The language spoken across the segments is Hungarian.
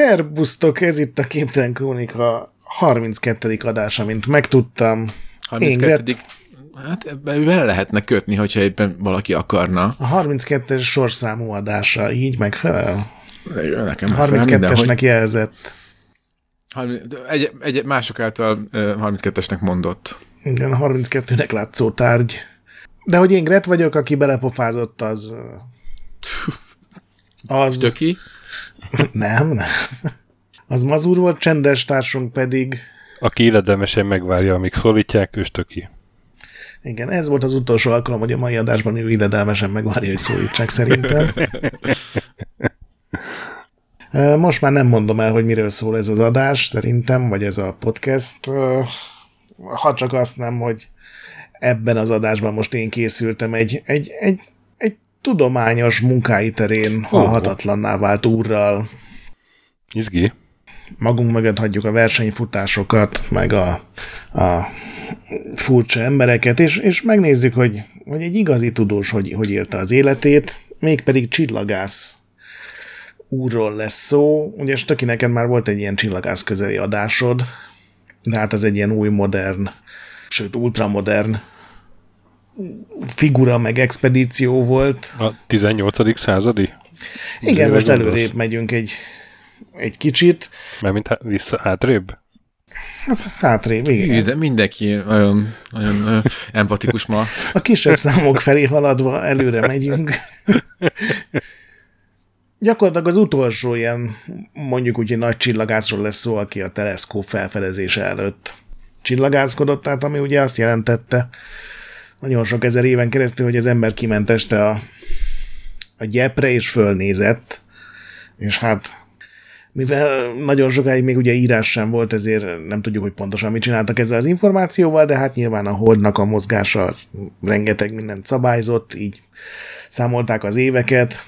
Szerbusztok, ez itt a Képtelen Krónika 32. adása, mint megtudtam. 32. Hát ebben bele lehetne kötni, hogyha éppen valaki akarna. A 32-es sorszámú adása így megfelel? Nekem 32-esnek jelzett. Egy, egy mások által 32-esnek mondott. Igen, 32-nek látszó tárgy. De hogy én Gret vagyok, aki belepofázott, az... Az... Töki? Nem, nem. Az mazur volt, csendes társunk pedig... Aki illedelmesen megvárja, amíg szólítják, ő stöki. Igen, ez volt az utolsó alkalom, hogy a mai adásban ő illedelmesen megvárja, hogy szólítsák szerintem. Most már nem mondom el, hogy miről szól ez az adás, szerintem, vagy ez a podcast. Ha csak azt nem, hogy ebben az adásban most én készültem egy, egy, egy tudományos munkái terén halhatatlanná vált úrral. Izgi. Magunk mögött hagyjuk a versenyfutásokat, meg a, a furcsa embereket, és, és megnézzük, hogy, hogy egy igazi tudós hogy, hogy élte az életét, mégpedig csillagász úrról lesz szó. Ugye Stöki, neked már volt egy ilyen csillagász közeli adásod, de hát ez egy ilyen új modern, sőt ultramodern figura meg expedíció volt. A 18. századi? Igen, most előrébb megyünk egy, egy kicsit. Mert mint vissza, hátrébb? Hát hátrébb, igen. De mindenki nagyon, nagyon, nagyon empatikus ma. A kisebb számok felé haladva előre megyünk. Gyakorlatilag az utolsó ilyen, mondjuk úgy, hogy nagy csillagászról lesz szó, aki a teleszkóp felfedezése előtt csillagászkodott, tehát ami ugye azt jelentette, nagyon sok ezer éven keresztül, hogy az ember kiment este a, a gyepre és fölnézett, és hát mivel nagyon sokáig még ugye írás sem volt, ezért nem tudjuk, hogy pontosan mit csináltak ezzel az információval, de hát nyilván a holdnak a mozgása az rengeteg mindent szabályzott, így számolták az éveket.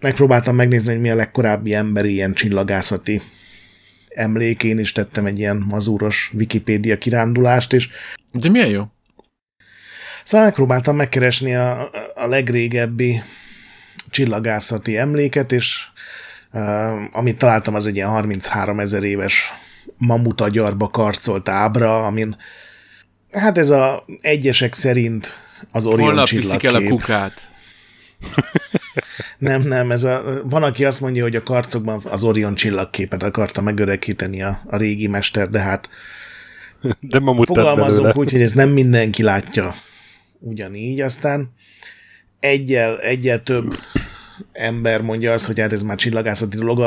Megpróbáltam megnézni, hogy mi a legkorábbi emberi ilyen csillagászati emlék, én is tettem egy ilyen mazúros Wikipédia kirándulást, és... De milyen jó? Szóval megpróbáltam megkeresni a, a legrégebbi csillagászati emléket, és uh, amit találtam, az egy ilyen 33 ezer éves mamut agyarba karcolt ábra, amin hát ez a egyesek szerint az Orion Holnap csillagkép. el a kukát. nem, nem, ez a, van, aki azt mondja, hogy a karcokban az Orion csillagképet akarta megöregíteni a, a régi mester, de hát de mamut fogalmazunk úgy, hogy ez nem mindenki látja ugyanígy, aztán egyel, egyel több ember mondja azt, hogy hát ez már csillagászati dolog,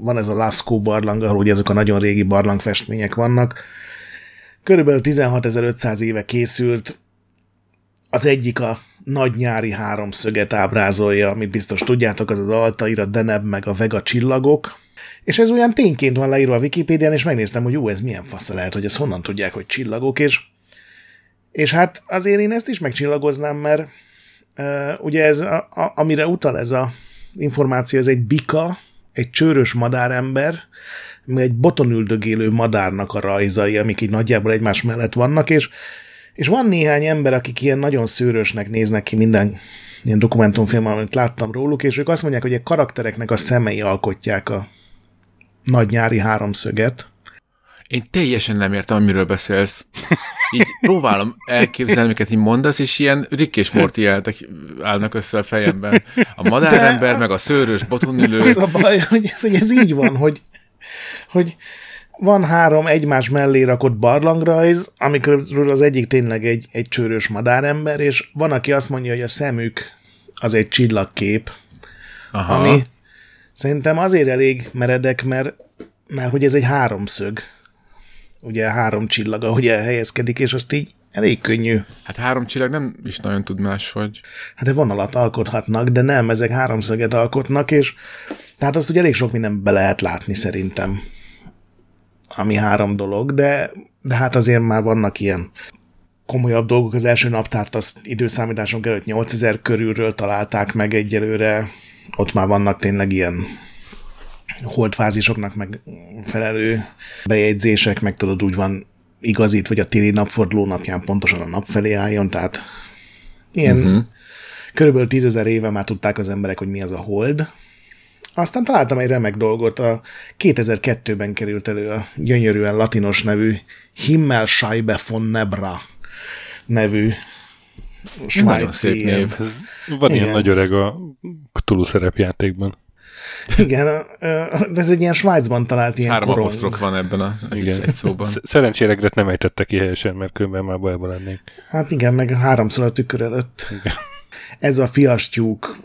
van ez a Lascaux barlang, ahol ugye ezek a nagyon régi barlangfestmények vannak. Körülbelül 16.500 éve készült, az egyik a nagy nyári háromszöget ábrázolja, amit biztos tudjátok, az az Altair, a Deneb meg a Vega csillagok, és ez olyan tényként van leírva a Wikipédián, és megnéztem, hogy jó, ez milyen fasz lehet, hogy ezt honnan tudják, hogy csillagok, és és hát azért én ezt is megcsillagoznám, mert uh, ugye ez, a, a, amire utal ez a információ, ez egy bika, egy csőrös madárember, egy botonüldögélő madárnak a rajzai, amik így nagyjából egymás mellett vannak, és, és van néhány ember, akik ilyen nagyon szőrösnek néznek ki minden ilyen dokumentumfilm, amit láttam róluk, és ők azt mondják, hogy a karaktereknek a szemei alkotják a nagy nyári háromszöget, én teljesen nem értem, amiről beszélsz. Így próbálom elképzelni, miket így mondasz, és ilyen Rick és Morty jelentek állnak össze a fejemben. A madárember, De... meg a szőrös botonülő. Ez a baj, hogy, hogy ez így van, hogy, hogy van három egymás mellé rakott barlangrajz, amikor az egyik tényleg egy, egy csőrös madárember, és van, aki azt mondja, hogy a szemük az egy csillagkép, Aha. ami szerintem azért elég meredek, mert, mert hogy ez egy háromszög ugye három csillag, ahogy elhelyezkedik, és azt így elég könnyű. Hát három csillag nem is nagyon tud máshogy. Hát de vonalat alkothatnak, de nem, ezek háromszöget alkotnak, és tehát azt ugye elég sok minden be lehet látni szerintem, ami három dolog, de, de hát azért már vannak ilyen komolyabb dolgok. Az első naptárt azt időszámításunk előtt 8000 körülről találták meg egyelőre, ott már vannak tényleg ilyen holdfázisoknak meg felelő bejegyzések, meg tudod úgy van igazít, vagy a téli napforduló napján pontosan a nap felé álljon, tehát ilyen uh-huh. körülbelül tízezer éve már tudták az emberek, hogy mi az a hold, Aztán találtam egy remek dolgot, a 2002-ben került elő a gyönyörűen latinos nevű Himmelscheibe von Nebra nevű Nagyon szép ilyen- név. Van ilyen Igen. nagy öreg a Cthulhu szerepjátékban. Igen, ez egy ilyen Svájcban talált ilyen Három korong. apostrof van ebben a Igen. egy szóban. Sz- Szerencsére Gret nem ejtette ki helyesen, mert különben már bajban lennénk. Hát igen, meg háromszor a tükör előtt. Igen. Ez a fiastyúk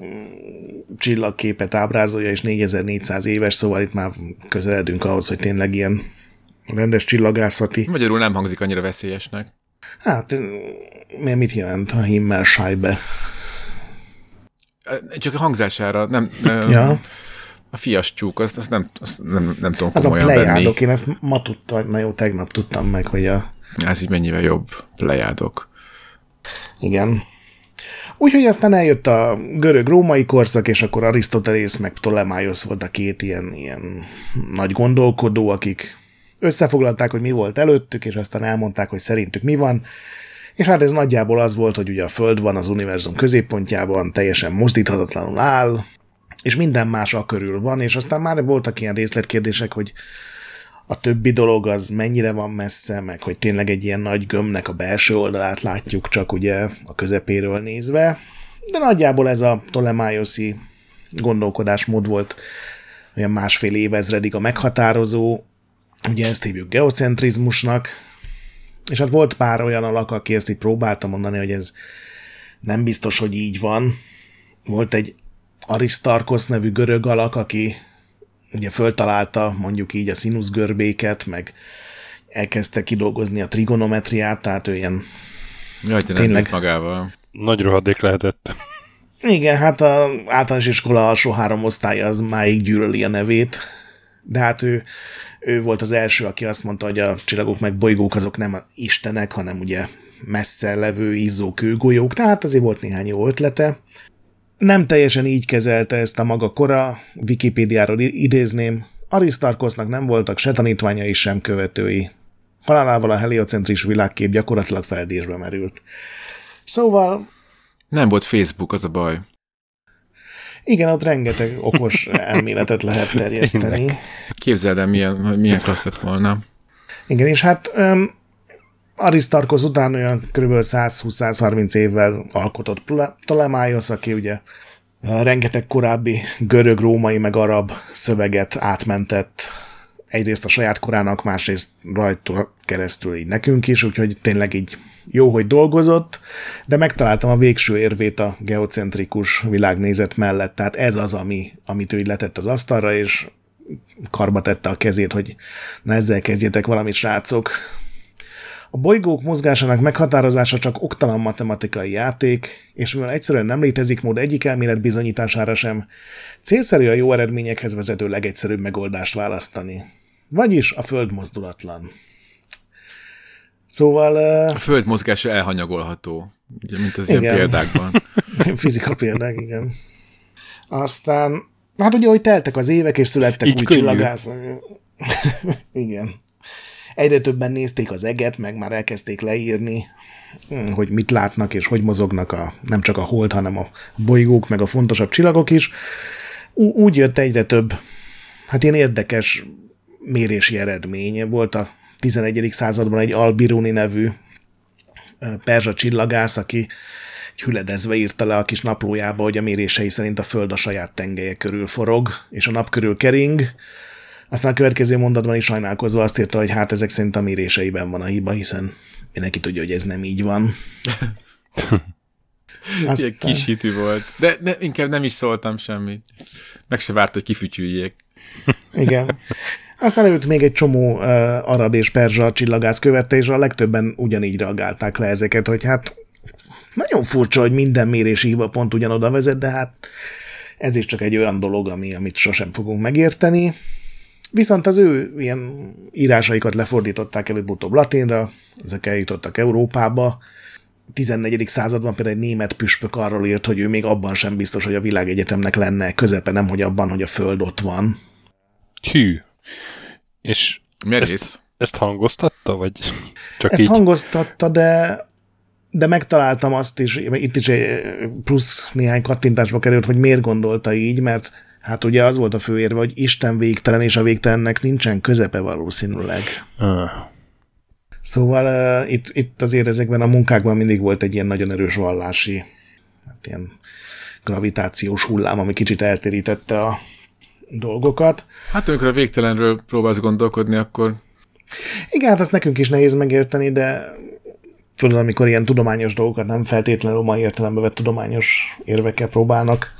csillagképet ábrázolja, és 4400 éves, szóval itt már közeledünk ahhoz, hogy tényleg ilyen rendes csillagászati. Magyarul nem hangzik annyira veszélyesnek. Hát, mert mit jelent a Himmelscheibe? Csak a hangzására, nem, Ja. a fiastyúk, azt, azt, nem, azt nem, nem tudom Az a plejádok, én ezt ma tudtam, na jó, tegnap tudtam meg, hogy a, Ez így mennyivel jobb plejádok. igen. Úgyhogy aztán eljött a görög-római korszak, és akkor Arisztotelész meg Ptolemaios volt a két ilyen, ilyen nagy gondolkodó, akik összefoglalták, hogy mi volt előttük, és aztán elmondták, hogy szerintük mi van. És hát ez nagyjából az volt, hogy ugye a Föld van az univerzum középpontjában, teljesen mozdíthatatlanul áll, és minden más a körül van, és aztán már voltak ilyen részletkérdések, hogy a többi dolog az mennyire van messze, meg hogy tényleg egy ilyen nagy gömbnek a belső oldalát látjuk csak ugye a közepéről nézve, de nagyjából ez a Ptolemaioszi gondolkodásmód volt olyan másfél évezredig a meghatározó, ugye ezt hívjuk geocentrizmusnak, és hát volt pár olyan alak, aki ezt így próbálta mondani, hogy ez nem biztos, hogy így van. Volt egy Aristarkos nevű görög alak, aki ugye föltalálta mondjuk így a színuszgörbéket, meg elkezdte kidolgozni a trigonometriát, tehát ő ilyen Jaj, Tényleg. magával. Nagy rohadék lehetett. Igen, hát a általános iskola alsó három osztálya az máig gyűlöli a nevét, de hát ő, ő volt az első, aki azt mondta, hogy a csillagok meg bolygók azok nem istenek, hanem ugye messze levő izzó kőgolyók, tehát azért volt néhány jó ötlete. Nem teljesen így kezelte ezt a maga kora, Wikipédiáról idézném, Arisztarkosznak nem voltak se tanítványai, sem követői. Halálával a heliocentris világkép gyakorlatilag feldésbe merült. Szóval Nem volt Facebook, az a baj. Igen, ott rengeteg okos elméletet lehet terjeszteni. Képzeld el, milyen, milyen klassz lett volna. Igen, és hát um, Arisztarkoz után olyan kb. 120-130 évvel alkotott Ptolemaios, aki ugye rengeteg korábbi görög, római meg arab szöveget átmentett egyrészt a saját korának, másrészt rajta keresztül így nekünk is, úgyhogy tényleg így jó, hogy dolgozott, de megtaláltam a végső érvét a geocentrikus világnézet mellett, tehát ez az, ami, amit ő így letett az asztalra, és karba tette a kezét, hogy na ezzel kezdjetek valamit, srácok. A bolygók mozgásának meghatározása csak oktalan matematikai játék, és mivel egyszerűen nem létezik mód egyik elmélet bizonyítására sem, célszerű a jó eredményekhez vezető legegyszerűbb megoldást választani. Vagyis a Föld mozdulatlan. Szóval A föld mozgása elhanyagolható, ugye, mint az ilyen Igen. példákban. fizika példák, igen. Aztán, hát ugye, hogy teltek az évek, és születtek Így új könnyű. csillagászok. igen. Egyre többen nézték az eget, meg már elkezdték leírni, hm, hogy mit látnak, és hogy mozognak a, nem csak a hold, hanem a bolygók, meg a fontosabb csillagok is. Ú- úgy jött egyre több, hát ilyen érdekes mérési eredmény. Volt a 11. században egy Albiruni nevű perzsa csillagász, aki egy hüledezve írta le a kis naplójába, hogy a mérései szerint a Föld a saját tengelye körül forog, és a nap körül kering. Aztán a következő mondatban is sajnálkozva azt írta, hogy hát ezek szerint a méréseiben van a hiba, hiszen mindenki tudja, hogy ez nem így van. Ilyen kisítű volt. De ne, inkább nem is szóltam semmit. Meg se várt, hogy kifütyüljék. Igen. Aztán előtt még egy csomó uh, arab és perzsa csillagász követte, és a legtöbben ugyanígy reagálták le ezeket, hogy hát nagyon furcsa, hogy minden mérési hiba pont ugyanoda vezet, de hát ez is csak egy olyan dolog, ami, amit sosem fogunk megérteni. Viszont az ő ilyen írásaikat lefordították előbb-utóbb latinra, ezek eljutottak Európába. 14. században például egy német püspök arról írt, hogy ő még abban sem biztos, hogy a világegyetemnek lenne közepe, nem hogy abban, hogy a Föld ott van. Hű. És Merész. ezt hangoztatta, vagy csak Ezt így? hangoztatta, de, de megtaláltam azt is, itt is egy plusz néhány kattintásba került, hogy miért gondolta így, mert Hát ugye az volt a főérve, hogy Isten végtelen, és a végtelennek nincsen közepe valószínűleg. Ah. Szóval uh, itt, itt azért ezekben a munkákban mindig volt egy ilyen nagyon erős vallási, hát ilyen gravitációs hullám, ami kicsit eltérítette a dolgokat. Hát amikor a végtelenről próbálsz gondolkodni, akkor Igen, hát azt nekünk is nehéz megérteni, de tudod, amikor ilyen tudományos dolgokat nem feltétlenül mai értelembe vett tudományos érvekkel próbálnak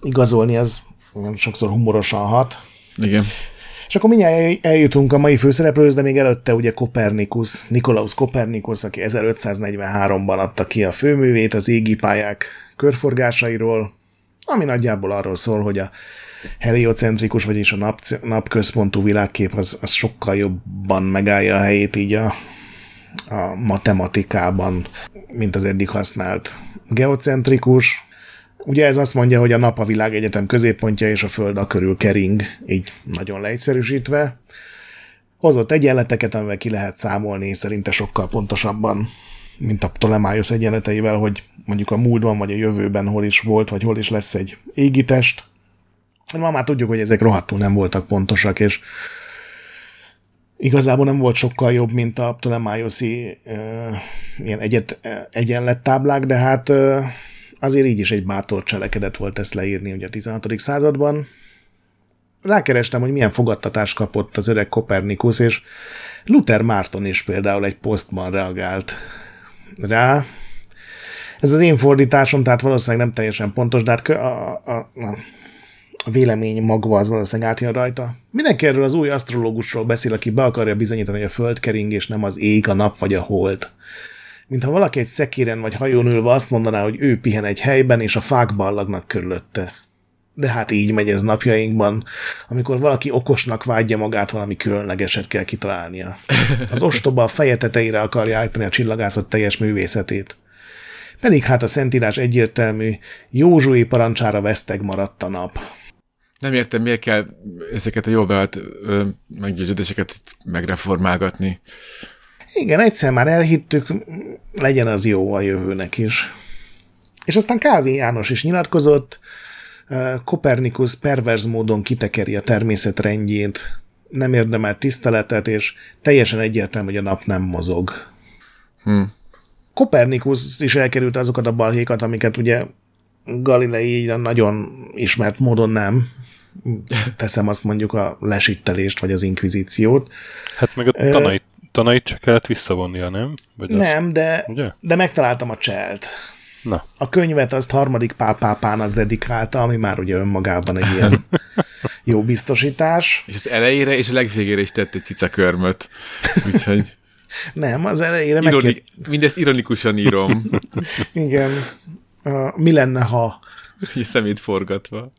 igazolni, ez olyan sokszor humorosan hat. igen. És akkor mindjárt eljutunk a mai főszereplőhöz, de még előtte ugye Kopernikus, Nikolaus Kopernikus, aki 1543-ban adta ki a főművét az égi pályák körforgásairól, ami nagyjából arról szól, hogy a heliocentrikus, vagyis a nap, napközpontú világkép az, az sokkal jobban megállja a helyét így a, a matematikában, mint az eddig használt geocentrikus. Ugye ez azt mondja, hogy a nap a világegyetem középpontja, és a Föld a körül kering, így nagyon leegyszerűsítve. Hozott egyenleteket, amivel ki lehet számolni szerinte sokkal pontosabban, mint a Ptolemaios egyenleteivel, hogy mondjuk a múltban vagy a jövőben hol is volt, vagy hol is lesz egy égitest. Ma már tudjuk, hogy ezek rohadtul nem voltak pontosak, és igazából nem volt sokkal jobb, mint a Ptolemaioszi uh, ilyen egyet, uh, egyenlettáblák, de hát uh, azért így is egy bátor cselekedet volt ezt leírni ugye a 16. században. Rákerestem, hogy milyen fogadtatást kapott az öreg Kopernikus, és Luther Márton is például egy posztban reagált rá. Ez az én fordításom, tehát valószínűleg nem teljesen pontos, de hát a, a, a, a vélemény magva az valószínűleg átjön rajta. Mindenki erről az új asztrológusról beszél, aki be akarja bizonyítani, hogy a föld kering, és nem az ég, a nap vagy a hold. Mintha valaki egy szekéren vagy hajón ülve azt mondaná, hogy ő pihen egy helyben, és a fák ballagnak körülötte. De hát így megy ez napjainkban, amikor valaki okosnak vágyja magát, valami különlegeset kell kitalálnia. Az ostoba a feje tetejére akarja állítani a csillagászat teljes művészetét. Pedig hát a Szentírás egyértelmű, Józsué parancsára veszteg maradt a nap. Nem értem, miért kell ezeket a jól bevált meggyőződéseket megreformálgatni. Igen, egyszer már elhittük, legyen az jó a jövőnek is. És aztán Kávé János is nyilatkozott, Kopernikus perverz módon kitekeri a természet rendjét, nem érdemel tiszteletet, és teljesen egyértelmű, hogy a nap nem mozog. Hm. Kopernikus is elkerült azokat a balhékat, amiket ugye Galilei így nagyon ismert módon nem. Teszem azt mondjuk a lesittelést, vagy az inkvizíciót. Hát meg a tanait, tanait se kellett visszavonnia, nem? Vagy az- Nem, de, Ugye? de megtaláltam a cselt. Na, A könyvet azt harmadik Pál pápának dedikálta, ami már ugye önmagában egy ilyen jó biztosítás. És az elejére és a legvégére is tett egy cica körmöt. Úgyhogy Nem, az elejére ironi- mindezt ironikusan írom, Igen. Uh, mi lenne, ha... szemét forgatva.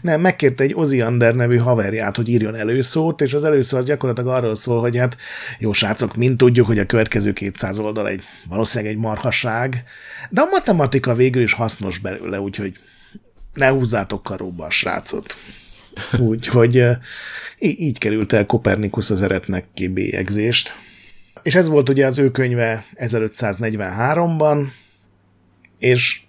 Nem, megkérte egy Oziander nevű haverját, hogy írjon előszót, és az előszó az gyakorlatilag arról szól, hogy hát jó srácok, mind tudjuk, hogy a következő 200 oldal egy valószínűleg egy marhaság, de a matematika végül is hasznos belőle, úgyhogy ne húzzátok karóba a srácot. Úgyhogy így került el Kopernikus az eretnek ki bélyegzést. És ez volt ugye az ő könyve 1543-ban, és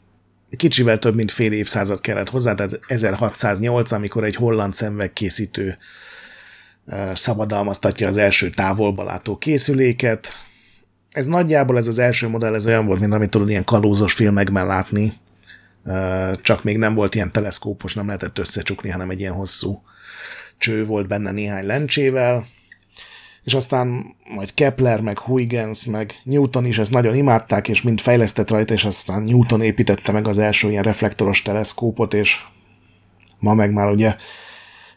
kicsivel több mint fél évszázad kellett hozzá, tehát 1608, amikor egy holland szemvegkészítő szabadalmaztatja az első távolba látó készüléket. Ez nagyjából ez az első modell, ez olyan volt, mint amit tudod ilyen kalózos filmekben látni, csak még nem volt ilyen teleszkópos, nem lehetett összecsukni, hanem egy ilyen hosszú cső volt benne néhány lencsével, és aztán majd Kepler, meg Huygens, meg Newton is ezt nagyon imádták, és mind fejlesztett rajta, és aztán Newton építette meg az első ilyen reflektoros teleszkópot, és ma meg már ugye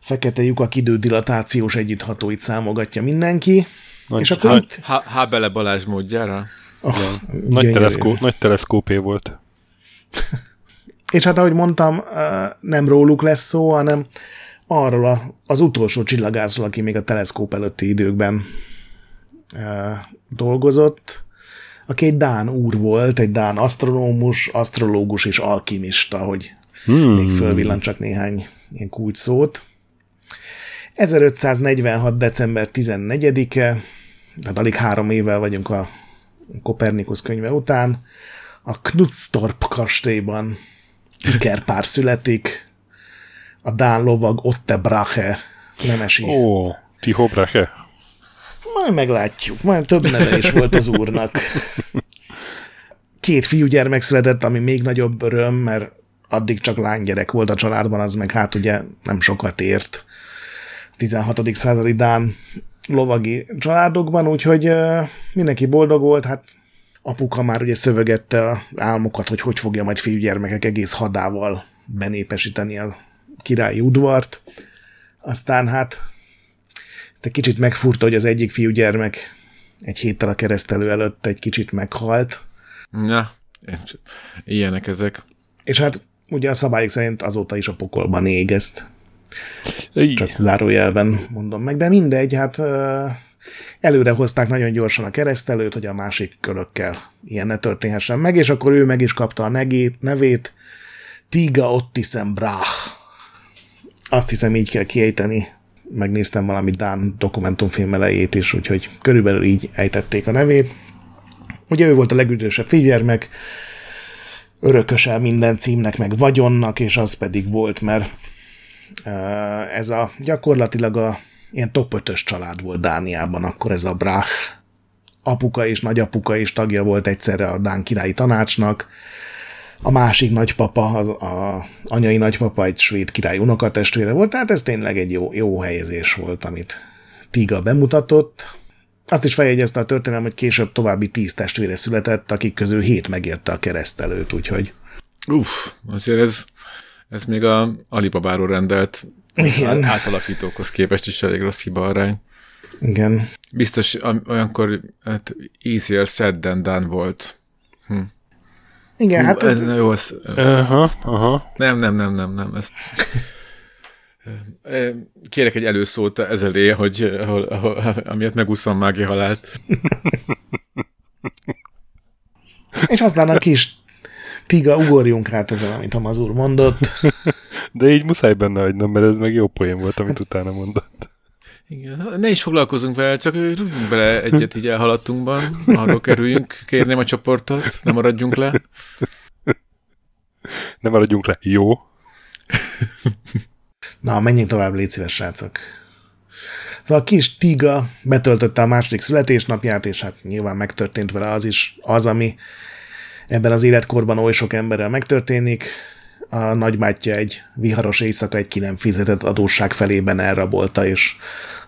fekete lyukak idődilatációs együtthatóit számogatja mindenki, Nagy- és akkor nagy- itt... Há, Hábele Balázs módjára. Oh, nagy, gyönyörű. teleszkó, nagy teleszkópé volt. És hát ahogy mondtam, nem róluk lesz szó, hanem arról a, az utolsó csillagászról, aki még a teleszkóp előtti időkben eh, dolgozott, aki egy Dán úr volt, egy Dán asztronómus, asztrológus és alkimista, hogy Hmm. még fölvillan csak néhány ilyen kulcs szót. 1546. december 14-e, tehát alig három évvel vagyunk a Kopernikus könyve után, a Knudstorp kastélyban ikerpár születik, a Dán lovag Otte Brache nemesi. Ó, Tiho Brache. Majd meglátjuk, majd több neve is volt az úrnak. Két fiúgyermek született, ami még nagyobb öröm, mert addig csak lánygyerek volt a családban, az meg hát ugye nem sokat ért. 16. századi Dán lovagi családokban, úgyhogy mindenki boldog volt, hát apuka már ugye szövegette a álmokat, hogy hogy fogja majd fiúgyermekek egész hadával benépesíteni a királyi udvart. Aztán hát ezt egy kicsit megfurta, hogy az egyik fiúgyermek egy héttel a keresztelő előtt egy kicsit meghalt. Na, ilyenek ezek. És hát ugye a szabályok szerint azóta is a pokolban ég ezt. Így. Csak zárójelben mondom meg, de mindegy, hát előre hozták nagyon gyorsan a keresztelőt, hogy a másik körökkel ilyen ne történhessen meg, és akkor ő meg is kapta a negét, nevét, Tiga Ottisen Brach. Azt hiszem így kell kiejteni. Megnéztem valami Dán dokumentumfilm elejét is, úgyhogy körülbelül így ejtették a nevét. Ugye ő volt a legüdvösebb figyermek, örököse minden címnek, meg vagyonnak, és az pedig volt, mert ez a gyakorlatilag a ilyen top 5 család volt Dániában, akkor ez a Brach apuka és nagyapuka is tagja volt egyszerre a Dán királyi tanácsnak, a másik nagypapa, az, a anyai nagypapa egy svéd király unokatestvére volt, tehát ez tényleg egy jó, jó helyezés volt, amit Tiga bemutatott. Azt is feljegyezte a történelem, hogy később további tíz testvére született, akik közül hét megérte a keresztelőt, úgyhogy... Uff, azért ez, ez még a Alibabáról rendelt Igen. átalakítókhoz képest is elég rossz hiba arány. Igen. Biztos olyankor hát easier said than done volt. Hm. Igen, Hú, hát ez, ez, jó, ez, Aha, aha. nem, nem, nem, nem, nem, ezt Kérek egy előszót ez elé, hogy ahol, ahol, amiatt megúszom mági halált. és aztán a kis tiga, ugorjunk át ezen, amit a mazur mondott. De így muszáj benne hagynom, mert ez meg jó poén volt, amit utána mondott. Igen, ne is foglalkozunk vele, csak rúgjunk bele egyet így elhaladtunkban, arról kerüljünk, kérném a csoportot, ne maradjunk le. Ne maradjunk le. Jó. Na, menjünk tovább, légy szíves, srácok. Szóval a kis Tiga betöltötte a második születésnapját, és hát nyilván megtörtént vele az is, az, ami ebben az életkorban oly sok emberrel megtörténik. A nagybátyja egy viharos éjszaka egy ki nem fizetett adósság felében elrabolta, és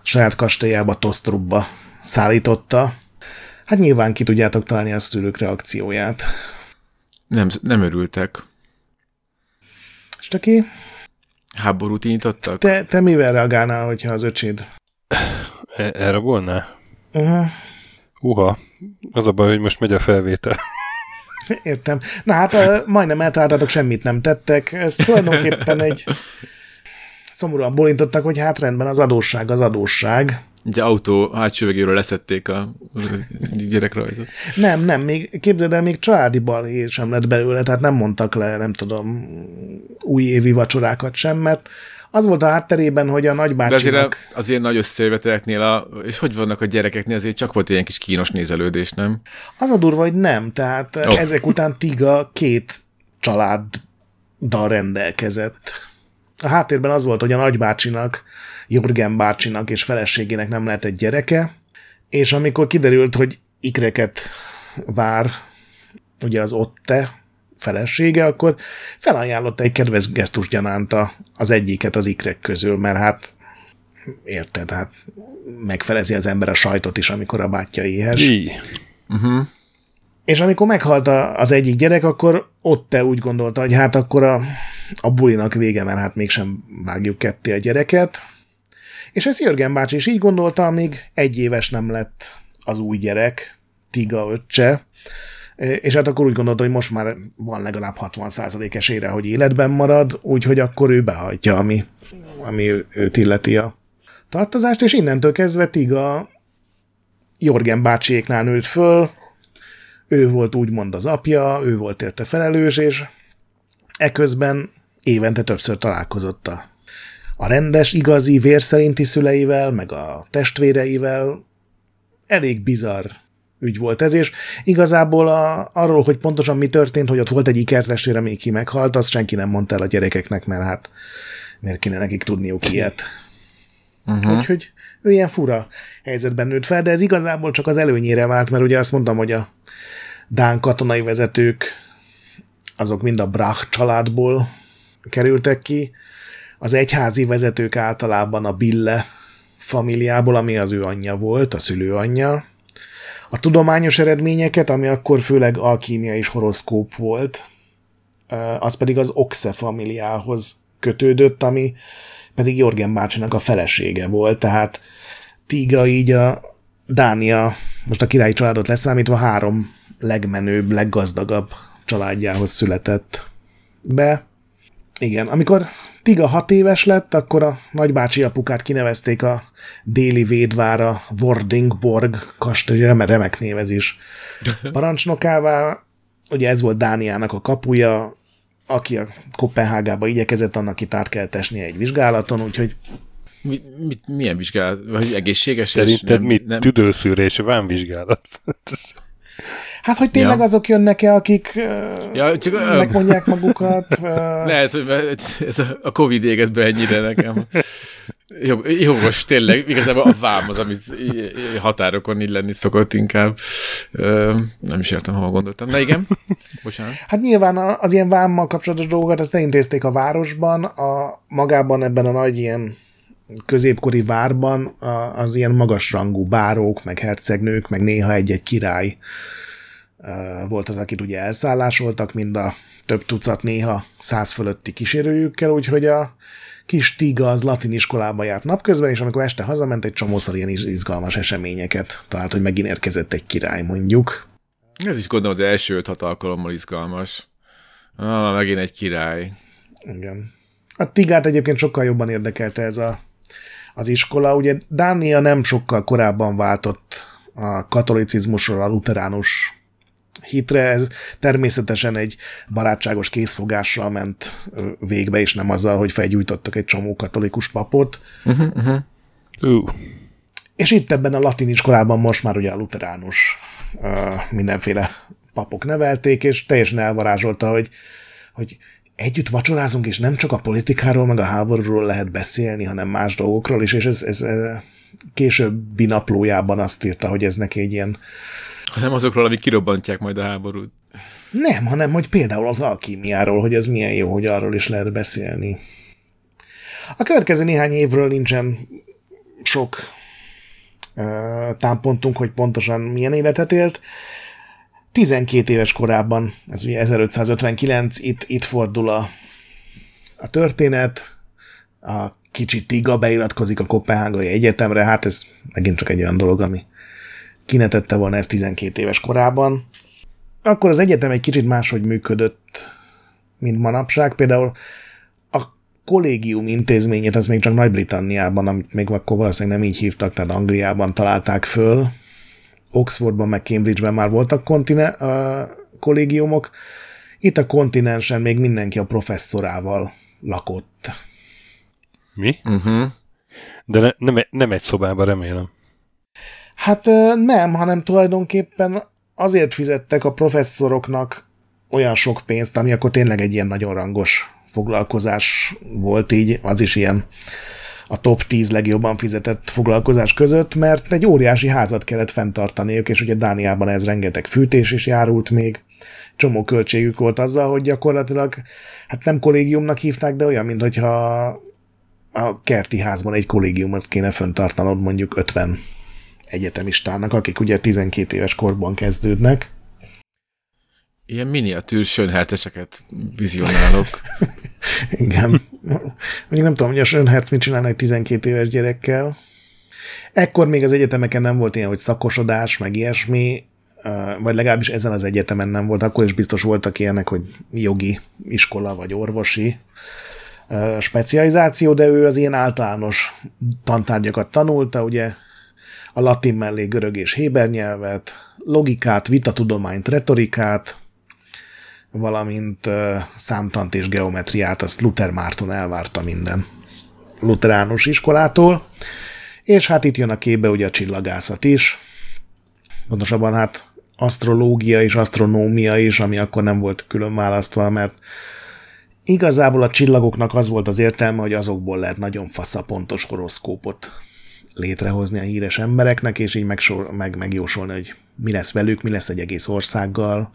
saját kastélyába, Tostrubba szállította. Hát nyilván ki tudjátok találni a szülők reakcióját. Nem, nem örültek. És töké, Háborút indítottak? te, te mivel reagálnál, hogyha az öcséd? E- erre volna? Uh-huh. Uha. Az a baj, hogy most megy a felvétel. Értem. Na hát majdnem eltaláltatok, semmit nem tettek. Ez tulajdonképpen egy szomorúan bolintottak, hogy hát rendben az adósság az adósság. Ugye autó hátsó végéről leszették a gyerekrajzot. Nem, nem, még képzeld el, még családi balhé sem lett belőle, tehát nem mondtak le, nem tudom, újévi vacsorákat sem, mert az volt a hátterében, hogy a De azért, nagybácsinak... a, azért nagy összejöveteleknél, a, és hogy vannak a gyerekeknél, azért csak volt ilyen kis kínos nézelődés, nem? Az a durva, hogy nem, tehát oh. ezek után Tiga két családdal rendelkezett. A háttérben az volt, hogy a nagybácsinak, Jürgen bácsinak és feleségének nem lehetett gyereke, és amikor kiderült, hogy ikreket vár, ugye az Otte felesége, akkor felajánlotta egy kedves gesztus gyanánt az egyiket az ikrek közül, mert hát érted, hát megfelezi az ember a sajtot is, amikor a bátyja éhes. Így. Uh-huh. És amikor meghalt a, az egyik gyerek, akkor ott te úgy gondolta, hogy hát akkor a, a bulinak vége, mert hát mégsem vágjuk ketté a gyereket. És ezt Jörgen bácsi is így gondolta, amíg egy éves nem lett az új gyerek, Tiga öccse, és hát akkor úgy gondolta, hogy most már van legalább 60% esélyre, hogy életben marad, úgyhogy akkor ő behajtja, ami, ami őt illeti a tartozást, és innentől kezdve Tiga Jorgen bácsiéknál nőtt föl, ő volt úgymond az apja, ő volt érte felelős, és eközben évente többször találkozott a, a rendes, igazi, vérszerinti szüleivel, meg a testvéreivel. Elég bizarr ügy volt ez, és igazából a, arról, hogy pontosan mi történt, hogy ott volt egy ikertestvér, ami ki meghalt, azt senki nem mondta el a gyerekeknek, mert hát miért kéne nekik tudniuk ilyet. Uh-huh. Úgyhogy ő ilyen fura helyzetben nőtt fel, de ez igazából csak az előnyére vált, mert ugye azt mondtam, hogy a Dán katonai vezetők azok mind a Brach családból kerültek ki, az egyházi vezetők általában a Bille familiából, ami az ő anyja volt, a szülőanyja. A tudományos eredményeket, ami akkor főleg alkímia és horoszkóp volt, az pedig az Oxe familiához kötődött, ami pedig Jorgen bácsinak a felesége volt, tehát Tiga így a Dánia, most a királyi családot leszámítva három legmenőbb, leggazdagabb családjához született be. Igen, amikor Tiga hat éves lett, akkor a nagybácsi apukát kinevezték a déli védvára Wordingborg kastély, remek névezés parancsnokává. Ugye ez volt Dániának a kapuja, aki a Kopenhágába igyekezett, annak itt át kell tesnie egy vizsgálaton, úgyhogy mi, mi, milyen vizsgálat? Vagy egészséges? Szerinted mit? Nem... Tüdőszűrés, van vizsgálat? Hát, hogy tényleg ja. azok jönnek-e, akik ja, csak, megmondják magukat? Lehet, hogy ez a Covid éget be ennyire nekem. Jogos, tényleg. Igazából a vám az, ami határokon illenni szokott inkább. Nem is értem, hova gondoltam. Na igen, bocsánat. Hát nyilván az ilyen vámmal kapcsolatos dolgokat ezt intézték a városban, a, magában ebben a nagy ilyen középkori várban az ilyen magasrangú bárók, meg hercegnők, meg néha egy-egy király volt az, akit ugye elszállásoltak, mind a több tucat, néha száz fölötti kísérőjükkel, úgyhogy a kis Tiga az latin iskolába járt napközben, és amikor este hazament, egy csomószor ilyen izgalmas eseményeket talált, hogy megint érkezett egy király, mondjuk. Ez is gondolom az első öt hat alkalommal izgalmas. Ah, megint egy király. Igen. A Tigát egyébként sokkal jobban érdekelte ez a, az iskola. Ugye Dánia nem sokkal korábban váltott a katolicizmusról a luteránus hitre, ez természetesen egy barátságos készfogással ment végbe, és nem azzal, hogy felgyújtottak egy csomó katolikus papot. Uh-huh, uh-huh. Uh. És itt ebben a latin iskolában most már ugye a luteránus uh, mindenféle papok nevelték, és teljesen elvarázsolta, hogy, hogy együtt vacsorázunk, és nem csak a politikáról, meg a háborúról lehet beszélni, hanem más dolgokról is, és ez, ez későbbi naplójában azt írta, hogy ez neki egy ilyen hanem azokról, amik kirobbantják majd a háborút. Nem, hanem hogy például az alkímiáról, hogy ez milyen jó, hogy arról is lehet beszélni. A következő néhány évről nincsen sok uh, támpontunk, hogy pontosan milyen életet élt. 12 éves korában, ez ugye 1559, itt, itt fordul a, a történet, a kicsi Tiga beiratkozik a Kopenhágai Egyetemre, hát ez megint csak egy olyan dolog, ami kinetette volna ezt 12 éves korában. Akkor az egyetem egy kicsit máshogy működött, mint manapság. Például a kollégium intézményét, az még csak Nagy-Britanniában, amit még akkor valószínűleg nem így hívtak, tehát Angliában találták föl. Oxfordban, meg Cambridgeben már voltak kontine- a kollégiumok. Itt a kontinensen még mindenki a professzorával lakott. Mi? Uh-huh. De ne, nem, nem egy szobában, remélem. Hát nem, hanem tulajdonképpen azért fizettek a professzoroknak olyan sok pénzt, ami akkor tényleg egy ilyen nagyon rangos foglalkozás volt így, az is ilyen a top 10 legjobban fizetett foglalkozás között, mert egy óriási házat kellett fenntartaniuk, és ugye Dániában ez rengeteg fűtés is járult még, csomó költségük volt azzal, hogy gyakorlatilag, hát nem kollégiumnak hívták, de olyan, mintha a kerti házban egy kollégiumot kéne fenntartanod mondjuk 50 egyetemistának, akik ugye 12 éves korban kezdődnek. Ilyen miniatűr sönherteseket vizionálok. Igen. Mondjuk nem tudom, hogy a sönherc mit csinálna egy 12 éves gyerekkel. Ekkor még az egyetemeken nem volt ilyen, hogy szakosodás, meg ilyesmi, vagy legalábbis ezen az egyetemen nem volt. Akkor is biztos voltak ilyenek, hogy jogi iskola, vagy orvosi specializáció, de ő az ilyen általános tantárgyakat tanulta, ugye a latin mellé görög és héber nyelvet, logikát, vitatudományt, retorikát, valamint uh, számtant és geometriát, azt Luther Márton elvárta minden luteránus iskolától, és hát itt jön a képbe ugye a csillagászat is, pontosabban hát asztrológia és asztronómia is, ami akkor nem volt külön választva, mert igazából a csillagoknak az volt az értelme, hogy azokból lehet nagyon faszapontos horoszkópot létrehozni a híres embereknek, és így megsor, meg, megjósolni, hogy mi lesz velük, mi lesz egy egész országgal,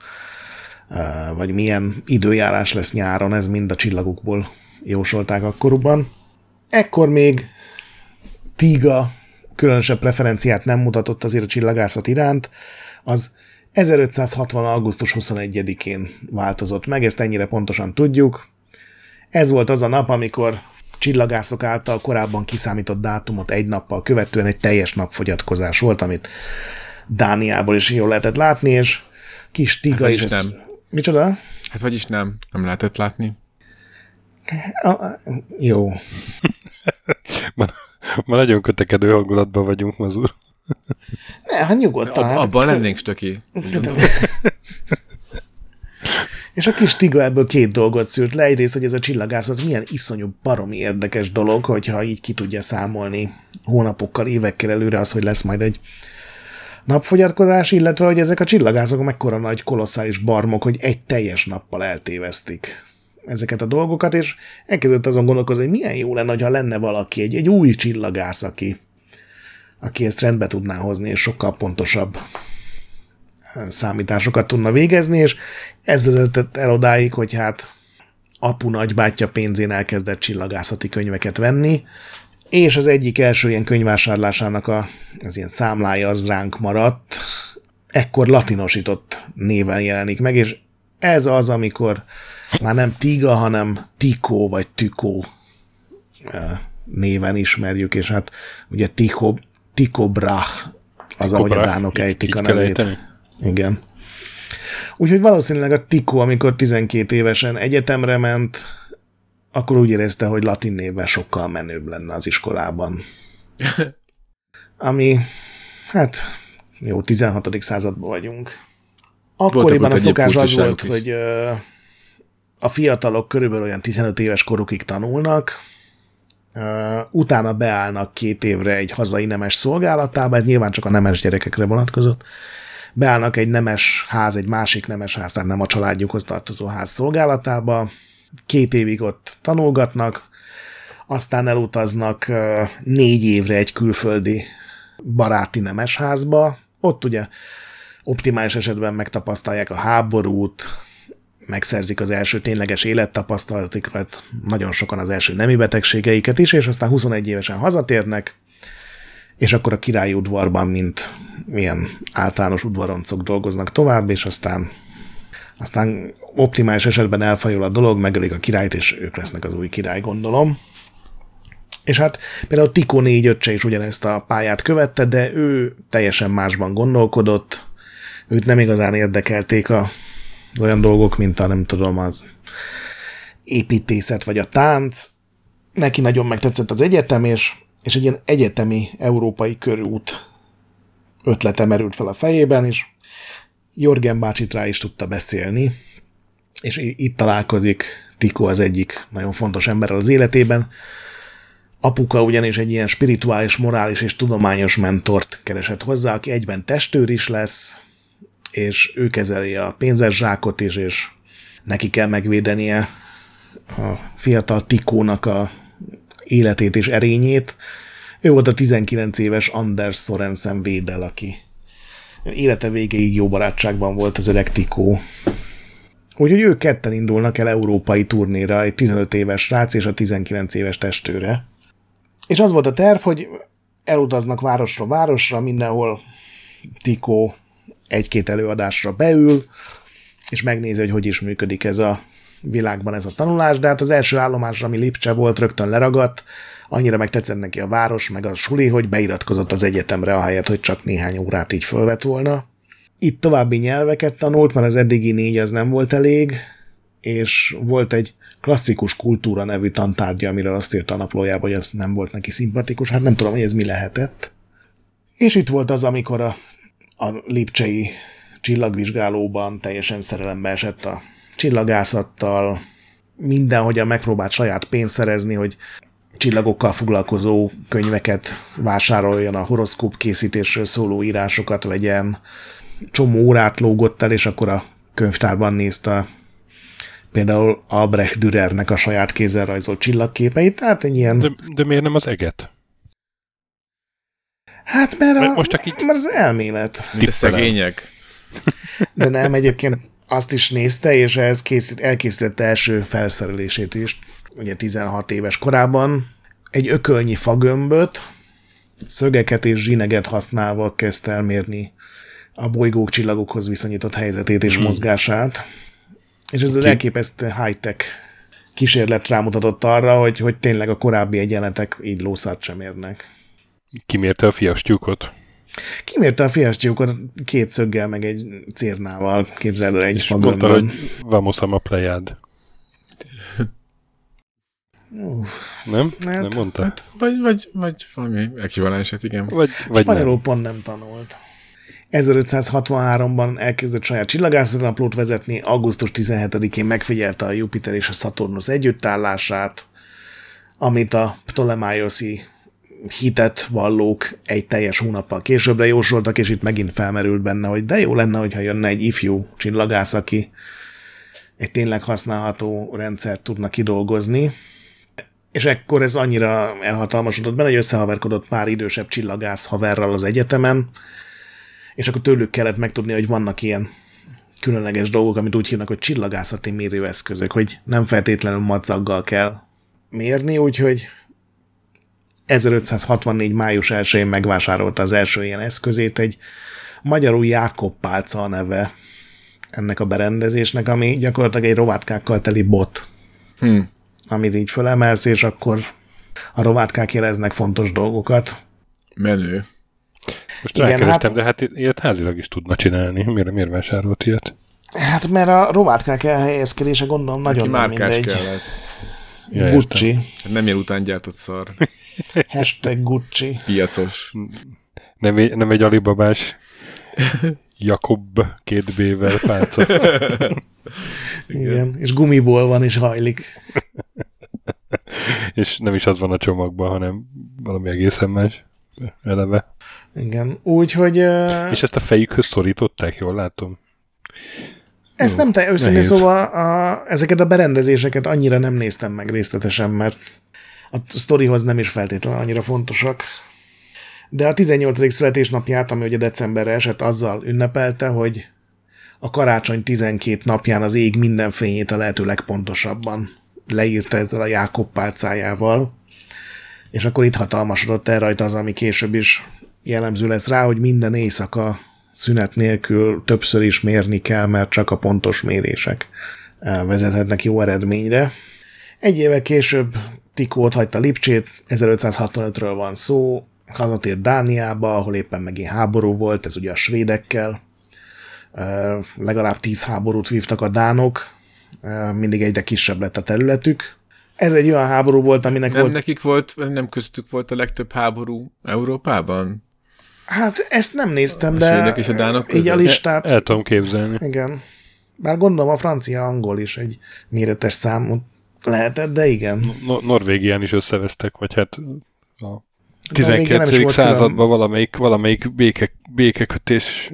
vagy milyen időjárás lesz nyáron, ez mind a csillagokból jósolták akkorban. Ekkor még Tiga különösebb preferenciát nem mutatott azért a csillagászat iránt, az 1560. augusztus 21-én változott meg, ezt ennyire pontosan tudjuk. Ez volt az a nap, amikor csillagászok által korábban kiszámított dátumot egy nappal követően egy teljes napfogyatkozás volt, amit Dániából is jól lehetett látni, és kis Tiga Hát, is. vagyis Ezt... nem. Micsoda? Hát vagyis nem, nem lehetett látni. A, jó. Ma, ma nagyon kötekedő hangulatban vagyunk, Mazur. Ne, hát nyugodtan. Ab, hát abban lennénk stöki. És a kis Tiga ebből két dolgot szült le. Egyrészt, hogy ez a csillagászat milyen iszonyú baromi érdekes dolog, hogyha így ki tudja számolni hónapokkal, évekkel előre az, hogy lesz majd egy napfogyatkozás, illetve, hogy ezek a csillagászok mekkora nagy kolosszális barmok, hogy egy teljes nappal eltévesztik ezeket a dolgokat, és elkezdett azon gondolkozni, hogy milyen jó lenne, ha lenne valaki, egy, egy új csillagász, aki, aki ezt rendbe tudná hozni, és sokkal pontosabb számításokat tudna végezni, és ez vezetett el odáig, hogy hát apu nagybátyja pénzén elkezdett csillagászati könyveket venni, és az egyik első ilyen könyvvásárlásának a, az ilyen számlája az ránk maradt, ekkor latinosított néven jelenik meg, és ez az, amikor már nem Tiga, hanem Tikó vagy Tükó eh, néven ismerjük, és hát ugye Ticho, Tycho Brahe az, ahogy a dánok ejtik így a kell nevét. ejteni? Igen. Úgyhogy valószínűleg a Tikó, amikor 12 évesen egyetemre ment, akkor úgy érezte, hogy latin névvel sokkal menőbb lenne az iskolában. Ami, hát, jó, 16. században vagyunk. Akkoriban a szokás az volt, is. hogy a fiatalok körülbelül olyan 15 éves korukig tanulnak, utána beállnak két évre egy hazai nemes szolgálatába, ez nyilván csak a nemes gyerekekre vonatkozott, beállnak egy nemes ház, egy másik nemes ház, tehát nem a családjukhoz tartozó ház szolgálatába, két évig ott tanulgatnak, aztán elutaznak négy évre egy külföldi baráti nemes házba, ott ugye optimális esetben megtapasztalják a háborút, megszerzik az első tényleges élettapasztalatokat, nagyon sokan az első nemi betegségeiket is, és aztán 21 évesen hazatérnek, és akkor a királyi udvarban, mint milyen általános udvaroncok dolgoznak tovább, és aztán aztán optimális esetben elfajul a dolog, megölik a királyt, és ők lesznek az új király, gondolom. És hát például Tikó négy öccse is ugyanezt a pályát követte, de ő teljesen másban gondolkodott, őt nem igazán érdekelték a olyan dolgok, mint a nem tudom, az építészet vagy a tánc. Neki nagyon megtetszett az egyetem, és, és egy ilyen egyetemi európai körút ötlete merült fel a fejében, és Jorgen bácsit rá is tudta beszélni, és itt találkozik Tiko az egyik nagyon fontos emberrel az életében. Apuka ugyanis egy ilyen spirituális, morális és tudományos mentort keresett hozzá, aki egyben testőr is lesz, és ő kezeli a pénzes zsákot is, és neki kell megvédenie a fiatal Tikónak a életét és erényét. Ő volt a 19 éves Anders Sorensen védel, aki élete végéig jó barátságban volt az öreg Tikó. Úgyhogy ők ketten indulnak el európai turnéra, egy 15 éves srác és a 19 éves testőre. És az volt a terv, hogy elutaznak városra városra, mindenhol Tikó egy-két előadásra beül, és megnézi, hogy hogy is működik ez a világban ez a tanulás, de hát az első állomás, ami Lipcse volt, rögtön leragadt, annyira megtetszett neki a város, meg a suli, hogy beiratkozott az egyetemre, ahelyett, hogy csak néhány órát így fölvett volna. Itt további nyelveket tanult, mert az eddigi négy az nem volt elég, és volt egy klasszikus kultúra nevű tantárgya, amiről azt írta a naplójában, hogy ez nem volt neki szimpatikus. Hát nem tudom, hogy ez mi lehetett. És itt volt az, amikor a, a lipcsei csillagvizsgálóban teljesen szerelembe esett a csillagászattal, mindenhogyan megpróbált saját pénzt szerezni, hogy csillagokkal foglalkozó könyveket vásároljon, a horoszkóp készítésről szóló írásokat vegyen, csomó órát lógott el, és akkor a könyvtárban nézte például Albrecht Dürernek a saját kézzel rajzolt csillagképeit, tehát egy ilyen... De, de miért nem az eget? Hát mert, a, most csak így- mert az elmélet. Mint a szegények. De nem, egyébként azt is nézte, és ez készít, elkészítette első felszerelését is, ugye 16 éves korában. Egy ökölnyi fagömböt, szögeket és zsineget használva kezdte elmérni a bolygók csillagokhoz viszonyított helyzetét és mozgását. És ez az Ki- elképesztő high-tech kísérlet rámutatott arra, hogy, hogy tényleg a korábbi egyenletek így lószart sem érnek. Kimérte a fiastyúkot. Kimérte a fiastyókat két szöggel, meg egy cérnával, képzeld el egy És mondta, hogy vamos a plejád. Nem? Hát- nem mondta? Hát, vagy, vagy, vagy valami ekvivalenset, igen. Vagy, vagy nem. Spanyolul pont nem tanult. 1563-ban elkezdett saját csillagászatnaplót vezetni, augusztus 17-én megfigyelte a Jupiter és a Saturnus együttállását, amit a Ptolemaioszi hitet vallók egy teljes hónappal későbbre jósoltak, és itt megint felmerült benne, hogy de jó lenne, hogyha jönne egy ifjú csillagász, aki egy tényleg használható rendszert tudna kidolgozni. És ekkor ez annyira elhatalmasodott benne, hogy összehaverkodott pár idősebb csillagász haverral az egyetemen, és akkor tőlük kellett megtudni, hogy vannak ilyen különleges dolgok, amit úgy hívnak, hogy csillagászati mérőeszközök, hogy nem feltétlenül madzaggal kell mérni, úgyhogy 1564. május 1-én megvásárolta az első ilyen eszközét, egy magyarul Jákob pálca a neve ennek a berendezésnek, ami gyakorlatilag egy rovátkákkal teli bot, Hm. amit így fölemelsz, és akkor a rovátkák éreznek fontos dolgokat. Menő. Most Igen, rákerestem, hát- de hát ilyet házilag is tudna csinálni. Miért, miért vásárolt ilyet? Hát mert a rovátkák elhelyezkedése gondolom nagyon nem mindegy. kellett. Ja. Gucci. Nem ilyen után gyártott szar. Hashtag Gucci. Piacos. Nem, egy- nem egy alibabás Jakob két B-vel pálca. Igen. És gumiból van, és hajlik. És nem is az van a csomagban, hanem valami egészen más eleve. Igen. Úgyhogy uh, És ezt a fejükhöz szorították, jól látom? ezt nem te őszintén szóval a, ezeket a berendezéseket annyira nem néztem meg részletesen, mert a sztorihoz nem is feltétlenül annyira fontosak. De a 18. születésnapját, ami ugye decemberre esett, azzal ünnepelte, hogy a karácsony 12 napján az ég minden fényét a lehető legpontosabban leírta ezzel a Jákob pálcájával, és akkor itt hatalmasodott el rajta az, ami később is jellemző lesz rá, hogy minden éjszaka szünet nélkül többször is mérni kell, mert csak a pontos mérések eh, vezethetnek jó eredményre. Egy éve később Tikót hagyta Lipcsét, 1565-ről van szó, hazatért Dániába, ahol éppen megint háború volt, ez ugye a svédekkel, legalább tíz háborút vívtak a dánok, mindig egyre kisebb lett a területük. Ez egy olyan háború volt, aminek Nem volt... nekik volt, nem köztük volt a legtöbb háború Európában? Hát ezt nem néztem, A de svédek és a dánok így a listát... El tudom képzelni. Igen. Bár gondolom a francia-angol is egy méretes számot lehetett, de igen. No- Norvégián is összevesztek, vagy hát a Norvégia nem is 19. volt században valamelyik, valamelyik béke, békekötés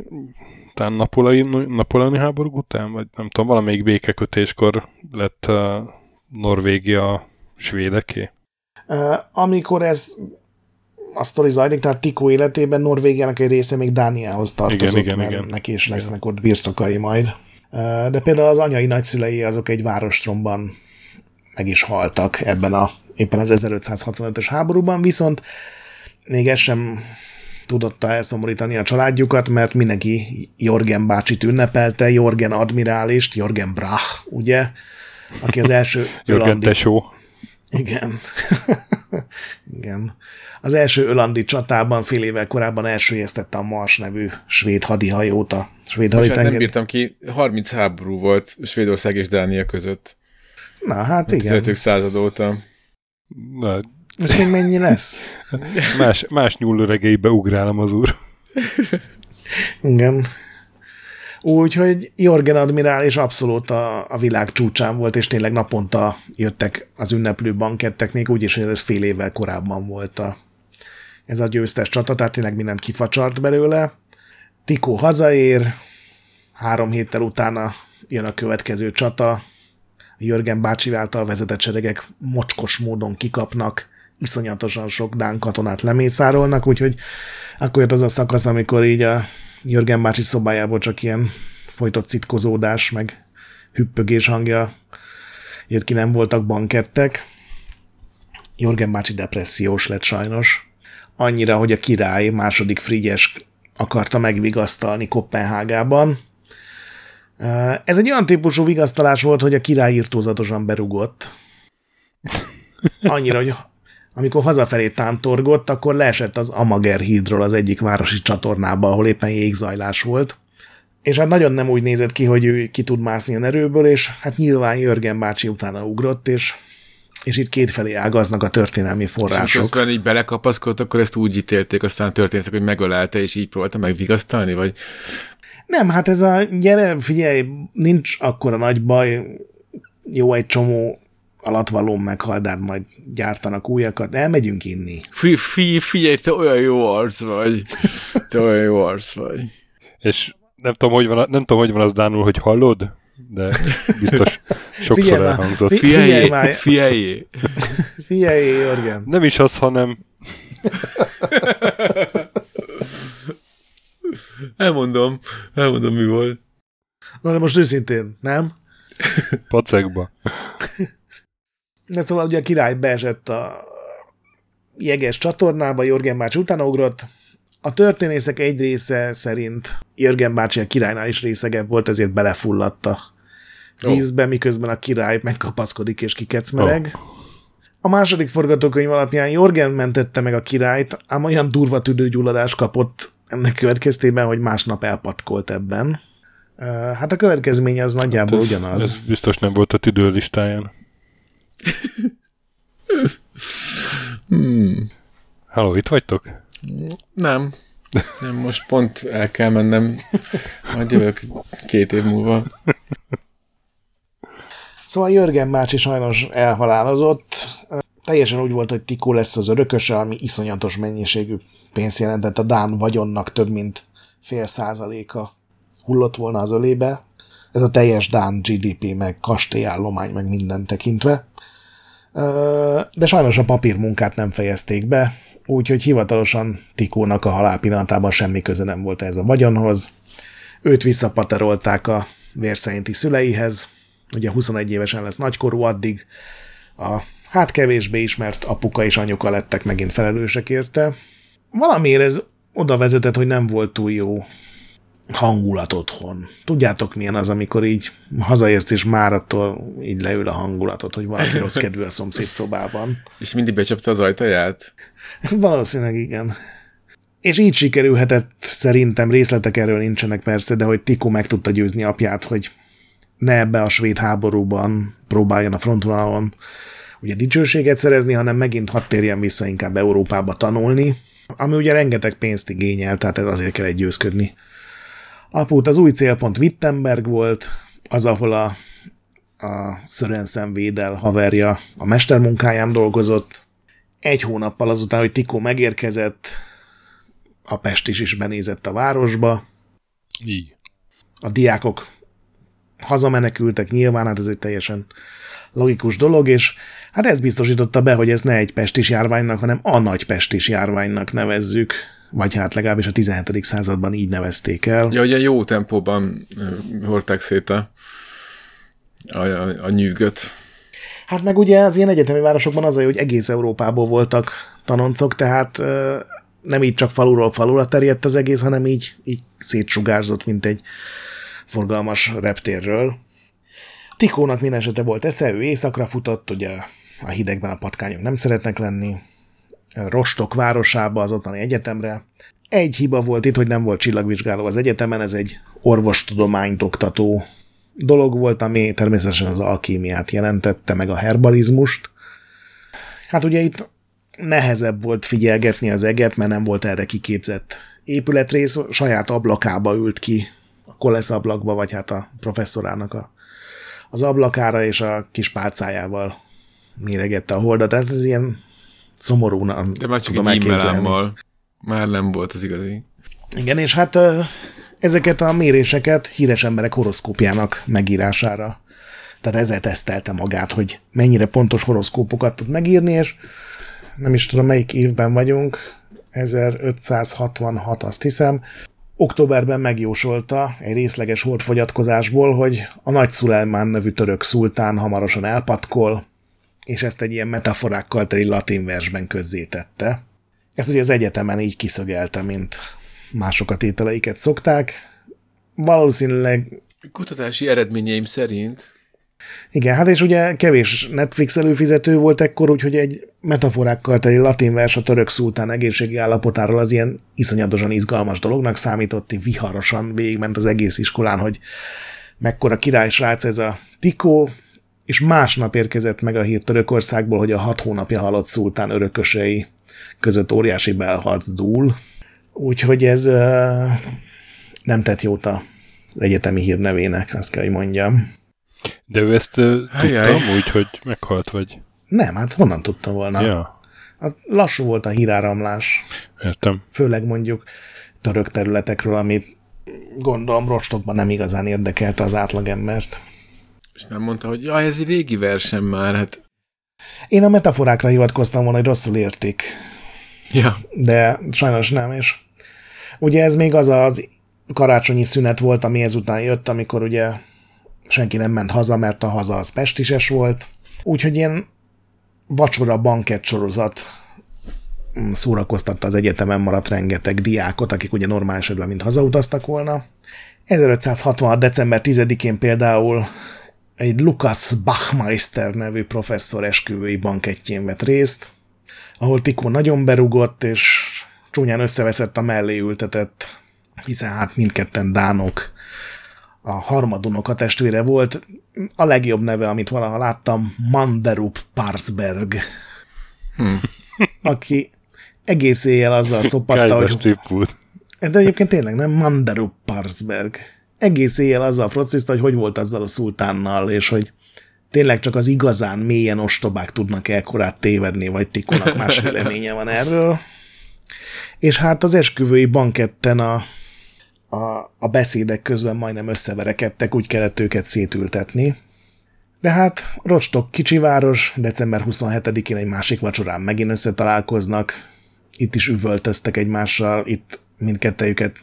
talán napolai, napoleoni háború után, vagy nem tudom, valamelyik békekötéskor lett a Norvégia svédeké. Uh, amikor ez a sztori zajlik, tehát Tikó életében Norvégiának egy része még Dániához tartozott, Igen, igen, mert igen. neki is lesznek ott birtokai majd. Uh, de például az anyai nagyszülei azok egy várostromban meg is haltak ebben a éppen az 1565-ös háborúban, viszont még ez sem tudotta elszomorítani a családjukat, mert mindenki Jorgen bácsit ünnepelte, Jorgen admirálist, Jorgen Brach, ugye, aki az első Jörgen ölandi- Tesó. igen. Igen. Az első ölandi csatában fél évvel korábban elsőjeztette a Mars nevű svéd hadihajót a svéd Most hát nem bírtam ki, 30 háború volt Svédország és Dánia között. Na, hát igen. 15. század óta. Na, És még mennyi lesz? más, más nyúlöregeibe ugrálom az úr. Igen. Úgyhogy Jorgen admirál és abszolút a, a világ csúcsán volt, és tényleg naponta jöttek az ünneplő bankettek, még úgy is, hogy ez fél évvel korábban volt a, ez a győztes csata, tehát tényleg mindent kifacsart belőle. Tikó hazaér, három héttel utána jön a következő csata, Jörgen bácsi által vezetett seregek mocskos módon kikapnak, iszonyatosan sok Dán katonát lemészárolnak, úgyhogy akkor jött az a szakasz, amikor így a Jörgen bácsi szobájából csak ilyen folytott citkozódás, meg hüppögés hangja jött ki, nem voltak bankettek. Jörgen bácsi depressziós lett sajnos. Annyira, hogy a király második Frigyes akarta megvigasztalni Kopenhágában. Ez egy olyan típusú vigasztalás volt, hogy a király írtózatosan berugott. Annyira, hogy amikor hazafelé tántorgott, akkor leesett az Amager hídról az egyik városi csatornába, ahol éppen jégzajlás volt. És hát nagyon nem úgy nézett ki, hogy ő ki tud mászni a erőből, és hát nyilván Jörgen bácsi utána ugrott, és, és itt kétfelé ágaznak a történelmi források. És közben így belekapaszkodott, akkor ezt úgy ítélték aztán a történetek, hogy megölelte, és így próbálta megvigasztalni, vagy... Nem, hát ez a gyere, figyelj, nincs akkora nagy baj, jó egy csomó alatvalón meghal, de hát majd gyártanak újakat, elmegyünk inni. Fi, fi, figyelj, te olyan jó arc vagy. Te olyan jó arc vagy. És nem tudom, hogy van, nem tudom, hogy van az Dánul, hogy hallod, de biztos sokszor figyelj elhangzott. Figyelj, figyelj. Figyelj, Jörgen. Nem is az, hanem... elmondom, elmondom, mi volt. Na, de most őszintén, nem? Pacekba. De szóval ugye a király beesett a jeges csatornába, Jorgen bácsi utána ugrott. A történészek egy része szerint Jörgen bácsi a királynál is részegebb volt, ezért belefulladt a vízbe, oh. miközben a király megkapaszkodik és kikecmereg. Oh. A második forgatókönyv alapján Jorgen mentette meg a királyt, ám olyan durva tüdőgyulladást kapott ennek következtében, hogy másnap elpatkolt ebben. Hát a következmény az nagyjából hát ez, ugyanaz. Ez biztos nem volt a tüdő listáján hmm. Halló, itt vagytok? Nem. Nem, most pont el kell mennem. Majd jövök két év múlva. Szóval Jörgen bácsi sajnos elhalálozott. Teljesen úgy volt, hogy Tikó lesz az örököse, ami iszonyatos mennyiségű pénzt jelentett. A Dán vagyonnak több mint fél százaléka hullott volna az ölébe. Ez a teljes Dán GDP, meg kastélyállomány, meg minden tekintve de sajnos a papírmunkát nem fejezték be, úgyhogy hivatalosan Tikónak a halál pillanatában semmi köze nem volt ez a vagyonhoz. Őt visszapaterolták a vérszerinti szüleihez, ugye 21 évesen lesz nagykorú addig, a hát kevésbé ismert apuka és anyuka lettek megint felelősek érte. Valamiért ez oda vezetett, hogy nem volt túl jó hangulat otthon. Tudjátok milyen az, amikor így hazaérsz, és már attól így leül a hangulatot, hogy valaki rossz kedvű a szomszéd szobában. És mindig becsapta az ajtaját? Valószínűleg igen. És így sikerülhetett, szerintem részletek erről nincsenek persze, de hogy Tiko meg tudta győzni apját, hogy ne ebbe a svéd háborúban próbáljon a frontvonalon ugye dicsőséget szerezni, hanem megint hadd térjen vissza inkább Európába tanulni, ami ugye rengeteg pénzt igényel, tehát azért kell egy győzködni. Aput az új célpont Wittenberg volt, az, ahol a, a Sörensen Védel haverja a mestermunkáján dolgozott. Egy hónappal azután, hogy Tikó megérkezett, a Pest is is benézett a városba. Így. A diákok hazamenekültek, nyilván, hát ez egy teljesen logikus dolog, és hát ez biztosította be, hogy ez ne egy pestis járványnak, hanem a nagy pestis járványnak nevezzük vagy hát legalábbis a 17. században így nevezték el. Ja, ugye jó tempóban hordták szét a, a, a, a nyűgöt. Hát meg ugye az ilyen egyetemi városokban az, hogy egész Európából voltak tanoncok, tehát nem így csak faluról falura terjedt az egész, hanem így, így szétsugárzott, mint egy forgalmas reptérről. Tikónak minden esetre volt esze, ő éjszakra futott, ugye a hidegben a patkányok nem szeretnek lenni, Rostok városába, az ottani egyetemre. Egy hiba volt itt, hogy nem volt csillagvizsgáló az egyetemen, ez egy orvostudományt oktató dolog volt, ami természetesen az alkímiát jelentette, meg a herbalizmust. Hát ugye itt nehezebb volt figyelgetni az eget, mert nem volt erre kiképzett épületrész, saját ablakába ült ki a kolesz ablakba, vagy hát a professzorának a, az ablakára, és a kis pálcájával méregette a holdat. Ez, ez ilyen szomorúan De már csak tudom egy már nem volt az igazi. Igen, és hát ezeket a méréseket híres emberek horoszkópjának megírására. Tehát ezzel tesztelte magát, hogy mennyire pontos horoszkópokat tud megírni, és nem is tudom, melyik évben vagyunk, 1566, azt hiszem, októberben megjósolta egy részleges holdfogyatkozásból, hogy a Nagy Szulejmán nevű török szultán hamarosan elpatkol, és ezt egy ilyen metaforákkal teli latin versben közzétette. Ezt ugye az egyetemen így kiszögelte, mint mások a tételeiket szokták. Valószínűleg, Kutatási eredményeim szerint igen, hát és ugye kevés Netflix előfizető volt ekkor, úgyhogy egy metaforákkal teli latin vers a török szultán egészségi állapotáról az ilyen iszonyatosan izgalmas dolognak számított, viharosan végigment az egész iskolán, hogy mekkora királysrác ez a Tikó, és másnap érkezett meg a hír Törökországból, hogy a hat hónapja halott szultán örökösei között óriási belharc dúl. Úgyhogy ez nem tett jót az egyetemi hírnevének, azt kell, hogy mondjam. De ő ezt uh, tudtam úgy, hogy meghalt, vagy... Nem, hát honnan tudta volna? Ja, Hát lassú volt a híráramlás, értem. főleg mondjuk török területekről, amit gondolom rostokban nem igazán érdekelte az átlagembert. És nem mondta, hogy jaj, ez egy régi versem már, hát Én a metaforákra hivatkoztam volna, hogy rosszul értik, ja, de sajnos nem, és ugye ez még az az karácsonyi szünet volt, ami ezután jött, amikor ugye senki nem ment haza, mert a haza az pestises volt. Úgyhogy ilyen vacsora bankett sorozat mm, szórakoztatta az egyetemen maradt rengeteg diákot, akik ugye normál esetben mind hazautaztak volna. 1566. december 10-én például egy Lukas Bachmeister nevű professzor esküvői bankettjén vett részt, ahol Tikó nagyon berugott, és csúnyán összeveszett a mellé ültetett, hiszen hát mindketten dánok. A harmadunok a testvére volt, a legjobb neve, amit valaha láttam, Manderup Parsberg, aki egész éjjel azzal szopatta, hogy de egyébként tényleg nem, Mandarup Parsberg. Egész éjjel azzal frocizta, hogy hogy volt azzal a szultánnal, és hogy tényleg csak az igazán mélyen ostobák tudnak ekkorát tévedni, vagy Tikonak más véleménye van erről. És hát az esküvői banketten a, a, a beszédek közben majdnem összeverekedtek, úgy kellett őket szétültetni. De hát Rostok kicsi város, december 27-én egy másik vacsorán megint összetalálkoznak, itt is üvöltöztek egymással, itt mindkettejüket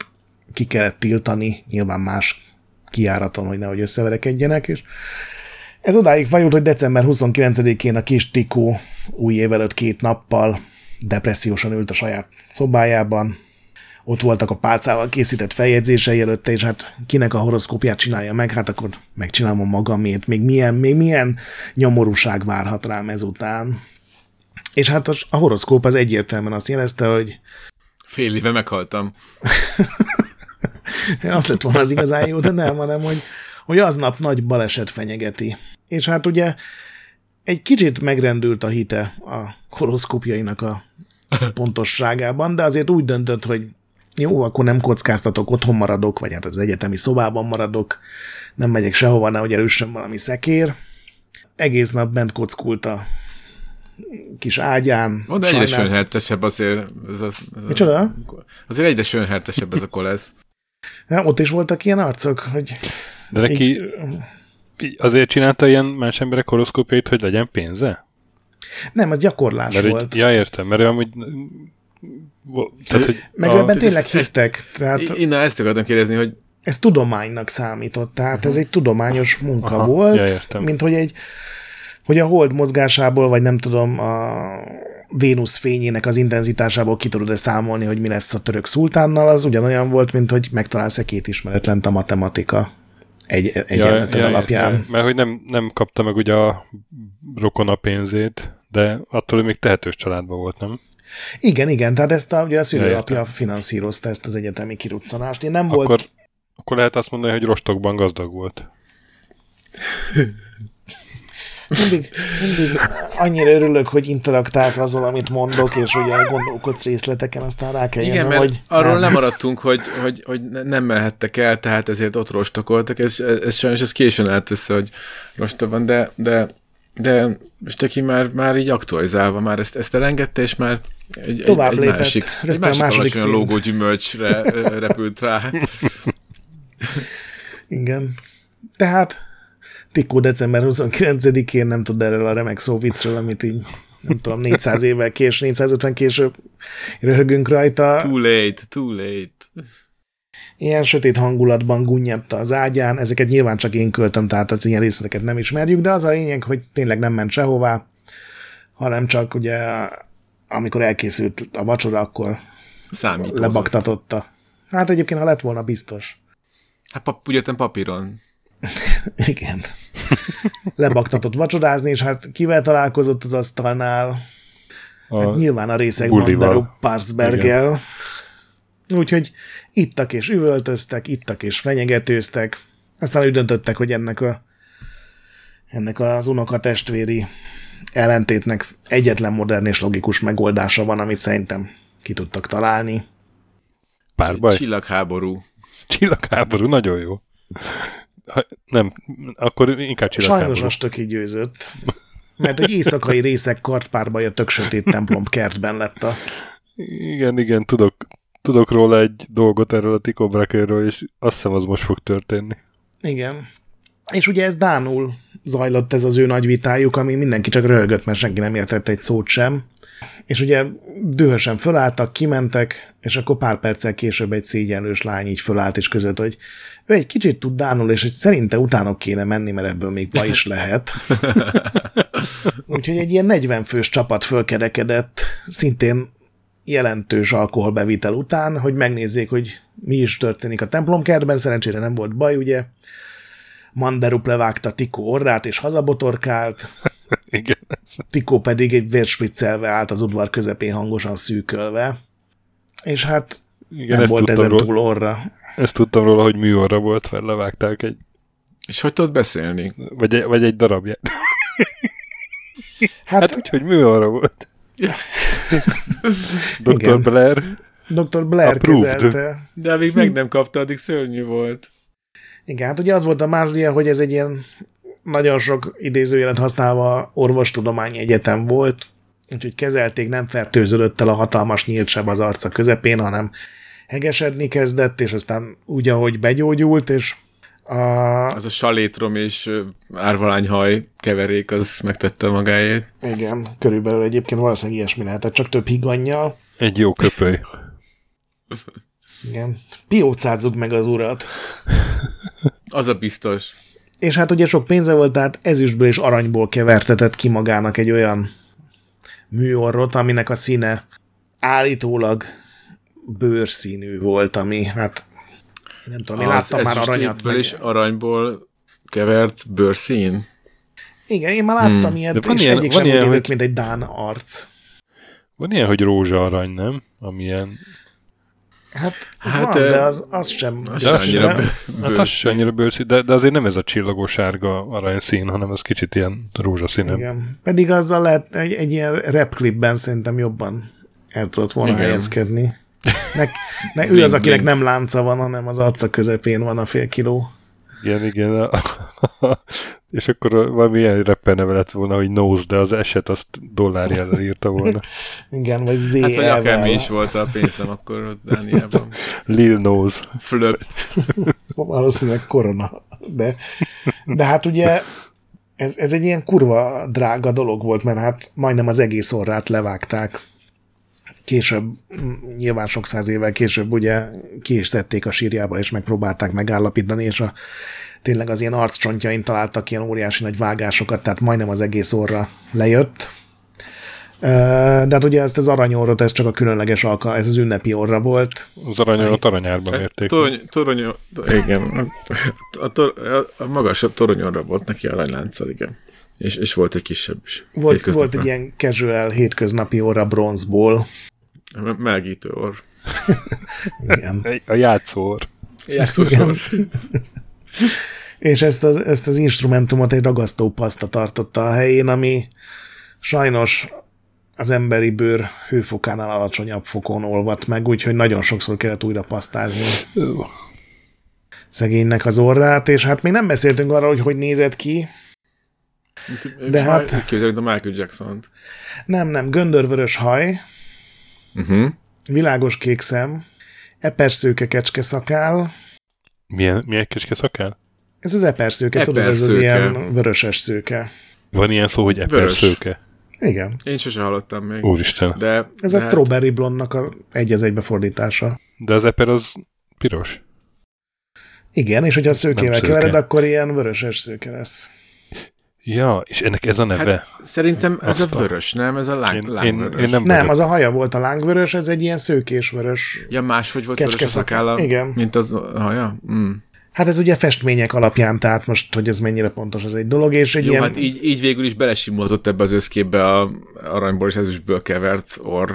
ki kellett tiltani, nyilván más kiáraton, hogy nehogy összeverekedjenek, és ez odáig fajult, hogy december 29-én a kis Tikó új év előtt két nappal depressziósan ült a saját szobájában, ott voltak a pálcával készített feljegyzései előtte, és hát kinek a horoszkópját csinálja meg, hát akkor megcsinálom a magamét, még milyen, még milyen nyomorúság várhat rám ezután. És hát a horoszkóp az egyértelműen azt jelezte, hogy fél éve meghaltam. azt lett volna az igazán jó, de nem, hanem hogy, hogy aznap nagy baleset fenyegeti. És hát ugye egy kicsit megrendült a hite a horoszkópjainak a pontosságában, de azért úgy döntött, hogy jó, akkor nem kockáztatok, otthon maradok, vagy hát az egyetemi szobában maradok, nem megyek sehova, nehogy erőssön valami szekér. Egész nap bent kockult a kis ágyán. Oda egyre sajnált- sönhertesebb azért. Ez, az, ez Micsoda? Azért egyre sönhertesebb ez a kolesz. Ja, ott is voltak ilyen arcok, hogy De neki így, így azért csinálta ilyen más emberek horoszkópjait, hogy legyen pénze? nem, az gyakorlás Mert volt. Úgy, ja, értem, mert ő amúgy... Tehát, hogy Meg a, ebben tényleg hittek, tehát Innen ezt akartam kérdezni, hogy ez tudománynak számított, tehát ez egy tudományos munka Aha, volt, ja, értem. mint hogy egy hogy a hold mozgásából, vagy nem tudom, a Vénusz fényének az intenzitásából ki tudod-e számolni, hogy mi lesz a török szultánnal, az ugyanolyan volt, mint hogy megtalálsz-e két ismeretlent a matematika egy, egyenleted alapján. értem. Mert hogy nem, nem kapta meg ugye a rokona pénzét, de attól még tehetős családban volt, nem? Igen, igen, tehát ezt a, ugye a szülőapja értem. finanszírozta ezt az egyetemi kiruccanást. Én nem Akkor, volt, akkor lehet azt mondani, hogy rostokban gazdag volt. mindig, mindig annyira örülök, hogy interaktálsz azzal, amit mondok, és ugye gondolkodsz részleteken, aztán rá kell Igen, jönnöm, mert hogy arról nem. lemaradtunk, hogy, hogy, hogy nem mehettek el, tehát ezért ott rostokoltak. Ez, ez sajnos ez későn állt össze, hogy rosta van, de, de, de most aki már, már így aktualizálva, már ezt, ezt elengedte, és már egy, Tovább egy, egy lépett. másik, egy másik második alacsony lógó gyümölcsre repült rá. Igen. Tehát Tikó december 29-én nem tud erről a remek szó viccről, amit így nem tudom, 400 évvel kés, 450 később röhögünk rajta. Too late, too late. Ilyen sötét hangulatban gunnyadta az ágyán, ezeket nyilván csak én költöm, tehát az ilyen részleteket nem ismerjük, de az a lényeg, hogy tényleg nem ment sehová, hanem csak ugye amikor elkészült a vacsora, akkor Számítózott. lebaktatotta. Hát egyébként, ha lett volna biztos. Hát pap, ugye papíron. Igen. Lebaktatott vacsorázni, és hát kivel találkozott az asztalnál? A, Hát nyilván a részeg. Mandaru Parsberggel. Úgyhogy ittak és üvöltöztek, ittak és fenyegetőztek. Aztán úgy döntöttek, hogy ennek, a, ennek az unoka testvéri ellentétnek egyetlen modern és logikus megoldása van, amit szerintem ki tudtak találni. párbaj? Csillagháború. Csillagháború, nagyon jó. Ha, nem, akkor inkább Sajnos csillagháború. a stöki győzött. Mert egy éjszakai részek kartpárbaja tök sötét templom kertben lett a Igen, igen, tudok, tudok róla egy dolgot erről a Tico Brackerről, és azt hiszem az most fog történni. Igen. És ugye ez Dánul zajlott ez az ő nagy vitájuk, ami mindenki csak röhögött, mert senki nem értett egy szót sem. És ugye dühösen fölálltak, kimentek, és akkor pár perccel később egy szégyenlős lány így fölállt és között, hogy ő egy kicsit tud Dánul, és hogy szerinte utánok kéne menni, mert ebből még baj is lehet. Úgyhogy egy ilyen 40 fős csapat fölkerekedett, szintén jelentős alkoholbevitel után, hogy megnézzék, hogy mi is történik a templomkertben, szerencsére nem volt baj, ugye. Manderup levágta Tikó orrát és hazabotorkált, Igen. Tikó pedig egy vérspriccelve állt az udvar közepén hangosan szűkölve, és hát Igen, nem volt ezen róla, túl orra. ezt tudtam róla, hogy műorra volt, mert levágták egy, És hogy tudod beszélni? vagy egy, vagy egy darabját. Hát, Hát úgy, hogy műorra volt. Dr. Igen. Blair, Dr. Blair approved. kezelte. De amíg meg nem kapta, addig szörnyű volt. Igen, hát ugye az volt a mázlia, hogy ez egy ilyen nagyon sok idézőjelet használva orvostudományi egyetem volt, úgyhogy kezelték, nem fertőződött el a hatalmas nyílt seb az arca közepén, hanem hegesedni kezdett, és aztán úgy, ahogy begyógyult, és a, Az a salétrom és árvalányhaj keverék, az megtette magáét. igen, körülbelül egyébként valószínűleg ilyesmi lehetett, csak több higannyal. egy jó köpöly. Igen. Piócázzuk meg az urat. Az a biztos. És hát ugye sok pénze volt, tehát ezüstből és aranyból kevertetett ki magának egy olyan műorrot, aminek a színe állítólag bőrszínű volt, ami hát én nem tudom, én láttam már aranyat. Meg... és aranyból kevert bőrszín. Igen, én már láttam Hmm. hmm. ilyet, De van és ilyen- egyik van sem ilyen, úgy nézett, hogy- mint egy Dán arc. Van ilyen, hogy rózsa arany, nem? Amilyen... Hát, Hát, van, ö, de az, az sem. Az de az annyira sem- bő- Hát bőr. az se annyira bőrszín, de, de azért nem ez a csillagos sárga aranyszín, hanem ez kicsit ilyen rózsaszínebb. Igen. Pedig azzal lehet egy, egy ilyen repklipben szerintem jobban el tudott volna Igen. helyezkedni. Ne, ne, ő az, akinek nem lánca van, hanem az arca közepén van a fél kiló. Igen, igen. és akkor valami ilyen rapper neve lett volna, hogy Nose, de az eset azt dollárjával írta volna. Igen, vagy z Hát vagy akármi is volt a pénzem akkor ott Dániában. Lil Nose. Flöp. Valószínűleg korona. De, de hát ugye ez, ez egy ilyen kurva drága dolog volt, mert hát majdnem az egész orrát levágták. Később, mm, nyilván sok száz évvel később ugye ki is szedték a sírjába, és megpróbálták megállapítani, és a, tényleg az ilyen arccsontjain találtak ilyen óriási nagy vágásokat, tehát majdnem az egész orra lejött. De hát ugye ezt az aranyorrot, ez csak a különleges alka, ez az ünnepi orra volt, Az aranyat aranyárban érték. Torony, torony, igen. A, tor, a, a magasabb toronyorra volt neki aranylánccal, igen. És, és volt egy kisebb is. Volt, volt egy ilyen casual hétköznapi óra bronzból. Me- Melegítő orr. Igen. A játszór. Játszósor. és ezt az, ezt az instrumentumot egy ragasztó paszta tartotta a helyén, ami sajnos az emberi bőr hőfokánál alacsonyabb fokon olvadt meg, úgyhogy nagyon sokszor kellett újra pasztázni szegénynek az orrát, és hát még nem beszéltünk arról, hogy hogy nézett ki. De hát... Képzeljük a Michael Jackson-t. Nem, nem, göndörvörös haj, uh-huh. világos kék szem, eperszőke kecske szakál. Milyen, milyen kecske szakál? Ez az eperszőke, tudod, ez az ilyen vöröses szőke. Van ilyen szó, hogy eperszőke? Igen. Én sosem hallottam még. Úristen. De, Ez de a strawberry blondnak a egy az egybe fordítása. De az eper az piros. Igen, és hogyha a szőkével szőke. kevered, akkor ilyen vöröses szőke lesz. Ja, és ennek ez a neve? Hát, szerintem ez Azt a vörös, nem? Ez a láng, én, én, lángvörös. én nem, Nem, vagyok. az a haja volt a lángvörös, ez egy ilyen szőkésvörös. Ja, máshogy volt vörös a szakál. szakálla, Igen. mint az a haja? Mm. Hát ez ugye festmények alapján, tehát most, hogy ez mennyire pontos, az egy dolog, és egy Jó, ilyen... hát így, így végül is belesimulhatott ebbe az összképbe a aranyból és ezüstből kevert orr.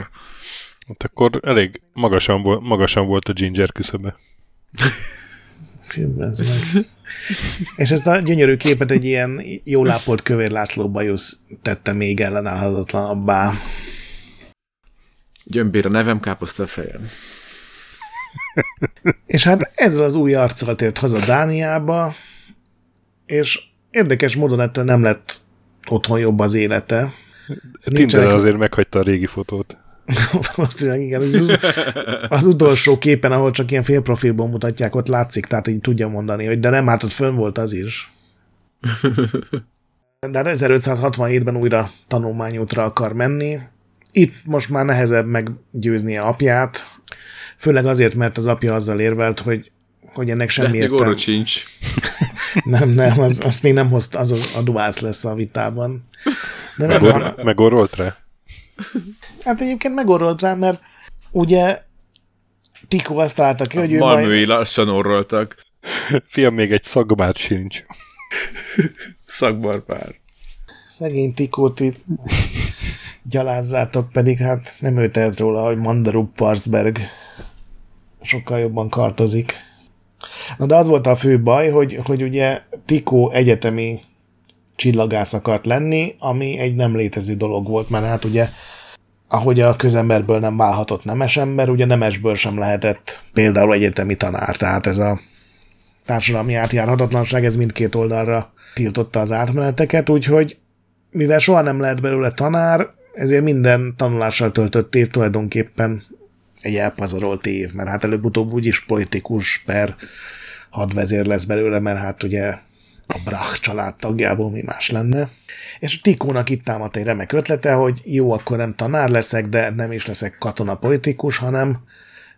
Hát akkor elég magasan, volt, magasan volt a ginger küszöbe. Ez meg. És ezt a gyönyörű képet egy ilyen jól ápolt kövér László Bajusz tette még ellenállhatatlanabbá. Gyömbér a nevem, káposzta a fejem. És hát ezzel az új arccal tért haza Dániába, és érdekes módon ettől nem lett otthon jobb az élete. Tinder azért meghagyta a régi fotót. Valószínűleg igen. Az, az utolsó képen, ahol csak ilyen félprofilból mutatják, ott látszik, tehát így tudja mondani, hogy de nem, hát ott fönn volt az is. De hát 1567-ben újra tanulmányútra akar menni. Itt most már nehezebb meggyőznie apját, főleg azért, mert az apja azzal érvelt, hogy, hogy ennek De semmi még értelme. orrot sincs. Nem, nem, az, azt még nem hozta, az a, a duász lesz a vitában. De nem, Megor, hanem- megorrolt rá? Hát egyébként megorrolt rá, mert ugye Tikó azt találta ki, hogy ő majd... Lassan orroltak. Fiam, még egy szagmát sincs. Szakbarbár. Szegény Tikót itt gyalázzátok, pedig hát nem ő tehet róla, hogy Mandarup Parsberg sokkal jobban kartozik. Na de az volt a fő baj, hogy, hogy ugye Tikó egyetemi csillagász akart lenni, ami egy nem létező dolog volt, mert hát ugye ahogy a közemberből nem válhatott nemes ember, ugye nemesből sem lehetett például egyetemi tanár, tehát ez a társadalmi átjárhatatlanság, ez mindkét oldalra tiltotta az átmeneteket, úgyhogy mivel soha nem lehet belőle tanár, ezért minden tanulással töltött év tulajdonképpen egy elpazarolt év, mert hát előbb-utóbb úgyis politikus per hadvezér lesz belőle, mert hát ugye a Brach család tagjából mi más lenne. És Tikónak itt támadt egy remek ötlete, hogy jó, akkor nem tanár leszek, de nem is leszek katonapolitikus, hanem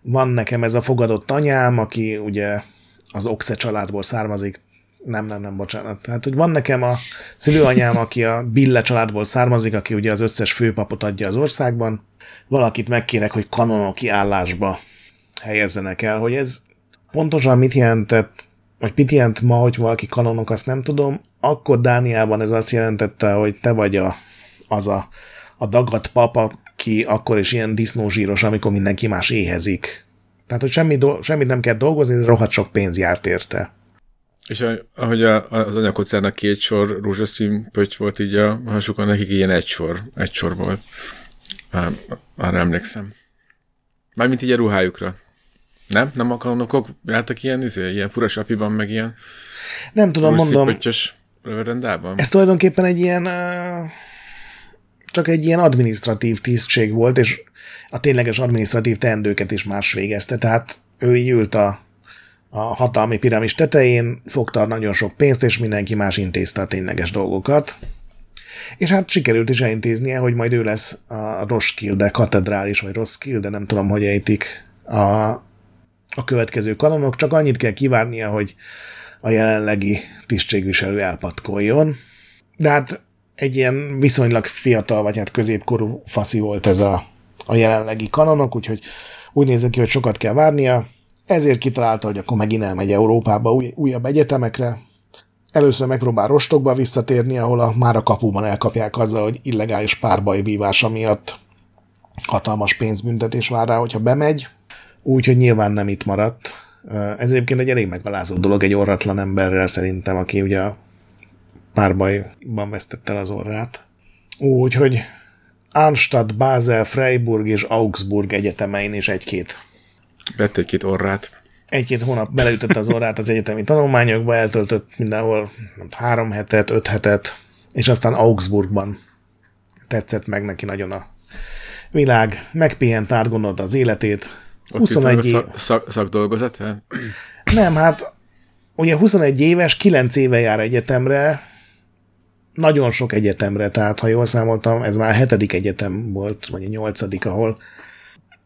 van nekem ez a fogadott anyám, aki ugye az Oxe családból származik, nem, nem, nem, bocsánat. Tehát, hogy van nekem a szülőanyám, aki a Bille családból származik, aki ugye az összes főpapot adja az országban. Valakit megkérek, hogy kanonoki állásba helyezzenek el, hogy ez pontosan mit jelentett, vagy mit ma, hogy valaki kanonok, azt nem tudom. Akkor Dániában ez azt jelentette, hogy te vagy a, az a, a dagat papa, aki akkor is ilyen disznózsíros, amikor mindenki más éhezik. Tehát, hogy semmi do- semmit nem kell dolgozni, de rohadt sok pénz járt érte. És ahogy a, az anyakocának két sor rózsaszín pötty volt így a hasukon, nekik ilyen egy sor, egy sor volt. Á, Arra emlékszem. Mármint így a ruhájukra. Nem? Nem a kanonokok jártak ilyen, izé, ilyen fura sapiban, meg ilyen Nem tudom, mondom, pöttyös röverendában? ez tulajdonképpen egy ilyen uh, csak egy ilyen administratív tisztség volt, és a tényleges administratív teendőket is más végezte. Tehát ő így ült a, a hatalmi piramis tetején, fogta nagyon sok pénzt, és mindenki más intézte a tényleges dolgokat. És hát sikerült is elintéznie, hogy majd ő lesz a Roskilde katedrális, vagy Roskilde, nem tudom, hogy ejtik a, a következő kanonok, csak annyit kell kivárnia, hogy a jelenlegi tisztségviselő elpatkoljon. De hát egy ilyen viszonylag fiatal, vagy hát középkorú faszi volt ez a, a jelenlegi kanonok, úgyhogy úgy nézett ki, hogy sokat kell várnia, ezért kitalálta, hogy akkor megint elmegy Európába új, újabb egyetemekre. Először megpróbál Rostokba visszatérni, ahol a, már a kapuban elkapják azzal, hogy illegális párbaj vívása miatt hatalmas pénzbüntetés vár rá, hogyha bemegy. Úgyhogy nyilván nem itt maradt. Ez egyébként egy elég megalázó dolog egy orratlan emberrel szerintem, aki ugye párbajban vesztette el az orrát. Úgyhogy Arnstadt, Basel, Freiburg és Augsburg egyetemein is egy-két Vett egy-két orrát. egy-két hónap beleütött az orrát az egyetemi tanulmányokba, eltöltött mindenhol nem, három hetet, öt hetet, és aztán Augsburgban tetszett meg neki nagyon a világ, megpihent, átgondolta az életét. Ott 21 év, szak, szak, szakdolgozat? hát? nem, hát ugye 21 éves, 9 éve jár egyetemre, nagyon sok egyetemre, tehát ha jól számoltam, ez már a hetedik egyetem volt, vagy a nyolcadik, ahol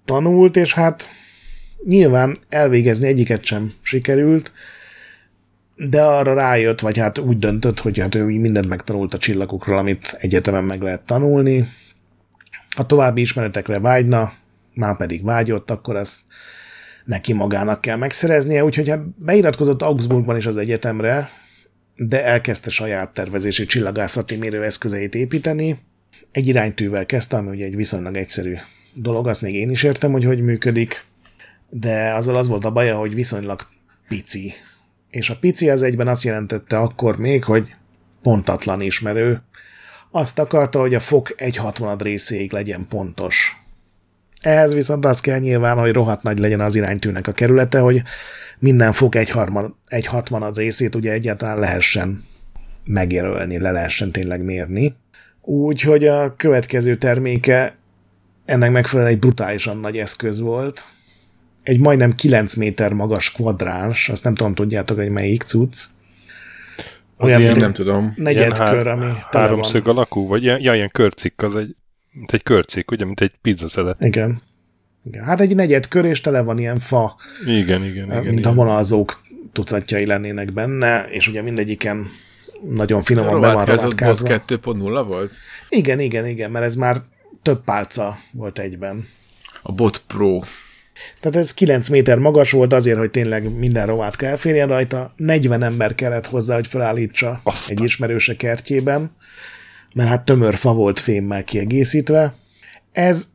tanult, és hát nyilván elvégezni egyiket sem sikerült, de arra rájött, vagy hát úgy döntött, hogy hát ő mindent megtanult a csillagokról, amit egyetemen meg lehet tanulni. Ha további ismeretekre vágyna, már pedig vágyott, akkor azt neki magának kell megszereznie, úgyhogy hát beiratkozott Augsburgban is az egyetemre, de elkezdte saját tervezési csillagászati mérőeszközeit építeni. Egy iránytűvel kezdte, ami ugye egy viszonylag egyszerű dolog, azt még én is értem, hogy hogy működik, de azzal az volt a baja, hogy viszonylag pici. És a pici az egyben azt jelentette akkor még, hogy pontatlan ismerő. Azt akarta, hogy a fok 1,60 részéig legyen pontos. Ehhez viszont az kell nyilván, hogy rohadt nagy legyen az iránytűnek a kerülete, hogy minden fok egy, harmad, egy hatvanad részét ugye egyáltalán lehessen megjelölni, le lehessen tényleg mérni. Úgyhogy a következő terméke ennek megfelelően egy brutálisan nagy eszköz volt. Egy majdnem 9 méter magas kvadráns, azt nem tudom, tudjátok, hogy melyik cucc. Olyan, ilyen- mint Nem tudom. negyedkör, ami tele van. Háromszög alakú, vagy ilyen, ja, ilyen körcik, az egy, mint egy körcik, ugye, mint egy pizzaszelet. Igen. Igen. Hát egy negyedkör, és tele van ilyen fa, Igen, igen, igen. mint igen. a vonalzók tucatjai lennének benne, és ugye mindegyiken nagyon finoman be van rovatkázva. 2.0 volt? Igen, igen, igen, mert ez már több pálca volt egyben. A Bot Pro. Tehát ez 9 méter magas volt azért, hogy tényleg minden rovátka elférjen rajta. 40 ember kellett hozzá, hogy felállítsa Aztán. egy ismerőse kertjében, mert hát tömör fa volt fémmel kiegészítve. Ez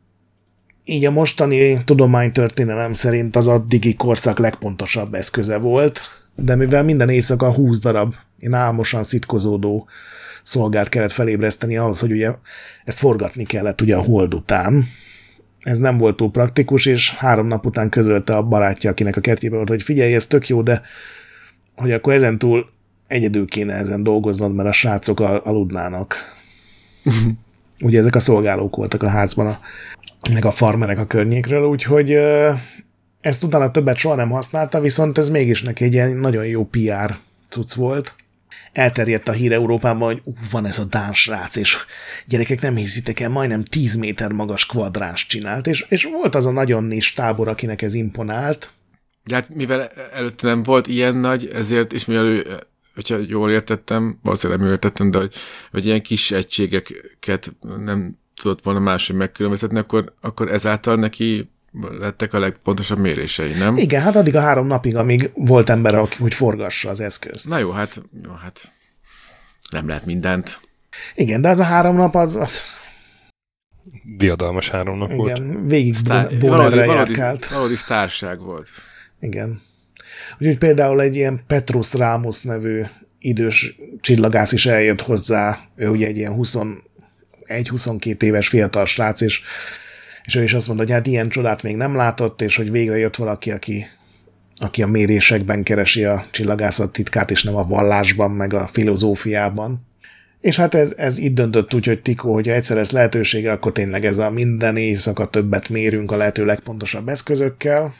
így a mostani tudománytörténelem szerint az addigi korszak legpontosabb eszköze volt, de mivel minden éjszaka 20 darab én álmosan szitkozódó szolgált kellett felébreszteni ahhoz, hogy ugye ezt forgatni kellett ugye a hold után, ez nem volt túl praktikus, és három nap után közölte a barátja, akinek a kertjében volt, hogy figyelj, ez tök jó, de hogy akkor ezentúl egyedül kéne ezen dolgoznod, mert a srácok al- aludnának. Ugye ezek a szolgálók voltak a házban, a, meg a farmerek a környékről, úgyhogy ezt utána többet soha nem használta, viszont ez mégis neki egy ilyen nagyon jó PR cucc volt. Elterjedt a hír Európában, hogy ú, van ez a dán srác, és gyerekek nem hiszitek el, majdnem 10 méter magas kvadrás csinált, és, és volt az a nagyon nis tábor, akinek ez imponált. De hát mivel előtte nem volt ilyen nagy, ezért, és mivel ő, hogyha jól értettem, valószínűleg nem jól értettem, de hogy, hogy ilyen kis egységeket nem tudott volna máshogy megkülönböztetni, akkor, akkor ezáltal neki lettek a legpontosabb mérései, nem? Igen, hát addig a három napig, amíg volt ember, aki hogy forgassa az eszközt. Na jó, hát, jó, hát nem lehet mindent. Igen, de az a három nap az, az Diadalmas három nap volt. igen, végig Sztár, Bonerre valódi, valódi, járkált. valódi sztárság volt. Igen. Úgyhogy például egy ilyen Petrus Rámus nevű idős csillagász is eljött hozzá, ő ugye egy ilyen 21-22 éves fiatal srác, és, és ő is azt mondta, hogy hát ilyen csodát még nem látott, és hogy végre jött valaki, aki, aki a mérésekben keresi a csillagászat titkát, és nem a vallásban, meg a filozófiában. És hát ez, ez itt döntött úgy, hogy Tikó, hogyha egyszer ez lehetősége, akkor tényleg ez a minden éjszaka többet mérünk a lehető legpontosabb eszközökkel.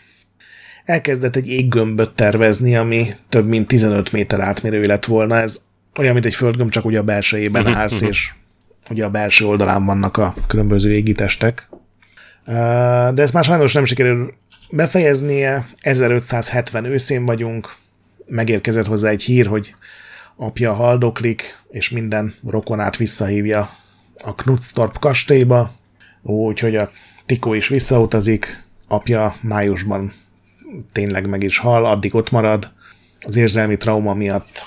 Elkezdett egy éggömböt tervezni, ami több mint 15 méter átmérőjű lett volna. Ez olyan, mint egy földgömb, csak ugye a belsejében állsz, és ugye a belső oldalán vannak a különböző égitestek. De ezt már sajnos nem sikerül befejeznie. 1570 őszén vagyunk, megérkezett hozzá egy hír, hogy apja haldoklik, és minden rokonát visszahívja a Knutstorp kastélyba, úgyhogy a Tikó is visszautazik, apja májusban tényleg meg is hal, addig ott marad. Az érzelmi trauma miatt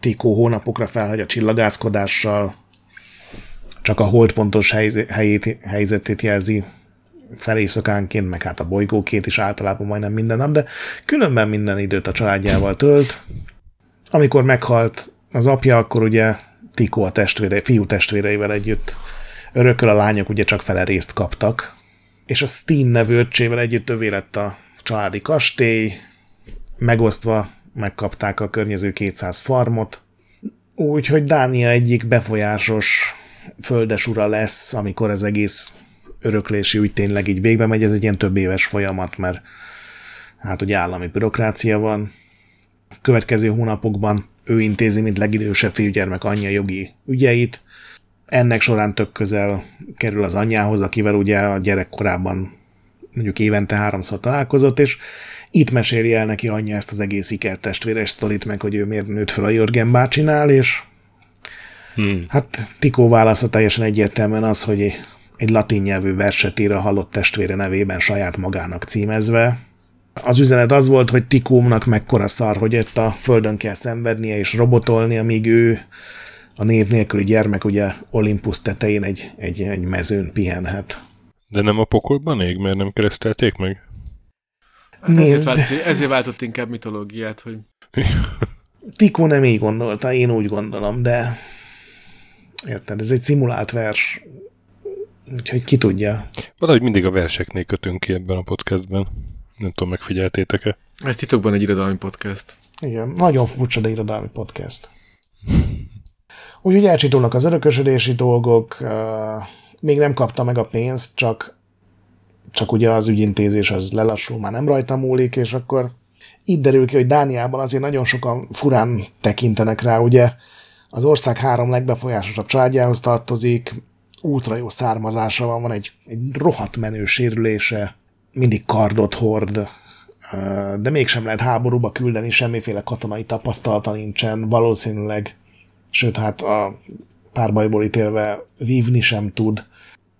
Tikó hónapokra felhagy a csillagászkodással, csak a holdpontos helyét, helyzetét jelzi felészakánként, meg hát a bolygókét is általában majdnem minden nap, de különben minden időt a családjával tölt. Amikor meghalt az apja, akkor ugye Tikó a testvére, fiú testvéreivel együtt örököl, a lányok ugye csak fele részt kaptak, és a Steen nevű öccsével együtt övé lett a családi kastély, megosztva megkapták a környező 200 farmot, úgyhogy Dánia egyik befolyásos földesura lesz, amikor az egész öröklési úgy tényleg így végbe megy, ez egy ilyen több éves folyamat, mert hát ugye állami bürokrácia van. Következő hónapokban ő intézi, mint legidősebb fiúgyermek anyja jogi ügyeit. Ennek során tök közel kerül az anyjához, akivel ugye a gyerek korábban mondjuk évente háromszor találkozott, és itt meséli el neki anyja ezt az egész ikertestvéres sztorit, meg hogy ő miért nőtt fel a Jörgen bácsinál, és hmm. hát Tikó válasza teljesen egyértelműen az, hogy egy latin nyelvű verset ír a halott testvére nevében saját magának címezve. Az üzenet az volt, hogy Tikómnak mekkora szar, hogy itt a földön kell szenvednie és robotolni, amíg ő a név nélküli gyermek ugye Olympus tetején egy, egy, egy mezőn pihenhet. De nem a pokolban ég, mert nem keresztelték meg? Hát Nézd. Ezért, váltott, ezért váltott inkább mitológiát, hogy... Tikó nem így gondolta, én úgy gondolom, de érted, ez egy szimulált vers, úgyhogy ki tudja. Valahogy mindig a verseknél kötünk ki ebben a podcastben. Nem tudom, megfigyeltétek-e? Ez titokban egy irodalmi podcast. Igen, nagyon furcsa, de irodalmi podcast. Úgyhogy elcsitulnak az örökösödési dolgok, még nem kapta meg a pénzt, csak csak ugye az ügyintézés az lelassul, már nem rajta múlik, és akkor itt derül ki, hogy Dániában azért nagyon sokan furán tekintenek rá, ugye. Az ország három legbefolyásosabb családjához tartozik, útra jó származása van, van egy, egy rohadt menő sérülése, mindig kardot hord, de mégsem lehet háborúba küldeni, semmiféle katonai tapasztalata nincsen, valószínűleg, sőt, hát a párbajból ítélve vívni sem tud,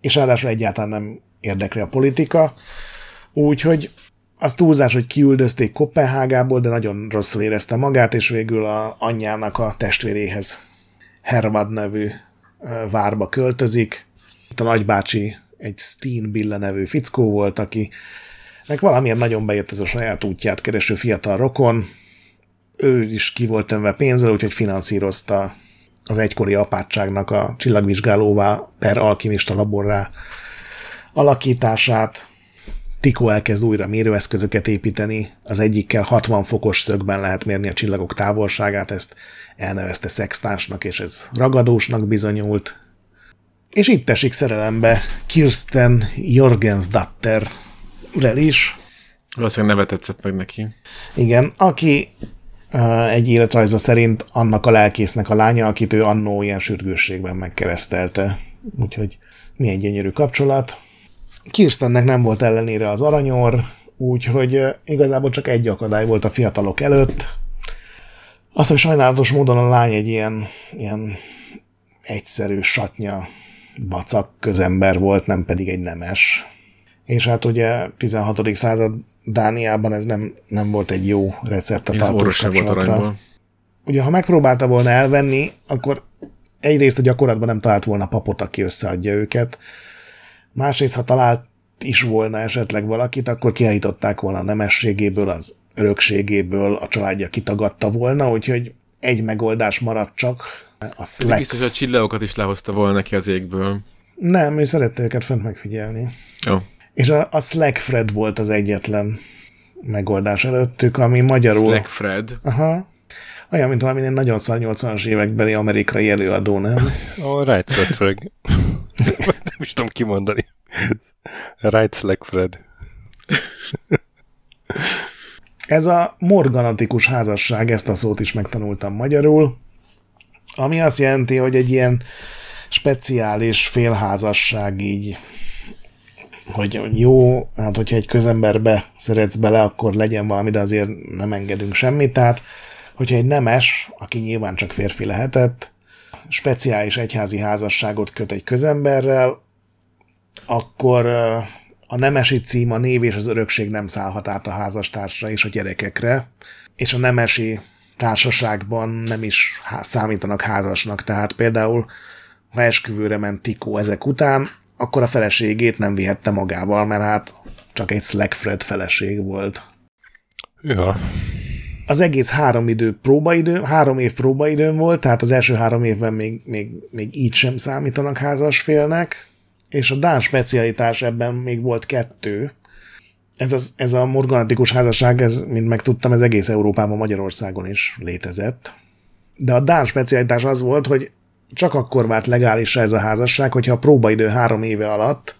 és ráadásul egyáltalán nem érdekli a politika, úgyhogy az túlzás, hogy kiüldözték Kopenhágából, de nagyon rosszul érezte magát, és végül a anyjának a testvéréhez Hervad nevű várba költözik. Itt a nagybácsi egy Steen Billa nevű fickó volt, aki meg valamiért nagyon bejött ez a saját útját kereső fiatal rokon. Ő is ki volt tenve pénzzel, úgyhogy finanszírozta az egykori apátságnak a csillagvizsgálóvá per alkimista laborrá alakítását. Tikó elkezd újra mérőeszközöket építeni, az egyikkel 60 fokos szögben lehet mérni a csillagok távolságát, ezt elnevezte szextánsnak, és ez ragadósnak bizonyult. És itt esik szerelembe Kirsten Jorgensdatter rel is. Valószínűleg neve tetszett meg neki. Igen, aki egy életrajza szerint annak a lelkésznek a lánya, akit ő annó ilyen sürgősségben megkeresztelte. Úgyhogy milyen gyönyörű kapcsolat. Kirstennek nem volt ellenére az aranyor, úgyhogy igazából csak egy akadály volt a fiatalok előtt. Az, hogy sajnálatos módon a lány egy ilyen, ilyen egyszerű satnya vacak közember volt, nem pedig egy nemes. És hát ugye 16. század Dániában ez nem, nem volt egy jó recept a tartós kapcsolatra. Ugye, ha megpróbálta volna elvenni, akkor egyrészt a gyakorlatban nem talált volna papot, aki összeadja őket, Másrészt, ha talált is volna esetleg valakit, akkor kiállították volna a nemességéből, az örökségéből, a családja kitagadta volna, úgyhogy egy megoldás maradt csak. A Slack. Biztos, hogy a csillagokat is lehozta volna neki az égből. Nem, ő szerette őket fönt megfigyelni. Jó. És a, a Slack Fred volt az egyetlen megoldás előttük, ami magyarul... Slack Fred? Aha. Olyan, mint valami nagyon szar 80-as évekbeli amerikai előadó, nem? Oh, right, Fred. nem is tudom kimondani. Right Slack Fred. Ez a morganatikus házasság, ezt a szót is megtanultam magyarul, ami azt jelenti, hogy egy ilyen speciális félházasság így, hogy jó, hát hogyha egy közemberbe szeretsz bele, akkor legyen valami, de azért nem engedünk semmit. Tehát, hogyha egy nemes, aki nyilván csak férfi lehetett, speciális egyházi házasságot köt egy közemberrel, akkor a nemesi cím, a név és az örökség nem szállhat át a házastársra és a gyerekekre, és a nemesi társaságban nem is számítanak házasnak, tehát például ha esküvőre ment Tikó ezek után, akkor a feleségét nem vihette magával, mert hát csak egy Slackfred feleség volt. Ja. Az egész három idő próbaidő, három év próbaidőn volt, tehát az első három évben még, még, még így sem számítanak házasfélnek, és a Dán specialitás ebben még volt kettő. Ez, az, ez a morganatikus házasság, ez, mint megtudtam, ez egész Európában, Magyarországon is létezett. De a Dán specialitás az volt, hogy csak akkor vált legálisra ez a házasság, hogyha a próbaidő három éve alatt,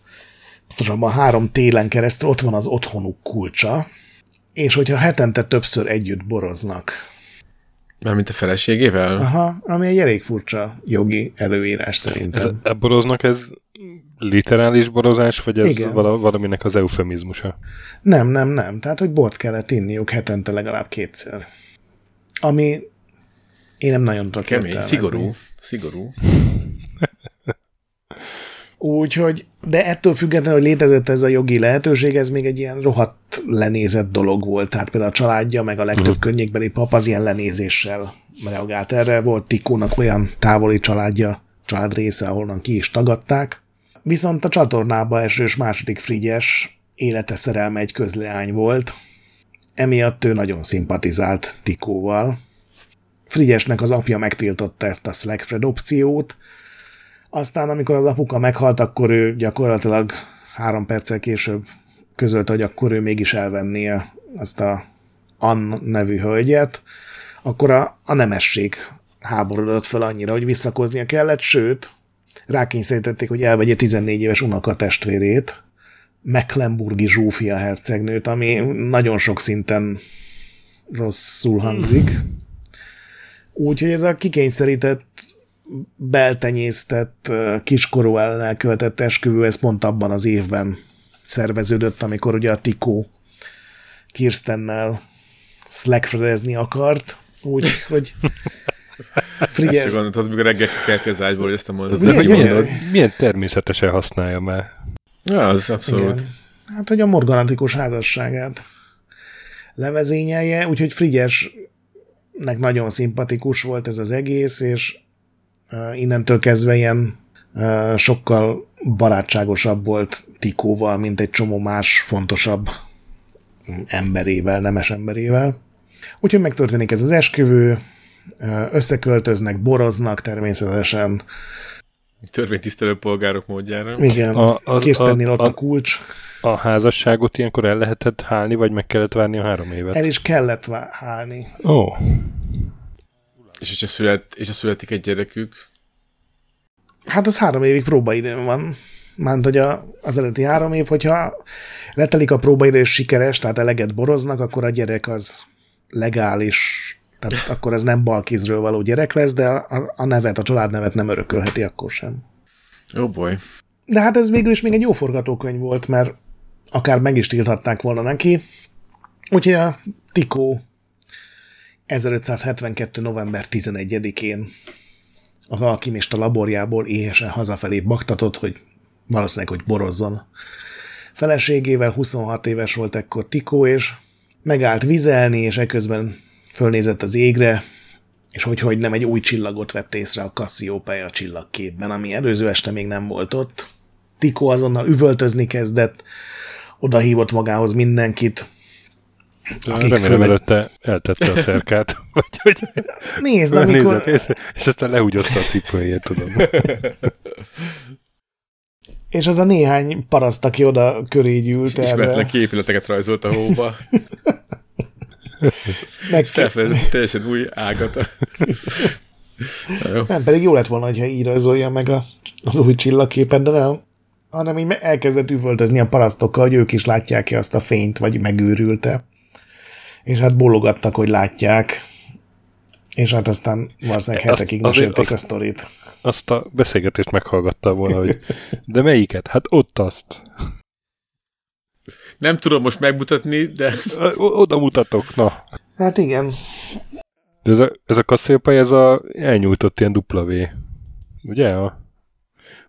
pontosabban három télen keresztül ott van az otthonuk kulcsa, és hogyha hetente többször együtt boroznak. Mármint a feleségével? Aha, ami egy elég furcsa jogi előírás Ez, szerintem. e boroznak, ez literális borozás, vagy ez Igen. vala, valaminek az eufemizmusa? Nem, nem, nem. Tehát, hogy bort kellett inniuk hetente legalább kétszer. Ami én nem nagyon tudok Kemény, értelmezni. szigorú. Szigorú. Úgyhogy, de ettől függetlenül, hogy létezett ez a jogi lehetőség, ez még egy ilyen rohadt lenézett dolog volt. Tehát például a családja, meg a legtöbb uh-huh. környékbeli pap az ilyen lenézéssel reagált erre. Volt Tikónak olyan távoli családja, család része, ahonnan ki is tagadták. Viszont a csatornába esős második Frigyes élete szerelme egy közleány volt, emiatt ő nagyon szimpatizált Tikóval. Frigyesnek az apja megtiltotta ezt a Slackfred opciót, aztán, amikor az apuka meghalt, akkor ő gyakorlatilag három perccel később közölte, hogy akkor ő mégis elvenné azt a Ann nevű hölgyet, akkor a, a nemesség háborodott fel annyira, hogy visszakoznia kellett, sőt, rákényszerítették, hogy elvegye 14 éves unokatestvérét, Mecklenburgi Zsófia hercegnőt, ami nagyon sok szinten rosszul hangzik. Úgyhogy ez a kikényszerített beltenyésztett, kiskorú ellen elkövetett esküvő, ez pont abban az évben szerveződött, amikor ugye a Tikó Kirstennel slackfredezni akart, úgy, hogy Ezt Frigyes, gondoltad, mikor reggel kelti az ágyból, hogy ezt a mondatot Milyen- milyen-. Milyen természetesen használja már. Ja, az abszolút. igen, hát hogy a morganatikus házasságát levezényelje, úgyhogy Frigyesnek nagyon szimpatikus volt ez az egész, és innentől kezdve ilyen sokkal barátságosabb volt Tikóval, mint egy csomó más fontosabb emberével, nemes emberével. Úgyhogy megtörténik ez az esküvő, összeköltöznek, boroznak természetesen. Törvénytisztelő polgárok módjára. Igen, A- a, Kirstennél a- ott a, a- kulcs. A házasságot ilyenkor el lehetett hálni, vagy meg kellett várni a három évet? El is kellett vá- hálni. Ó, És, és, a szület, és a születik egy gyerekük. Hát az három évig próbaidőn van. Mármint, hogy a, az előtti három év, hogyha letelik a próbaidő és sikeres, tehát eleget boroznak, akkor a gyerek az legális, tehát akkor ez nem balkézről való gyerek lesz, de a, a nevet, a családnevet nem örökölheti akkor sem. Ó, oh boy. De hát ez végül is még egy jó forgatókönyv volt, mert akár meg is tilthatták volna neki. Úgyhogy a Tikó 1572. november 11-én az alkimista laborjából éhesen hazafelé baktatott, hogy valószínűleg, hogy borozzon. Feleségével 26 éves volt ekkor Tikó, és megállt vizelni, és eközben fölnézett az égre, és hogy, hogy nem egy új csillagot vett észre a Cassiopeia csillagképben, ami előző este még nem volt ott. Tikó azonnal üvöltözni kezdett, oda hívott magához mindenkit. Akik remélem főleg- előtte eltette a cerkát, vagy hogy Nézd, amikor... nézett, és, és aztán lehúgyozta a cipőjét, tudom. És az a néhány paraszt, aki oda köré gyűlt Ismeretlen erre, képületeket rajzolt a hóba. meg, Felfedezett teljesen új ágat. Na jó. nem, pedig jó lett volna, ha így rajzolja meg a, az új csillagképet, de nem. Hanem így elkezdett üvöltözni a parasztokkal, hogy ők is látják-e azt a fényt, vagy megőrülte. És hát bólogattak, hogy látják. És hát aztán valószínűleg hetekig mesélték a sztorit. Azt a beszélgetést meghallgatta volna, hogy de melyiket? Hát ott azt. Nem tudom most megmutatni, de Oda mutatok, na. Hát igen, De ez a, ez a Cassiopeia, ez a elnyújtott ilyen dupla V. Ugye? A,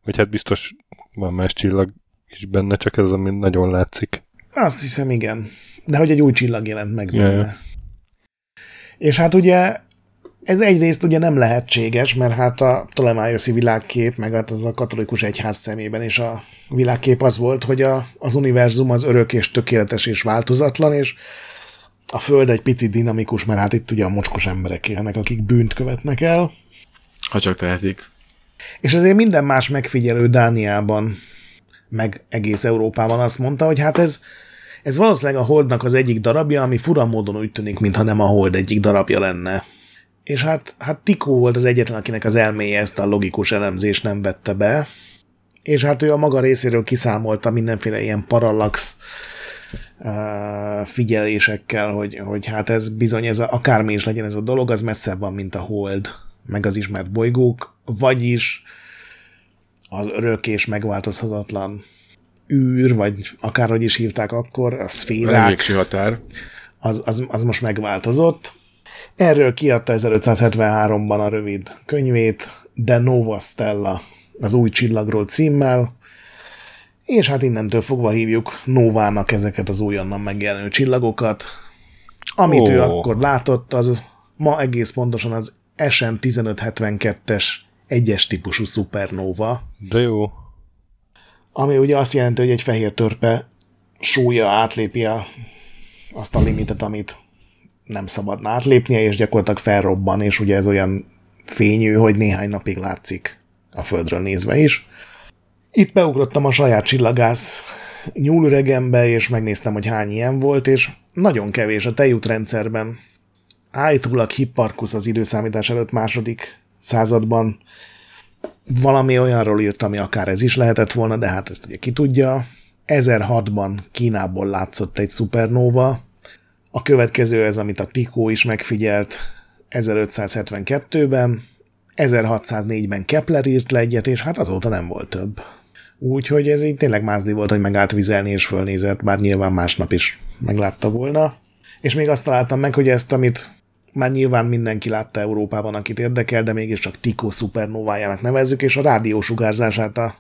vagy hát biztos van más csillag is benne, csak ez, ami nagyon látszik. Azt hiszem, igen. De hogy egy új csillag jelent meg Ja, benne. ja. És hát ugye Ez egyrészt ugye nem lehetséges, mert hát a Ptolemaioszi világkép, meg hát az a katolikus egyház szemében is a világkép az volt, hogy a, az univerzum az örök és tökéletes és változatlan, és a Föld egy picit dinamikus, mert hát itt ugye a mocskos emberek élnek, akik bűnt követnek el. Ha csak tehetik. És azért minden más megfigyelő Dániában, meg egész Európában azt mondta, hogy hát ez, ez valószínűleg a Holdnak az egyik darabja, ami fura módon úgy tűnik, mintha nem a Hold egyik darabja lenne. És hát, hát Tikó volt az egyetlen, akinek az elméje ezt a logikus elemzést nem vette be, és hát ő a maga részéről kiszámolta mindenféle ilyen parallax uh, figyelésekkel, hogy, hogy hát ez bizony, ez a, akármi is legyen ez a dolog, az messzebb van, mint a hold, meg az ismert bolygók, vagyis az örök és megváltozhatatlan űr, vagy akárhogy is hívták akkor, a szférák, A határ. az, az, az most megváltozott. Erről kiadta 1573-ban a rövid könyvét, De Nova Stella, az új csillagról címmel, és hát innentől fogva hívjuk Novának ezeket az újonnan megjelenő csillagokat. Amit Ó. ő akkor látott, az ma egész pontosan az SN 1572-es egyes típusú szupernóva, De jó. ami ugye azt jelenti, hogy egy fehér törpe súlya átlépi a, azt a limitet, amit nem szabadna átlépnie, és gyakorlatilag felrobban, és ugye ez olyan fényű, hogy néhány napig látszik a Földről nézve is. Itt beugrottam a saját csillagász nyúlüregembe, és megnéztem, hogy hány ilyen volt, és nagyon kevés a tejútrendszerben. Állítólag Hipparchus az időszámítás előtt második században valami olyanról írt, ami akár ez is lehetett volna, de hát ezt ugye ki tudja. 1006-ban Kínából látszott egy szupernóva, a következő ez, amit a Tikó is megfigyelt 1572-ben, 1604-ben Kepler írt le egyet, és hát azóta nem volt több. Úgyhogy ez így tényleg mázli volt, hogy megállt vizelni és fölnézett, bár nyilván másnap is meglátta volna. És még azt találtam meg, hogy ezt, amit már nyilván mindenki látta Európában, akit érdekel, de mégiscsak Tikó szupernovájának nevezzük, és a rádiósugárzását a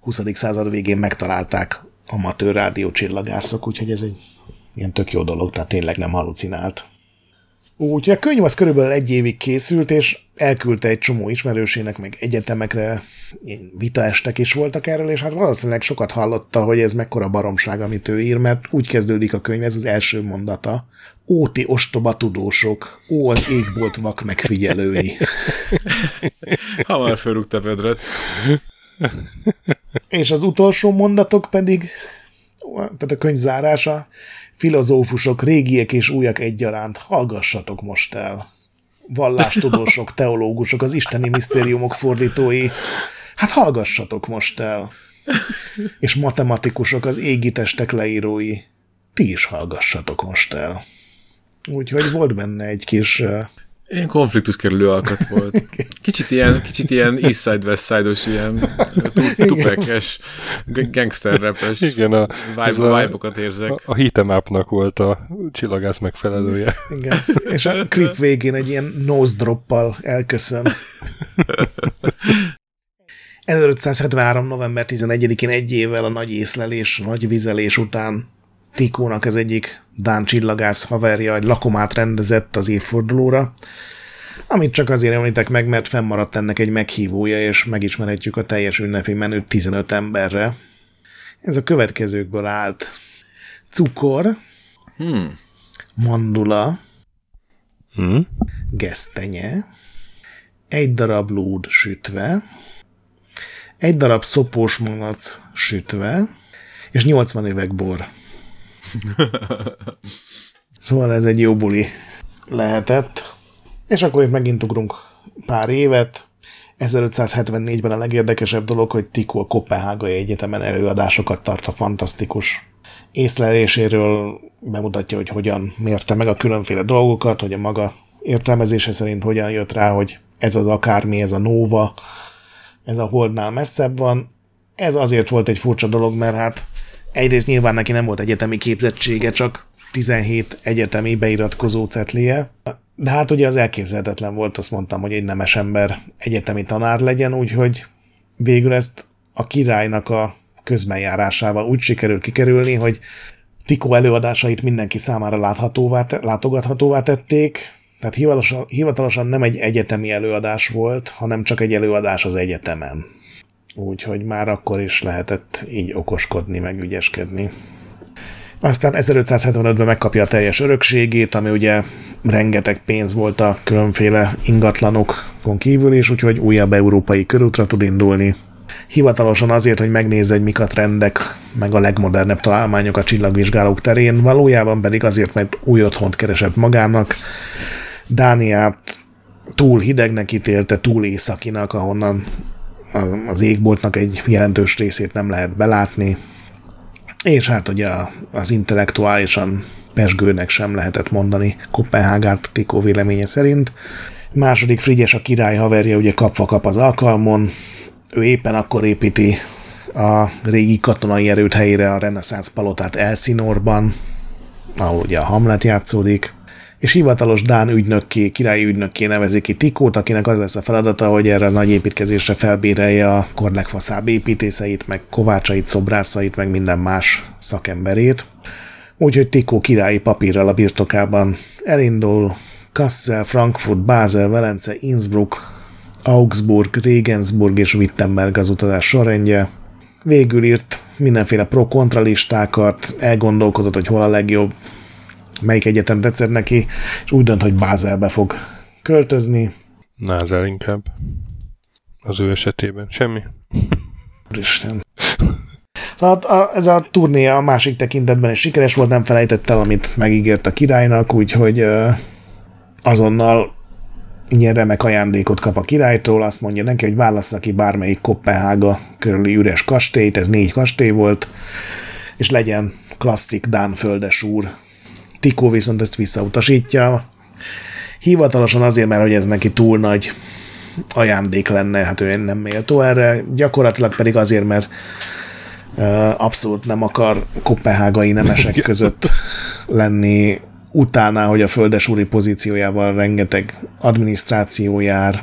20. század végén megtalálták amatőr rádiócsillagászok, úgyhogy ez egy ilyen tök jó dolog, tehát tényleg nem halucinált. Úgyhogy a könyv az körülbelül egy évig készült, és elküldte egy csomó ismerősének, meg egyetemekre, ilyen vitaestek is voltak erről, és hát valószínűleg sokat hallotta, hogy ez mekkora baromság, amit ő ír, mert úgy kezdődik a könyv, ez az első mondata. Ó, ti ostoba tudósok, ó, az égbolt vak megfigyelői. Hamar felrúgta Pedret. És az utolsó mondatok pedig, tehát a könyv zárása, filozófusok, régiek és újak egyaránt, hallgassatok most el. Vallástudósok, teológusok, az isteni misztériumok fordítói, hát hallgassatok most el. És matematikusok, az égi testek leírói, ti is hallgassatok most el. Úgyhogy volt benne egy kis uh, Ilyen konfliktus kerülő alkat volt. Kicsit ilyen, kicsit ilyen East Side, West Side-os, ilyen tu- tupekes, gangster rapes Igen, a, vibe, a- vibe-okat érzek. A, a hitemapnak volt a csillagász megfelelője. Igen. És a klip végén egy ilyen nose droppal elköszön. 1573. november 11-én egy évvel a nagy észlelés, nagy vizelés után Tikónak az egyik Dán csillagász haverja egy lakomát rendezett az évfordulóra, amit csak azért említek meg, mert fennmaradt ennek egy meghívója, és megismerhetjük a teljes ünnepi menüt 15 emberre. Ez a következőkből állt. Cukor, Hmm. mandula, Hm? gesztenye, egy darab lúd sütve, egy darab szopós malac sütve, és 80 üveg bor. Szóval ez egy jó buli lehetett. És akkor itt megint ugrunk pár évet. 1574-ben a legérdekesebb dolog, hogy Tikó a Kopenhágai Egyetemen előadásokat tart a fantasztikus észleléséről, bemutatja, hogy hogyan mérte meg a különféle dolgokat, hogy a maga értelmezése szerint hogyan jött rá, hogy ez az akármi, ez a Nova, ez a Holdnál messzebb van. Ez azért volt egy furcsa dolog, mert hát egyrészt nyilván neki nem volt egyetemi képzettsége, csak 17 egyetemi beiratkozó cetlie, de hát ugye az elképzelhetetlen volt, azt mondtam, hogy egy nemes ember egyetemi tanár legyen, úgyhogy végül ezt a királynak a közbenjárásával úgy sikerült kikerülni, hogy Tikó előadásait mindenki számára láthatóvá, látogathatóvá tették, Tehát hivatalosan, hivatalosan nem egy egyetemi előadás volt, hanem csak egy előadás az egyetemen. Úgyhogy már akkor is lehetett így okoskodni, meg ügyeskedni. Aztán 1575-ben megkapja a teljes örökségét, ami ugye rengeteg pénz volt a különféle ingatlanokon kívül is, úgyhogy újabb európai körútra tud indulni. Hivatalosan azért, hogy megnézze, hogy mik a trendek, meg a legmodernebb találmányok a csillagvizsgálók terén, valójában pedig azért, mert új otthont keresett magának. Dániát túl hidegnek ítélte, túl északinak, ahonnan az égboltnak egy jelentős részét nem lehet belátni, és hát ugye az intellektuálisan pesgőnek sem lehetett mondani Kopenhágát Tikó véleménye szerint. Második Frigyes a király haverja ugye kapva kap az alkalmon, ő éppen akkor építi a régi katonai erőt helyére a reneszánsz palotát Elsinorban, ahol ugye a Hamlet játszódik, és hivatalos Dán ügynökké, királyi ügynökké nevezi ki Tikót, akinek az lesz a feladata, hogy erre a nagy építkezésre felbérelje a kor legfaszább építészeit, meg kovácsait, szobrászait, meg minden más szakemberét. Úgyhogy Tikó királyi papírral a birtokában elindul Kassel, Frankfurt, Basel, Velence, Innsbruck, Augsburg, Regensburg és Wittenberg az utazás sorrendje. Végül írt mindenféle pro-kontra listákat, elgondolkodott, hogy hol a legjobb melyik egyetem tetszett neki, és úgy dönt, hogy Bázelbe fog költözni. Názel inkább. Az ő esetében. Semmi. Isten. Tehát ez a turné a másik tekintetben is sikeres volt, nem felejtett el, amit megígért a királynak, úgyhogy azonnal ilyen remek ajándékot kap a királytól, azt mondja neki, hogy válassza ki bármelyik Kopenhága körüli üres kastélyt, ez négy kastély volt, és legyen klasszik Dán földesúr. Tikó viszont ezt visszautasítja. Hivatalosan azért, mert hogy ez neki túl nagy ajándék lenne, hát ő nem méltó erre, gyakorlatilag pedig azért, mert abszolút nem akar kopenhágai nemesek között lenni, utána, hogy a földesúri pozíciójával rengeteg adminisztráció jár,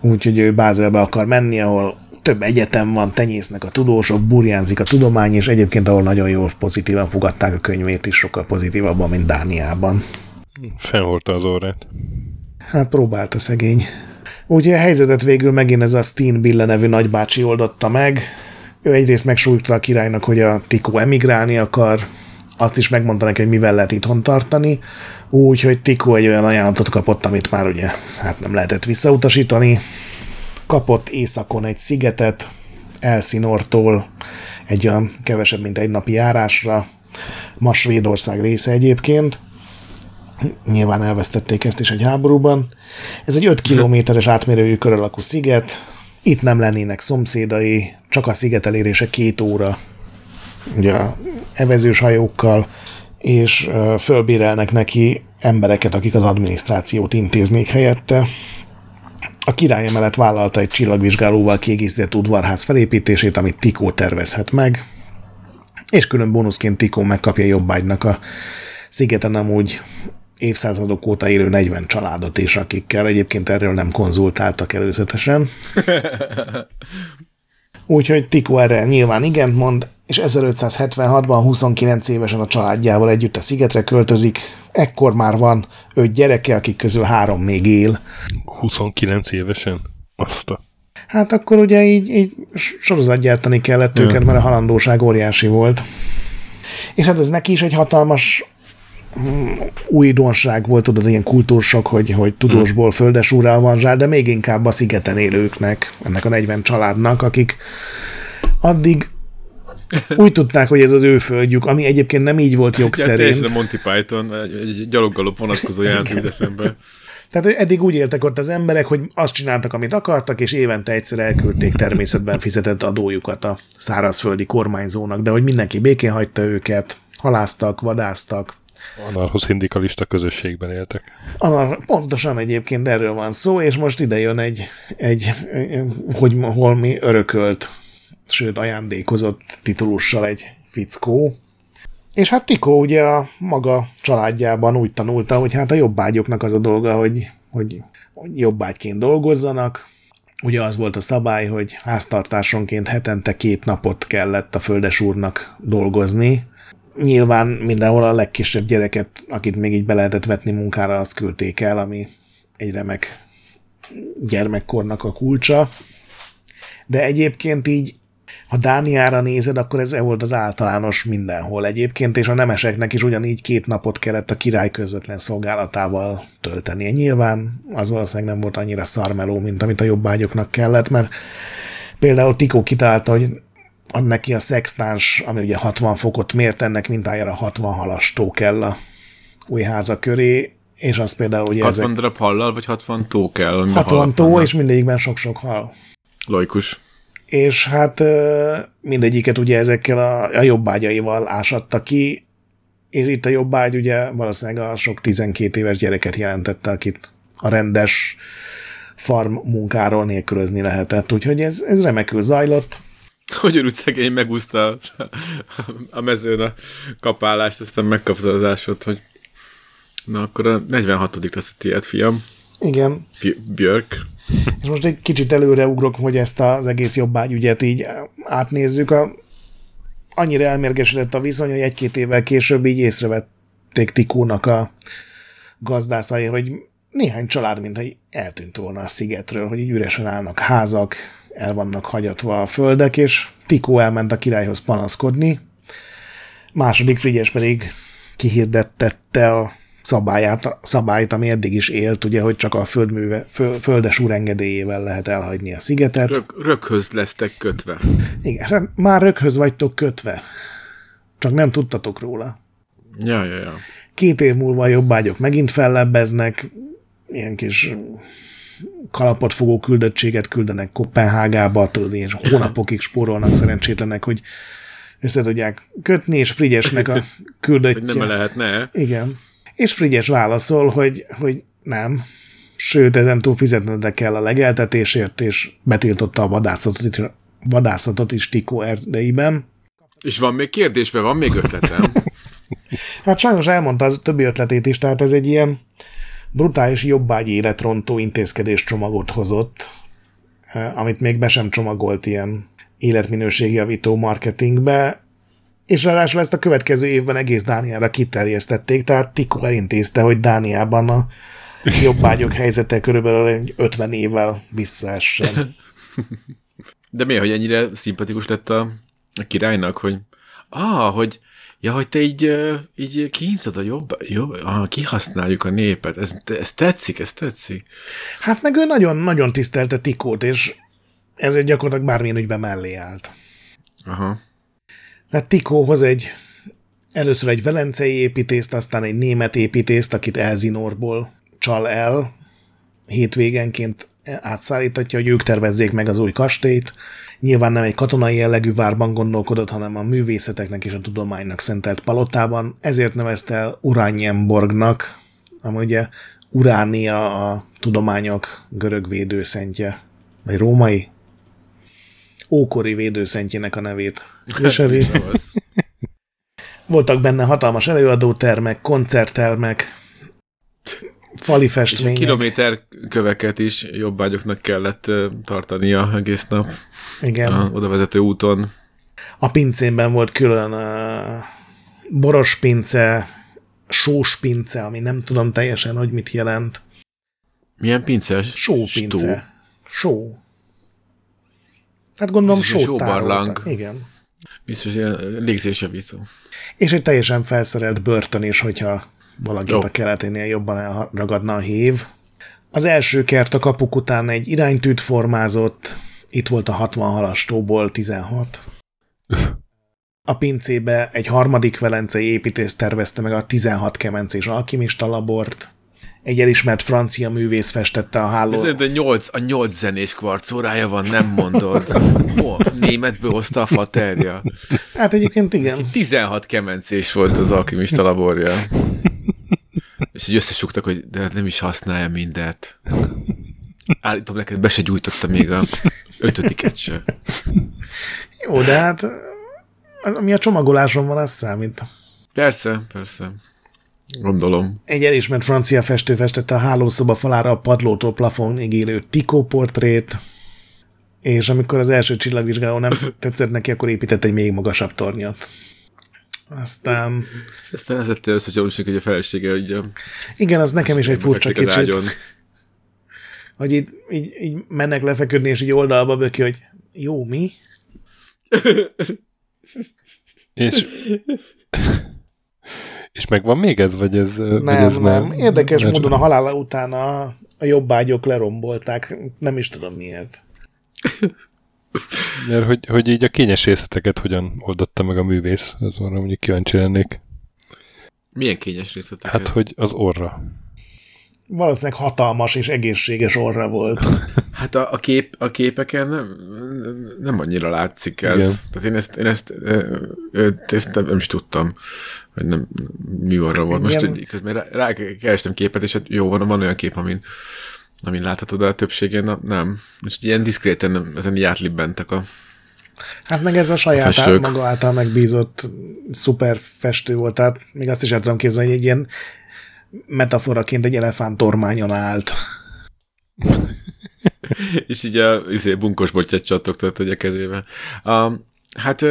úgyhogy ő Bázelbe akar menni, ahol több egyetem van, tenyésznek a tudósok, burjánzik a tudomány, és egyébként ahol nagyon jól pozitívan fogadták a könyvét is, sokkal pozitívabban, mint Dániában. Fennhordta az órát. Hát próbálta szegény. Úgyhogy a helyzetet végül megint ez a Steen Bille nevű nagybácsi oldotta meg. Ő egyrészt megsújta a királynak, hogy a Tikó emigrálni akar, azt is megmondta neki, hogy mivel lehet itthon tartani, úgyhogy Tikó egy olyan ajánlatot kapott, amit már ugye hát nem lehetett visszautasítani, kapott északon egy szigetet, Elszinortól egy olyan kevesebb, mint egy napi járásra, ma Svédország része egyébként, nyilván elvesztették ezt is egy háborúban. Ez egy 5 kilométeres átmérőjű kör alakú sziget, itt nem lennének szomszédai, csak a sziget elérése két óra ugye evezős hajókkal, és fölbérelnek neki embereket, akik az adminisztrációt intéznék helyette. A király emellett vállalta egy csillagvizsgálóval kiegészített udvarház felépítését, amit Tikó tervezhet meg, és külön bónuszként Tikó megkapja jobbágynak a szigeten amúgy évszázadok óta élő 40 családot is, akikkel egyébként erről nem konzultáltak előzetesen. Úgyhogy Tikó erre nyilván igent mond, és 1576-ban 29 évesen a családjával együtt a szigetre költözik. Ekkor már van öt gyereke, akik közül három még él. 29 évesen? Azt a... Hát akkor ugye így, így sorozatgyártani kellett őket, mert a halandóság óriási volt. És hát ez neki is egy hatalmas újdonság volt, tudod, ilyen kultúrsok, hogy, hogy tudósból földesúrral van zsár, de még inkább a szigeten élőknek, ennek a 40 családnak, akik addig úgy tudták, hogy ez az ő földjük, ami egyébként nem így volt jog ja, a Monty Python, egy, egy gyaloggalop vonatkozó jelent eszembe. Tehát eddig úgy éltek ott az emberek, hogy azt csináltak, amit akartak, és évente egyszer elküldték természetben fizetett adójukat a szárazföldi kormányzónak, de hogy mindenki békén hagyta őket, haláztak, vadáztak. Anarcho-szindikalista közösségben éltek. Anar, pontosan egyébként erről van szó, és most ide jön egy, egy hogy hol örökölt sőt ajándékozott titulussal egy fickó. És hát Tikó ugye a maga családjában úgy tanulta, hogy hát a jobbágyoknak az a dolga, hogy, hogy jobbágyként dolgozzanak. Ugye az volt a szabály, hogy háztartásonként hetente két napot kellett a földesúrnak dolgozni, nyilván mindenhol a legkisebb gyereket, akit még így be lehetett vetni munkára, azt küldték el, ami egy remek gyermekkornak a kulcsa. De egyébként így, ha Dániára nézed, akkor ez volt az általános mindenhol egyébként, és a nemeseknek is ugyanígy két napot kellett a király közvetlen szolgálatával töltenie. Nyilván az valószínűleg nem volt annyira szarmeló, mint amit a jobbágyoknak kellett, mert például Tikó kitalálta, hogy ad neki a szextáns, ami ugye 60 fokot mért, ennek mintájára 60 halastó kell a új háza köré, és az például ugye 60 ezek... darab hallal, vagy 60 tó kell? amiben 60 halak tó, és mindegyikben sok-sok hal. Logikus. És hát mindegyiket ugye ezekkel a, a jobbágyaival ásatta ki, és itt a jobbágy ugye valószínűleg a sok 12 éves gyereket jelentette, akit a rendes farm munkáról nélkülözni lehetett. Úgyhogy ez, ez remekül zajlott. Hogy örült szegény megúszta a mezőn a kapálást, aztán megkapta az ásot, hogy na akkor a 46. lesz a tiéd, fiam. Igen, Björk. És most egy kicsit előre ugrok, hogy ezt az egész jobbágyügyet így átnézzük. A, annyira elmérgesedett a viszony, hogy egy-két évvel később így észrevették Tikónak a gazdászai, hogy néhány család, mintha eltűnt volna a szigetről, hogy így üresen állnak házak, el vannak hagyatva a földek, és Tikó elment a királyhoz panaszkodni. Második Frigyes pedig kihirdettette a szabályát, a szabályt, ami eddig is élt, ugye, hogy csak a földműve, föl, földes úr engedélyével lehet elhagyni a szigetet. Rök, rökhöz lesztek kötve. Igen, hát már röghöz vagytok kötve. Csak nem tudtatok róla. Ja, ja, ja. Két év múlva a jobbágyok megint fellebbeznek, ilyen kis kalapot fogó küldöttséget küldenek Kopenhágába, tudod, és hónapokig spórolnak szerencsétlenek, hogy össze tudják kötni, és Frigyesnek a Hogy küldöttje... nem lehetne Igen. És Frigyes válaszol, hogy, hogy nem, sőt, ezentúl fizetned kell a legeltetésért, és betiltotta a vadászatot, is- vadászatot is Tikó erdeiben. És van még kérdésben, van még ötletem. Hát sajnos elmondta az többi ötletét is, tehát ez egy ilyen brutális jobbágy életrontó intézkedés csomagot hozott, eh, amit még be sem csomagolt ilyen életminőségjavító marketingbe, és ráadásul ezt a következő évben egész Dániára kiterjesztették, tehát Tikó elintézte, hogy Dániában a jobbágyok helyzete körülbelül egy 50 évvel visszaessen. De miért, hogy ennyire szimpatikus lett a, a királynak, hogy ah, hogy ja, hogy te így, így kínzod a jobb, jobb ah, kihasználjuk a népet. Ez, ez tetszik, ez tetszik. Hát meg ő nagyon-nagyon tisztelte Tikót, és ezért gyakorlatilag bármilyen ügyben mellé állt. Aha. Tehát Tikó hoz egy először egy velencei építészt, aztán egy német építészt, akit Elzinorból csal el, hétvégenként átszállítatja, hogy ők tervezzék meg az új kastélyt. Nyilván nem egy katonai jellegű várban gondolkodott, hanem a művészeteknek és a tudománynak szentelt palotában, ezért nevezte el Uranienborgnak, ami ugye Uránia a tudományok görög védőszentje, vagy római ókori védőszentjének a nevét viseli. Az. Voltak benne hatalmas előadótermek, koncerttermek, fali És a festmények. kilométer köveket is jobbágyoknak kellett tartania egész nap Igen. a oda vezető úton. A pincénben volt külön uh, boros pince, sós pince, ami nem tudom teljesen, hogy mit jelent. Milyen pinces? Só pince. Só. Hát gondolom Ez egy sót sóbarlang. tároltak. Igen. Biztos ilyen légzésjavító. És egy teljesen felszerelt börtön is, hogyha valakit Jó. a keleténél jobban elragadna a hív. Az első kert a kapuk után egy iránytűt formázott, itt volt a 60 halastóból 16. A pincébe egy harmadik velencei építész tervezte meg a 16 kemencés alkimista labort. Egy elismert francia művész festette a háló... Ez a nyolc, a nyolc zenés kvarcórája van, nem mondod. Ó, németből hozta a faterja. Hát egyébként igen. 16 kemencés volt az alkimista laborja. És így összesugtak, hogy de nem is használja mindet. Állítom neked, be se gyújtotta még a ötödiket se. Jó, de hát ami a csomagoláson van, az számít. Persze, persze. Gondolom. Egy elismert francia festő festette a hálószoba falára a padlótól plafonig élő Tikó portrét, és amikor az első csillagvizsgáló nem tetszett neki, akkor épített egy még magasabb tornyot. Aztán... És aztán ez lett először gyanúsnak, hogy a felesége ugye... Igen, az nekem is egy furcsa kicsit. Hogy így, így, így mennek lefeküdni, és így oldalba böki, hogy jó, mi? És, és megvan még ez, vagy ez... vagy Nem, ez már- nem. Érdekes már- módon a halála után a, a jobb ágyok lerombolták. Nem is tudom miért. Mert hogy, hogy így a kényes részleteket hogyan oldotta meg a művész, az arra mondjuk kíváncsi lennék. Milyen kényes részletek Hát, hogy az orra. Valószínűleg hatalmas és egészséges orra volt. Hát a, a, kép, a képeken nem, nem annyira látszik ez. Igen. Tehát én ezt, én ezt, ö, ö, ezt nem is tudtam, hogy nem mi arra volt. Most Igen. hogy közben rá, rá kerestem képet, és hát jó, van, van olyan kép, amin, amin láthatod, a többségen na- nem. És ilyen diszkréten nem, ezen így átlibbentek a... Hát meg ez a saját ál, Festők. maga által megbízott szuper festő volt, tehát még azt is el tudom képzelni, hogy egy ilyen metaforaként egy elefántormányon állt. és így a izé, bunkos botját csattogtat hogy a kezébe. A, hát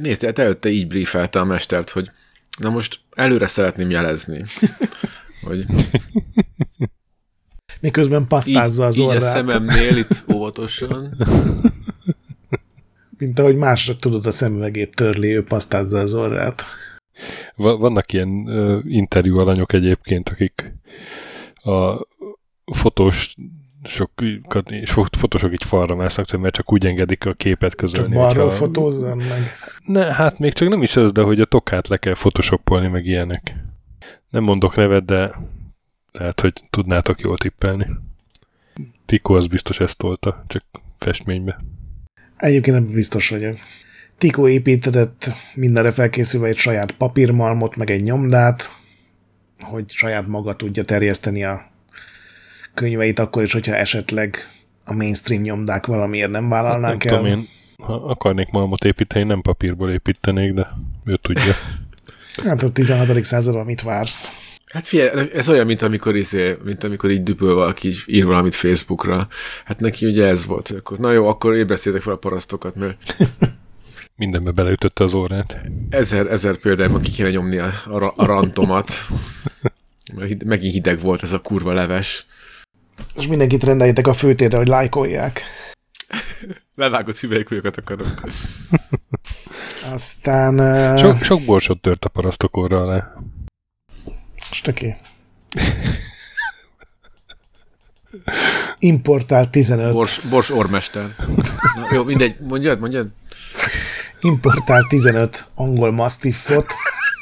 nézd, hát előtte így briefelte a mestert, hogy na most előre szeretném jelezni, hogy Miközben pasztázza az így, így a orrát, szememnél itt óvatosan. mint ahogy másra tudod a szemüvegét törli, ő pasztázza az orrát. Va- Vannak ilyen uh, interjú alanyok egyébként, akik a fotós sokat, és fo- fotósok így falra másznak, mert csak úgy engedik a képet Csak közölni. balról hogyha- fotózzam meg. Ne, hát még csak nem is ez, de hogy a tokát le kell photoshopolni, meg ilyenek. Nem mondok nevet, de lehet, hogy tudnátok jól tippelni. Tiko az biztos ezt tolta, csak festménybe. Egyébként ebben biztos vagyok. Tikó építetett mindenre felkészülve egy saját papírmalmot, meg egy nyomdát, hogy saját maga tudja terjeszteni a könyveit akkor is, hogyha esetleg a mainstream nyomdák valamiért nem Nem vállalnák el. tudom én, ha akarnék malmot építeni, nem papírból építenék, de ő tudja. Hát a 16. században mit vársz? Hát figyelj, ez olyan, mint amikor, izé, mint amikor így düböl valaki, ír valamit Facebookra. Hát neki ugye ez volt, akkor, na jó, akkor ébresztétek fel a parasztokat, mert Mindenbe beleütötte az órát. ezer, ezer példában ki kéne nyomni a, a, a rantomat. Mert hid- megint hideg volt ez a kurva leves. És mindenkit rendeljétek a főtérre, hogy lájkolják. Levágott hüvelykújokat akarok. Aztán... Uh, Sok, sok borsot tört a parasztok orra alá. Stöki. Importált 15, Bors, bors ormester. Na, jó, mindegy, mondjad, mondjad. importált 15 angol mastiffot,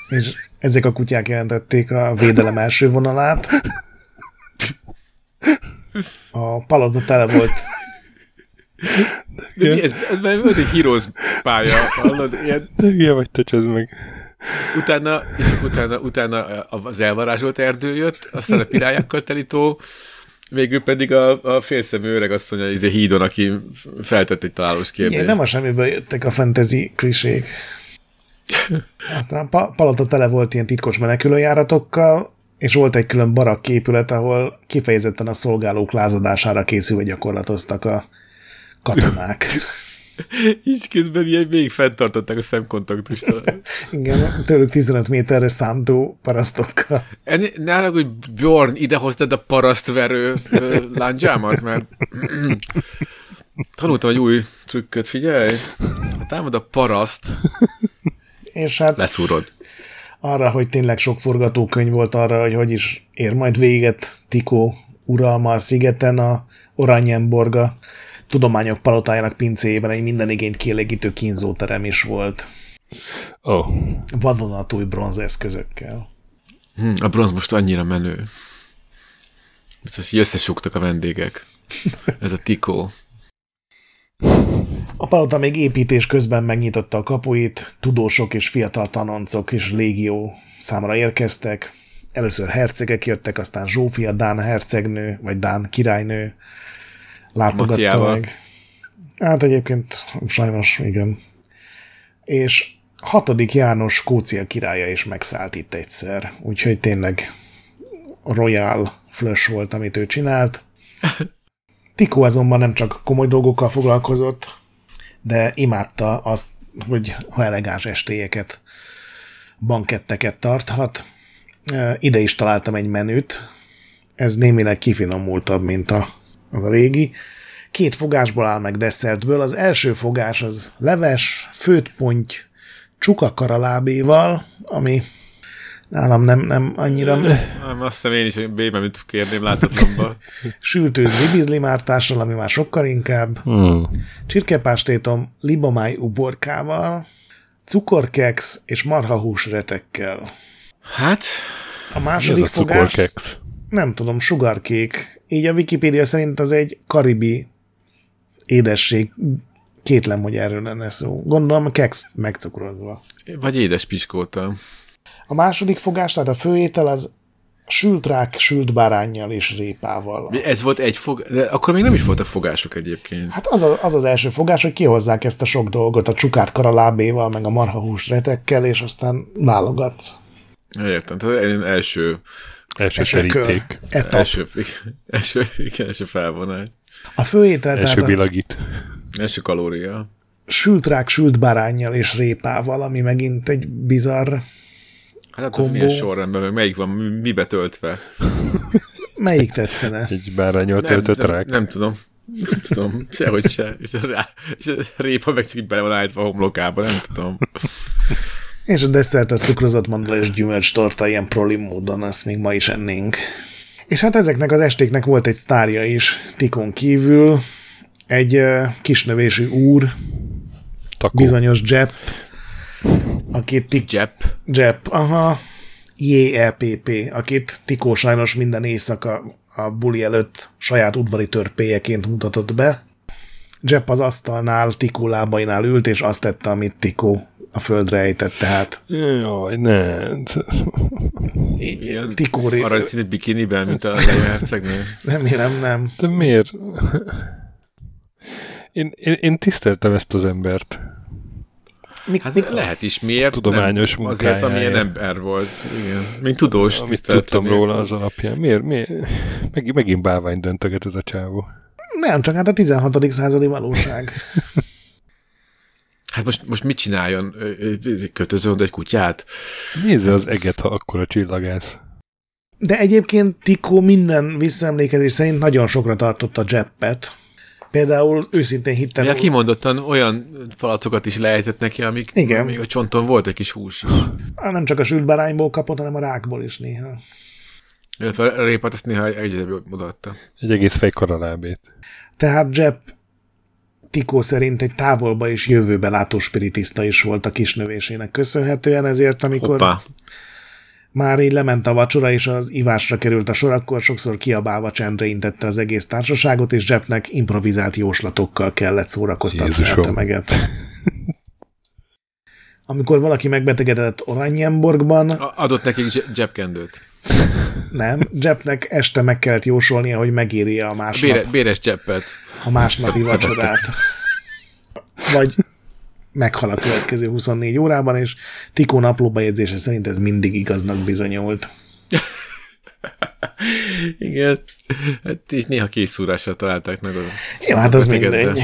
és ezek a kutyák jelentették a védelem első vonalát. A palota tele volt De mi, ez, ez már volt egy Heroes pálya, hallod? Ilyen, De hülye vagy, te csözd meg. utána, és utána, utána az elvarázsolt erdő jött, aztán a pirályákkal telító, végül pedig a, a félszemű öreg asszony a izé hídon, aki feltett egy találós kérdést. Igen, nem a semmiből jöttek a fantasy klisék. Aztán a pa- palota tele volt ilyen titkos menekülőjáratokkal, és volt egy külön barakképület, ahol kifejezetten a szolgálók lázadására készülve gyakorlatoztak a katonák. Így közben ilyen még fenntartották a szemkontaktust. Igen, tőlük 15 méterre szántó parasztokkal. Ennél, nálam, hogy Bjorn, idehoztad a parasztverő lándzsámat, mert tanultam egy új trükköt, figyelj. Ha támad a paraszt, És hát leszúrod. arra, hogy tényleg sok forgatókönyv volt arra, hogy hogy is ér majd véget Tikó uralma a szigeten, a Oranyemborga tudományok palotájának pincéjében egy minden igényt kielégítő kínzóterem is volt. Ó, oh, Vadonatúj bronzeszközökkel. Hm, a bronz most annyira menő. Biztos, hogy összesugtak a vendégek. Ez a tikó. A palota még építés közben megnyitotta a kapuit, tudósok és fiatal tanoncok és légió számra érkeztek. Először hercegek jöttek, aztán Zsófia, Dán hercegnő, vagy Dán királynő látogatta Maciával. meg. Hát egyébként sajnos, igen. És hatodik János Skócia királya is megszállt itt egyszer, úgyhogy tényleg royal flush volt, amit ő csinált. Tikó azonban nem csak komoly dolgokkal foglalkozott, de imádta azt, hogy ha elegáns estélyeket banketteket tarthat. Ide is találtam egy menüt, ez némileg kifinomultabb, mint a, az a régi. Két fogásból áll meg desszertből. Az első fogás az leves, főtponty, csukakaralábéval, ami nálam nem, nem annyira... Nem, azt hiszem én is mit kérném láthatatlanba. Sültőz ribizlimártással, ami már sokkal inkább. Hmm. Csirkepástétom libamáj uborkával, cukorkeks és marhahús retekkel. Hát, A Mi második az a fogás, cukorkeks? Nem tudom, sugarkék. Így a Wikipédia szerint az egy karibi édesség. Kétlem, hogy erről lenne szó. Gondolom a keks megcukrozva. vagy édes piskóta. A második fogás, tehát a főétel az sült rák, sült bárányjal és répával. Ez volt egy fog... De akkor még nem is voltak fogások egyébként. Hát az, a, az az első fogás, hogy kihozzák ezt a sok dolgot, a csukát karalábéval, meg a marhahús retekkel, és aztán válogatsz. Értem, tehát egy első, Első teríték. Első, első, igen, első felvonás, A főétel, Első tehát a első kalória. sült rák, sült bárányjal és répával, ami megint egy bizarr. Hát attól Kombó. milyen sorrendben, meg melyik van, mi- mibe töltve. Melyik tetszene? Egy bárányol Nem, töltött nem, rák. nem tudom. Nem tudom, sehogy se. És a, rá, és a répa meg csak így bele van állítva a homlokába, nem tudom. És a desszert a cukrozott mandala és gyümölcs torta ilyen proli módon, ezt még ma is ennénk. És hát ezeknek az estéknek volt egy sztárja is, Tikon kívül, egy uh, kisnövésű úr, Takó. bizonyos Jepp, akit Tik Jepp. Jepp, aha, JEPP, akit Tikó sajnos minden éjszaka a buli előtt saját udvari törpélyeként mutatott be. Jepp az asztalnál, Tikó lábainál ült, és azt tette, amit Tikó a földre ejtett, tehát Jaj, ne. Ilyen Tikó ré- aranyszínű bikiniben, mint a Leia hercegnő. remélem nem. De miért? Én, én, én tiszteltem ezt az embert. Mi, Hát mi, lehet is, miért? Tudományos nem, Azért, amilyen ember volt. Igen. Mint tudós. Amit tudtam róla az alapján. Miért? miért? Meg, megint bálvány döntöget ez a csávó. nem, csak hát a 16. századi valóság. Hát most, most mit csináljon? Kötözön egy kutyát? Nézze az eget, ha akkor a csillagász. De egyébként Tikó minden visszaemlékezés szerint nagyon sokra tartotta Jeppet. Például őszintén hittem, Ja, kimondottan olyan falatokat is lejtett neki, amik Igen. még a csonton volt egy kis hús nem csak a sült bárányból kapott, hanem a rákból is néha. Illetve a répát ezt néha egyedül odaadta. Egy egész fej karalábét. Tehát Jepp Tikó szerint egy távolba és jövőbe látó spiritista is volt a kisnövésének köszönhetően, ezért amikor Hoppá. már így lement a vacsora, és az ivásra került a sor, akkor sokszor kiabálva csendre intette az egész társaságot, és Jeppnek improvizált jóslatokkal kellett szórakoztatni a tömeget. Amikor valaki megbetegedett Oranienborgban, Adott neki egy zsebkendőt. Nem, Jeppnek este meg kellett jósolnia, hogy megéri a másnap, Bére, béres zseppet. a másnapi vacsorát. Vagy meghal a következő 24 órában, és Tikó naplóbejegyzése szerint ez mindig igaznak bizonyult. Igen. Hát és néha készúrással találták meg. A... Jó, hát az mindegy.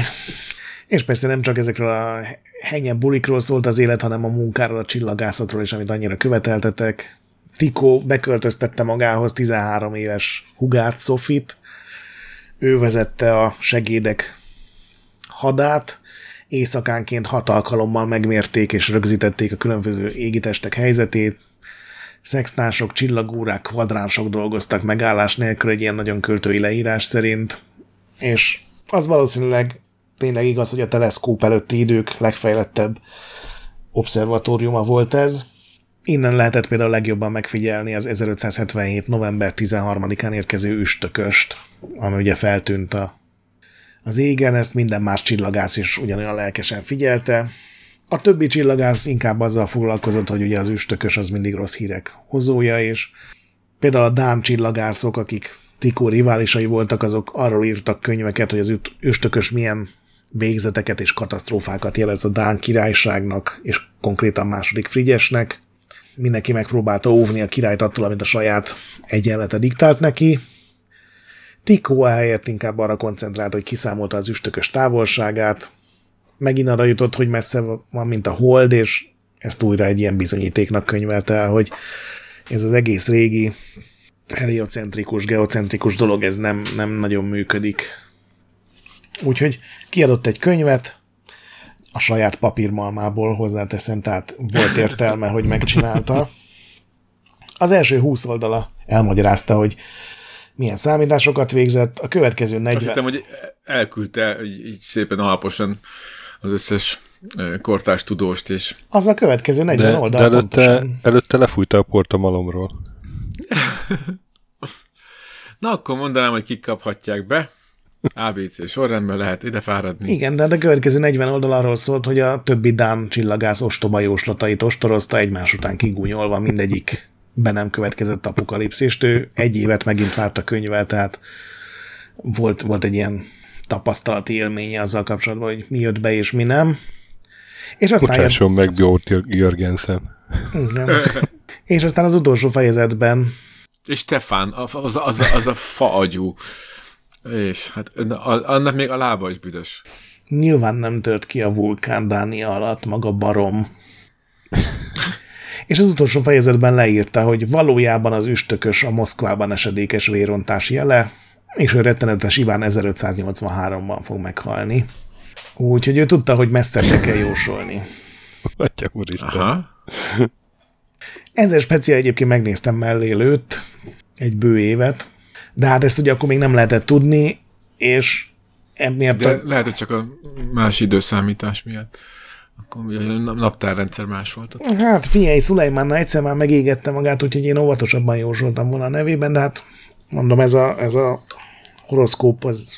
És persze nem csak ezekről a henye bulikról szólt az élet, hanem a munkáról, a csillagászatról is, amit annyira követeltetek. Tikó beköltöztette magához 13 éves hugát, Sofit. Ő vezette a segédek hadát. Éjszakánként hat alkalommal megmérték és rögzítették a különböző égitestek helyzetét. Szextások, csillagórák, kvadránsok dolgoztak megállás nélkül egy ilyen nagyon költői leírás szerint. És az valószínűleg tényleg igaz, hogy a teleszkóp előtti idők legfejlettebb obszervatóriuma volt ez. Innen lehetett például legjobban megfigyelni az 1577. november 13-án érkező üstököst, ami ugye feltűnt a, az égen, ezt minden más csillagász is ugyanolyan lelkesen figyelte. A többi csillagász inkább azzal foglalkozott, hogy ugye az üstökös az mindig rossz hírek hozója, és például a Dán csillagászok, akik Tikó riválisai voltak, azok arról írtak könyveket, hogy az üstökös milyen végzeteket és katasztrófákat jelez a Dán királyságnak, és konkrétan második Frigyesnek. Mindenki megpróbálta óvni a királyt attól, amit a saját egyenlete diktált neki. Tikó helyett inkább arra koncentrált, hogy kiszámolta az üstökös távolságát, megint arra jutott, hogy messze van, mint a hold, és ezt újra egy ilyen bizonyítéknak könyvelte el, hogy ez az egész régi heliocentrikus, geocentrikus dolog, ez nem, nem nagyon működik. Úgyhogy kiadott egy könyvet, a saját papírmalmából hozzáteszem, tehát volt értelme, hogy megcsinálta. Az első 20 oldala elmagyarázta, hogy milyen számításokat végzett, a következő 40... Azt hittem, hogy elküldte így, így szépen alaposan az összes kortárs tudóst, és... Az a következő 40 De, oldal de előtte, pontosan. előtte lefújta a port a malomról. Na, akkor mondanám, hogy kik kaphatják be. ABC sorrendben lehet ide fáradni. Igen, de a következő 40 oldal arról szólt, hogy a többi Dán csillagász ostoba jóslatait ostorozta egymás után kigúnyolva mindegyik be nem következett apokalipszist. Ő egy évet megint várt a könyvvel, tehát volt, volt egy ilyen tapasztalati élménye azzal kapcsolatban, hogy mi jött be és mi nem. És aztán, Bocsásson meg Bjort Jörgensen. igen. és aztán az utolsó fejezetben És Stefán, az, az, az, az a faagyú. És hát annak még a lába is büdös. nyilván nem tört ki a vulkán Dánia alatt maga barom. És az utolsó fejezetben leírta, hogy valójában az üstökös a Moszkvában esedékes vérontás jele, és ő rettenetes Iván 1583-ban fog meghalni. Úgyhogy ő tudta, hogy messzebbre kell jósolni. Atya úristen. Aha. Ezzel speciál egyébként megnéztem mellélőtt egy bő évet, de hát ezt ugye akkor még nem lehetett tudni, és emiatt De a lehet, hogy csak a más időszámítás miatt. Akkor ugye a nap- naptárrendszer más volt ott. Hát figyelj, Szulajmánnal egyszer már megégette magát, úgyhogy én óvatosabban jósoltam volna a nevében, de hát mondom, ez a, ez a horoszkóp, az,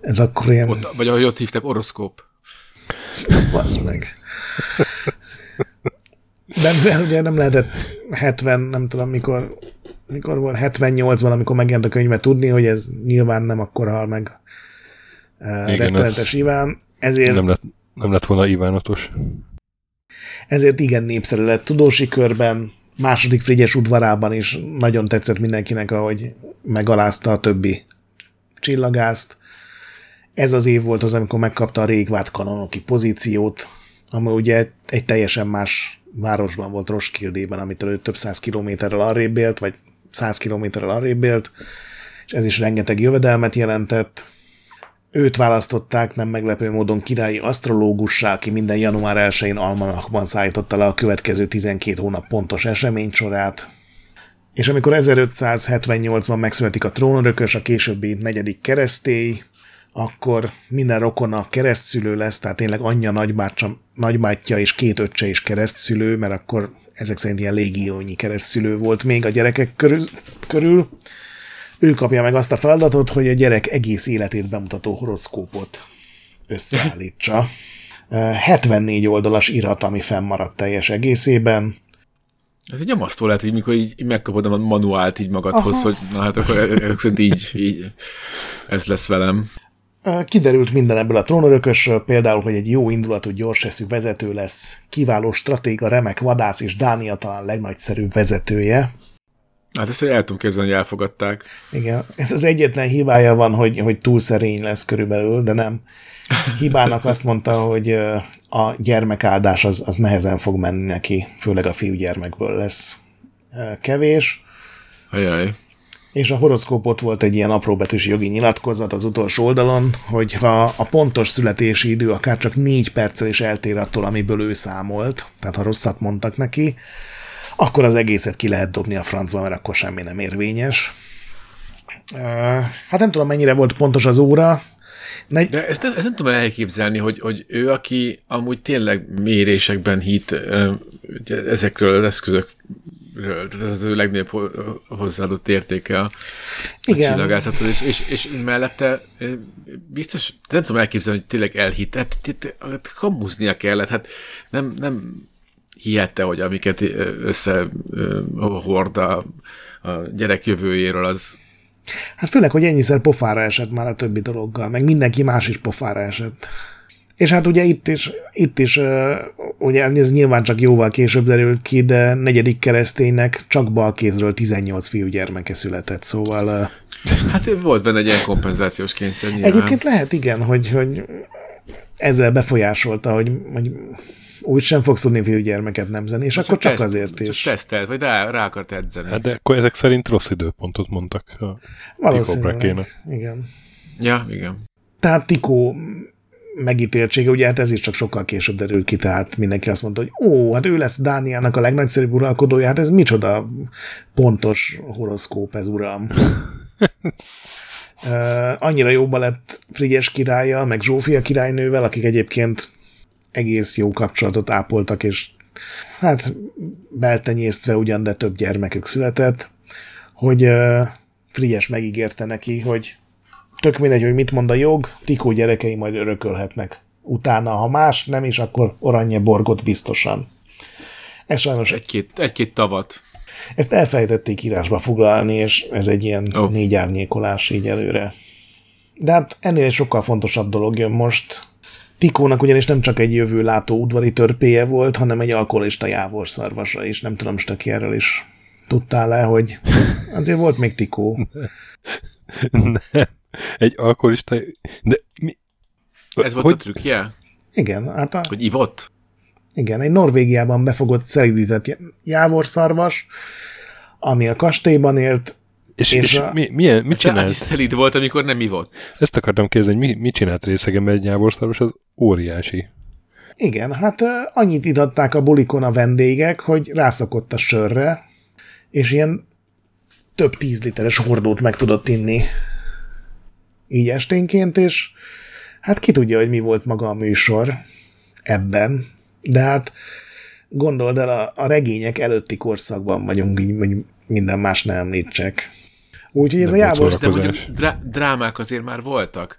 ez akkor ilyen, ott. Vagy ahogy ott hívták, oroszkóp. az meg. De mivel ugye nem lehetett 70, nem tudom mikor, mikor volt, 78-ban, amikor megjelent a könyve tudni, hogy ez nyilván nem akkor hal meg uh, rettenetes Iván, ezért Nem lett, nem lett volna Ivánatos. ezért igen népszerű lett tudósi körben, második Frigyes udvarában is nagyon tetszett mindenkinek, ahogy megalázta a többi csillagászt. Ez az év volt az, amikor megkapta a régvárt kanonoki pozíciót, ami ugye egy teljesen más városban volt Roskildében, amitől ő több száz kilométerrel arrébb élt, vagy száz kilométerrel arrébb élt, és ez is rengeteg jövedelmet jelentett. Őt választották nem meglepő módon királyi asztrológussá, aki minden január 1-én almanakban szállította le a következő 12 hónap pontos eseménysorát. És amikor 1578-ban megszületik a trónörökös, a későbbi negyedik keresztély, akkor minden rokona keresztszülő lesz, tehát tényleg anyja, nagybácsa, nagybátyja és két öccse is keresztszülő, mert akkor ezek szerint ilyen légiónyi keresztszülő volt még a gyerekek körül, körül. Ő kapja meg azt a feladatot, hogy a gyerek egész életét bemutató horoszkópot összeállítsa. Eh, 74 oldalas irat, ami fennmaradt teljes egészében. Ez egy nyomasztó lehet, hogy mikor így, megkapod a manuált így magadhoz, Aha. hogy na hát akkor ezek szerint így, így ez lesz velem. Kiderült minden ebből a trónörökösről, például, hogy egy jó indulatú, gyorseszű vezető lesz, kiváló stratéga, remek vadász és Dánia talán legnagyszerűbb vezetője. Hát ezt el tudom képzelni, hogy elfogadták. Igen, ez az egyetlen hibája van, hogy, hogy túl szerény lesz körülbelül, de nem. Hibának azt mondta, hogy a gyermekáldás az, az nehezen fog menni neki, főleg a fiúgyermekből lesz kevés. Ajaj. És a horoszkópot volt egy ilyen apróbetűs jogi nyilatkozat az utolsó oldalon, hogy ha a pontos születési idő akár csak négy perccel is eltér attól, amiből ő számolt, tehát ha rosszat mondtak neki, akkor az egészet ki lehet dobni a francba, mert akkor semmi nem érvényes. Hát nem tudom, mennyire volt pontos az óra. Ne... De ezt nem, ezt nem tudom elképzelni, hogy, hogy ő, aki amúgy tényleg mérésekben hit ezekről az eszközök tehát ez az ő legnagyobb hozzáadott értéke a, Igen. a csillagászathoz, és, és, és mellette biztos, nem tudom elképzelni, hogy tényleg elhitt, hát, hát kamuznia kellett, hát nem, nem hihette, hogy amiket összehord a, a gyerek jövőjéről, az Hát főleg, hogy ennyiszer pofára esett már a többi dologgal, meg mindenki más is pofára esett. És hát ugye itt is, itt is ugye ez nyilván csak jóval később derült ki, de negyedik kereszténynek csak balkézről 18 fiúgyermeke született, szóval... Hát volt benne egy ilyen kompenzációs kényszer nyilván. Egyébként lehet, igen, hogy, hogy ezzel befolyásolta, hogy, hogy úgy sem fogsz tudni fiúgyermeket nemzeni, és akkor csak teszt- azért csak is. tesztelt, vagy rá, rá akart edzeni. Hát de akkor ezek szerint rossz időpontot mondtak a Valószínűleg. Igen. Ja, igen. Tehát Tikó megítéltsége, ugye hát ez is csak sokkal később derült ki, tehát mindenki azt mondta, hogy ó, hát ő lesz Dániának a legnagyszerűbb uralkodója, hát ez micsoda pontos horoszkóp ez, uram. Uh, annyira jobban lett Frigyes királya, meg Zsófia királynővel, akik egyébként egész jó kapcsolatot ápoltak, és hát beltenyésztve ugyan, de több gyermekük született, hogy uh, Frigyes megígérte neki, hogy tök mindegy, hogy mit mond a jog, Tikó gyerekei majd örökölhetnek. Utána, ha más nem is, akkor Oranje Borgot biztosan. Ez sajnos, Egy-két, egy-két tavat. ezt elfelejtették írásba foglalni, és ez egy ilyen oh. négy árnyékolás így előre. De hát ennél egy sokkal fontosabb dolog jön most. Tikónak ugyanis nem csak egy jövő látó udvari törpéje volt, hanem egy alkoholista jávorszarvasa is. Nem tudom, Stöki erről is tudtál le, hogy azért volt még Tikó. Nem. Egy alkoholista... De mi? Ez volt hogy, a trükkje? Igen, hát a, Hogy ivott? Igen, egy Norvégiában befogott szelidített jávorszarvas, ami a kastélyban élt, És, és és a- mi, milyen, mit az csinált? is szelíd volt, amikor nem ivott. Ezt akartam kérdezni, hogy mi, mit csinált részegen egy jávorszarvas, az óriási. igen, hát annyit itatták a bulikon a vendégek, hogy rászokott a sörre, és ilyen több tíz literes hordót meg tudott inni így esténként, és hát ki tudja, hogy mi volt maga a műsor ebben, de hát gondold el, a, a regények előtti korszakban vagyunk, így hogy minden más nem említsek. Úgyhogy ez Nem a Jávor De mondjuk drá- drámák azért már voltak.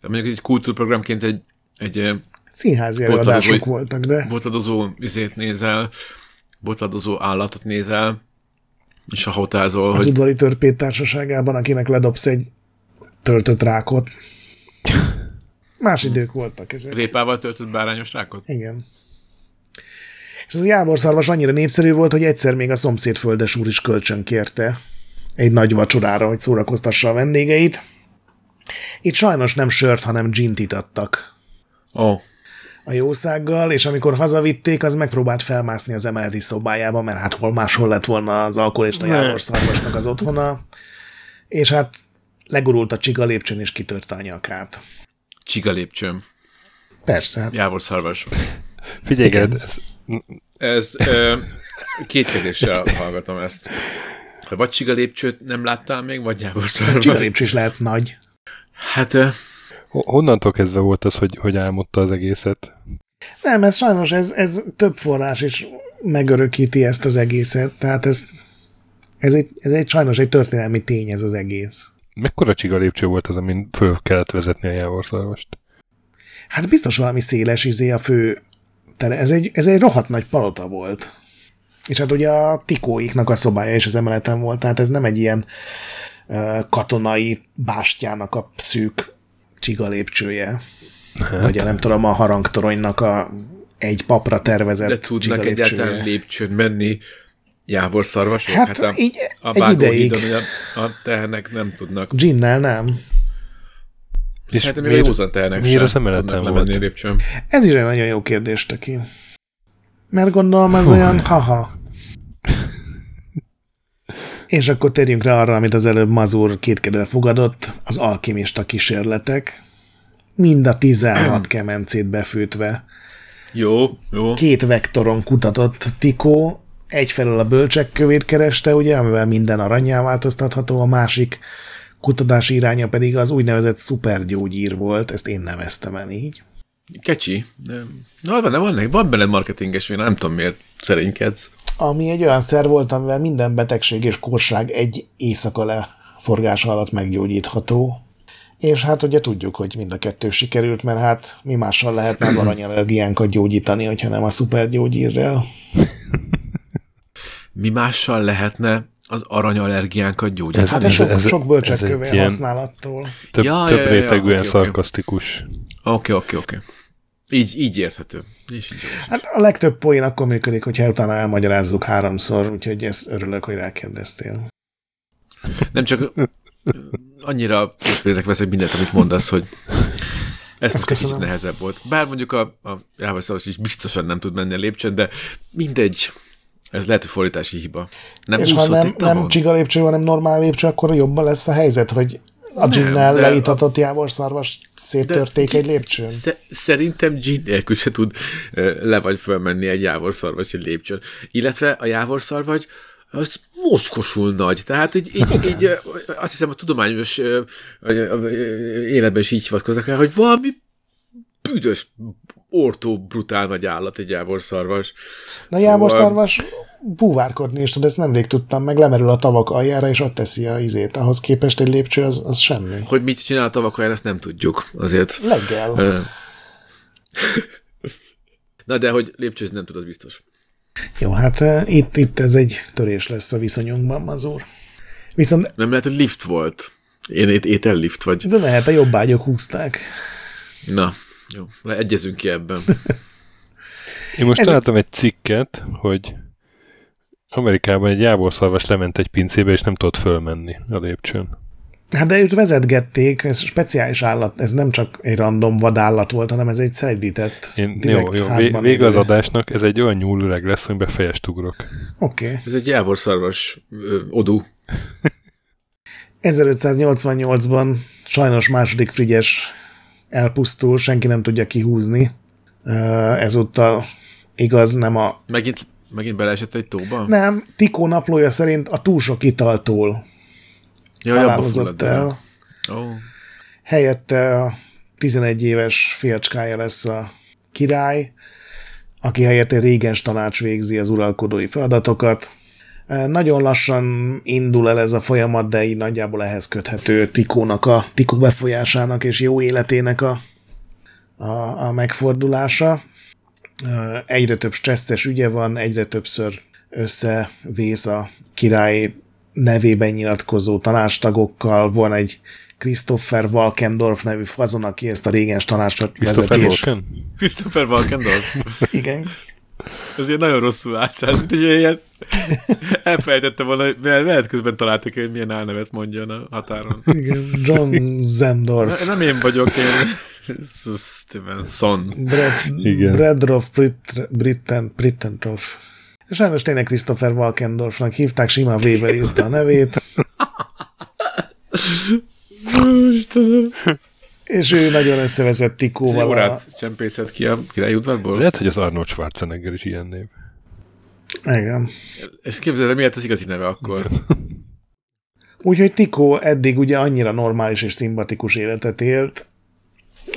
De mondjuk egy kultúrprogramként egy, egy színházi előadások voltak, de botladozó izét nézel, botladozó állatot nézel, és a hotázol, az hogy udvari törpét társaságában, akinek ledobsz egy töltött rákot. Más idők voltak ezek. répával töltött bárányos rákot. Igen. És az jávorszarvas annyira népszerű volt, hogy egyszer még a szomszéd földes úr is kölcsön kérte egy nagy vacsorára, hogy szórakoztassa a vendégeit. Itt sajnos nem sört, hanem gint itattak oh, a jószággal, és amikor hazavitték, az megpróbált felmászni az emeleti szobájába, mert hát hol máshol lett volna az alkoholista jávorszarvasnak az otthona, és hát legurult a csiga lépcsőn, és kitörte a nyakát. csiga lépcsőm, Persze, hát jávorszarvas. Figyelj, Igen. Gerd, ez, Ez ö, kétkedéssel hallgatom ezt. Vagy csiga lépcsőt nem láttál még, vagy csiga jávorszarvas? lépcső is lehet nagy. Hát ö, ho- honnantól kezdve volt az, hogy, hogy álmodta az egészet? Nem, ez sajnos ez, ez több forrás is megörökíti ezt az egészet, tehát ez, ez, egy, ez egy sajnos egy történelmi tény ez az egész. Mekkora csiga lépcső volt az, amin föl kellett vezetni a jávorszarvast? Hát biztos valami széles izé a fő tere. Ez egy, ez egy rohadt nagy palota volt. És hát ugye a tikóiknak a szobája is az emeleten volt, tehát ez nem egy ilyen uh, katonai bástyának a szűk csiga lépcsője. Hát. Vagy a, nem tudom, a harangtoronynak a egy papra tervezett de tudnak egyáltalán lépcsőn menni jávorszarvasok? Hát, a, így a egy ideig. vágóhídon a, a tehernek nem tudnak. Ginnel nem. És Hát még a józan tehernek miért sem az tudnak volt? lemenni lépcsőn. Ez is egy nagyon jó kérdés, Töki. Mert gondolom az olyan haha. És akkor térjünk rá arra, amit az előbb Mazur kétkedőre fogadott, az alkimista kísérletek. Mind a 16 kemencét befűtve. Jó, jó. Két vektoron kutatott Tikó, egyfelől a bölcsek kövét kereste, ugye, amivel minden aranyá változtatható, a másik kutatási iránya pedig az úgynevezett szupergyógyír volt, ezt én neveztem el így. Kecsi. De- Na, van, van, van benne marketinges véna, nem tudom miért szerénykedsz. ami egy olyan szer volt, amivel minden betegség és korság egy éjszaka leforgása alatt meggyógyítható. És hát ugye tudjuk, hogy mind a kettő sikerült, mert hát mi mással lehetne az aranyallergiánkat gyógyítani, hogyha nem a szupergyógyírrel. Mi mással lehetne az aranyallergiánkat gyógyítani? Hát Ez- sok, ez- sok ez bölcsekkövé egy ilyen- használattól. Több, Ja, több ja, ja, rétegűen oké. szarkasztikus. Oké, oké, oké. Így, így érthető. És így. Hát a legtöbb poén akkor működik, hogyha utána elmagyarázzuk háromszor, úgyhogy ezt örülök, hogy rákérdeztél. Nem csak annyira készpénzek veszek mindent, amit mondasz, hogy Ez Ezt kicsit nehezebb volt. Bár mondjuk a, a jávorszaros is biztosan nem tud menni a lépcsőn, de mindegy. Ez lehet, hogy fordítási hiba. Nem És ha nem, nem csiga lépcső, hanem normál lépcső, akkor jobban lesz a helyzet, hogy a ginnel leítatott jávorszarvas széttörték De- egy lépcsőn. Sze- Szerintem gin nélkül se tud le vagy fölmenni egy jávorszarvas egy lépcsőn. Illetve a jávorszarvagy az mocskosul nagy. Tehát így, így, így azt hiszem a tudományos életben is így hivatkoznak rá, hogy valami büdös, ortó, brutál nagy állat egy jávorszarvas. Na jávorszarvas búvárkodni is tud, ezt nemrég tudtam, meg lemerül a tavak aljára, és ott teszi a izét. Ahhoz képest egy lépcső az, az semmi. Hogy mit csinál a tavakkal, ezt nem tudjuk. Azért. Leggel. Na de hogy lépcsőzni nem tud, az biztos. Jó, hát itt, itt ez egy törés lesz a viszonyunkban, Mazur. Viszont, Nem lehet, hogy lift volt. Én ét, étellift vagy. de lehet, a jobb ágyok húzták. Na, jó, leegyezünk ki ebben. Én most Ez- találtam egy cikket, hogy Amerikában egy jávorszarvas lement egy pincébe, és nem tudott fölmenni a lépcsőn. Hát de őt vezetgették, ez speciális állat, ez nem csak egy random vadállat volt, hanem ez egy szelidített, Én, jó, jó, házban vége az adásnak, ez egy olyan nyúlüreg lesz, amiben fejest ugrok. Oké. Okay. Ez egy jávorszarvas ö, odú. 1588-ban sajnos második Frigyes elpusztul, senki nem tudja kihúzni. Ezúttal igaz, nem a... Megint, megint beleesett egy tóba? Nem, Tikó naplója szerint a túl sok italtól abba halálozott el. Ó, Helyette a 11 éves fiacskája lesz a király, aki helyett egy régens tanács végzi az uralkodói feladatokat. Nagyon lassan indul el ez a folyamat, de így nagyjából ehhez köthető Tikónak a Tikó befolyásának és jó életének a, a, a megfordulása. Egyre több stresszes ügye van, egyre többször összevész a király nevében nyilatkozó tanácstagokkal. Van egy Christopher Walkendorf nevű fazon, aki ezt a régens tanácsot Christopher vezeti. Walken? Christopher Walkendorf. Igen. Ez ilyen nagyon rosszul átszállt, mint hogy ilyen elfelejtette volna, hogy mert lehet közben találtak, hogy milyen álnevet mondjon a határon. Igen. John Zendorf. Nem én vagyok, én Stevenson. Brit, Britten, Brittendorf. Sajnos tényleg Christopher Walkendorfnak hívták, Sima V-vel írta a nevét, Istenem. És ő nagyon összevezett És egy Tikóval. A, órát csempészett ki a királyi udvarból? Lehet, hogy az Arnold Schwarzenegger is ilyen név. igen. És képzeld, el, miért az igazi neve akkor? Úgyhogy Tikó eddig ugye annyira normális és szimpatikus életet élt,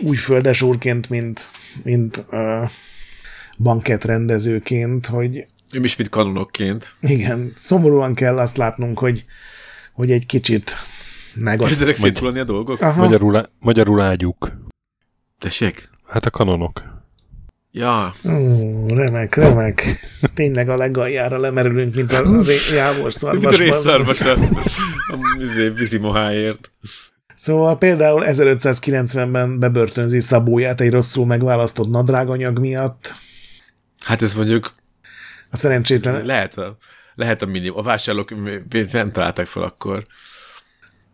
úgy földes úrként, mint, mint uh, banketrendezőként, hogy Ő is, mint kanonokként. igen, szomorúan kell azt látnunk, hogy, hogy egy kicsit negatív. Kezdenek szétulani a dolgok? Aha. Magyarul, magyarul ágyuk. Tessék? Hát a kanonok. Ja, Ó, remek, remek. Tényleg a legaljára lemerülünk, mint a ré- jávor mint a szarvas. részszarvas a, a vízi moháért. Szóval például 1590-ben bebörtönzi Szabóját egy rosszul megválasztott nadráganyag miatt. Hát ez mondjuk A szerencsétlen, lehet a, lehet a minimum. A vásárlók nem találták fel akkor.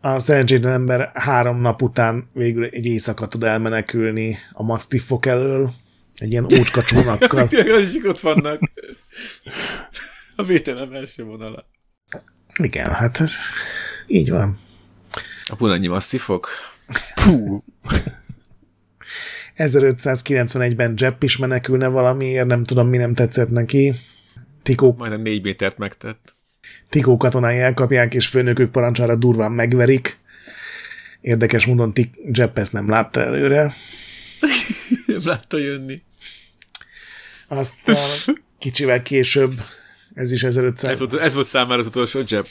A szerencsétlen ember három nap után végül egy éjszaka tud elmenekülni a masztiffok elől, egy ilyen ócska csónakkal. Tényleg is ott vannak. A vételem első vonala. Igen, hát ez így van. A punannyi masszifok? Fú, 1591-ben Jepp is menekülne valamiért, nem tudom, mi nem tetszett neki. Tikó, Majdnem négy métert megtett. Tikó katonái elkapják, és főnökük parancsára durván megverik. Érdekes módon Tik Jepp ezt nem látta előre. Nem látta jönni. Aztán kicsivel később, ez is 1500, Ez volt, ez volt számára az utolsó jab.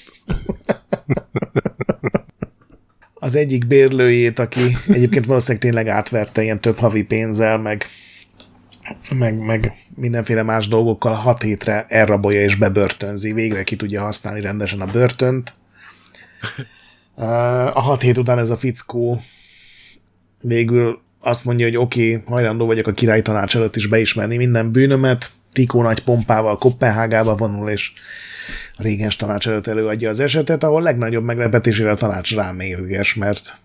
az egyik bérlőjét, aki egyébként valószínűleg tényleg átverte ilyen több havi pénzzel, meg, meg, meg mindenféle más dolgokkal hat hétre elrabolja és bebörtönzi. Végre ki tudja használni rendesen a börtönt. A hat hét után ez a fickó végül azt mondja, hogy oké, okay, hajlandó vagyok a király tanács előtt is beismerni minden bűnömet, Tikó nagy pompával Kopenhágába vonul, és a régens tanács előtt előadja az esetet, ahol legnagyobb meglepetésére a tanács rámérges, mert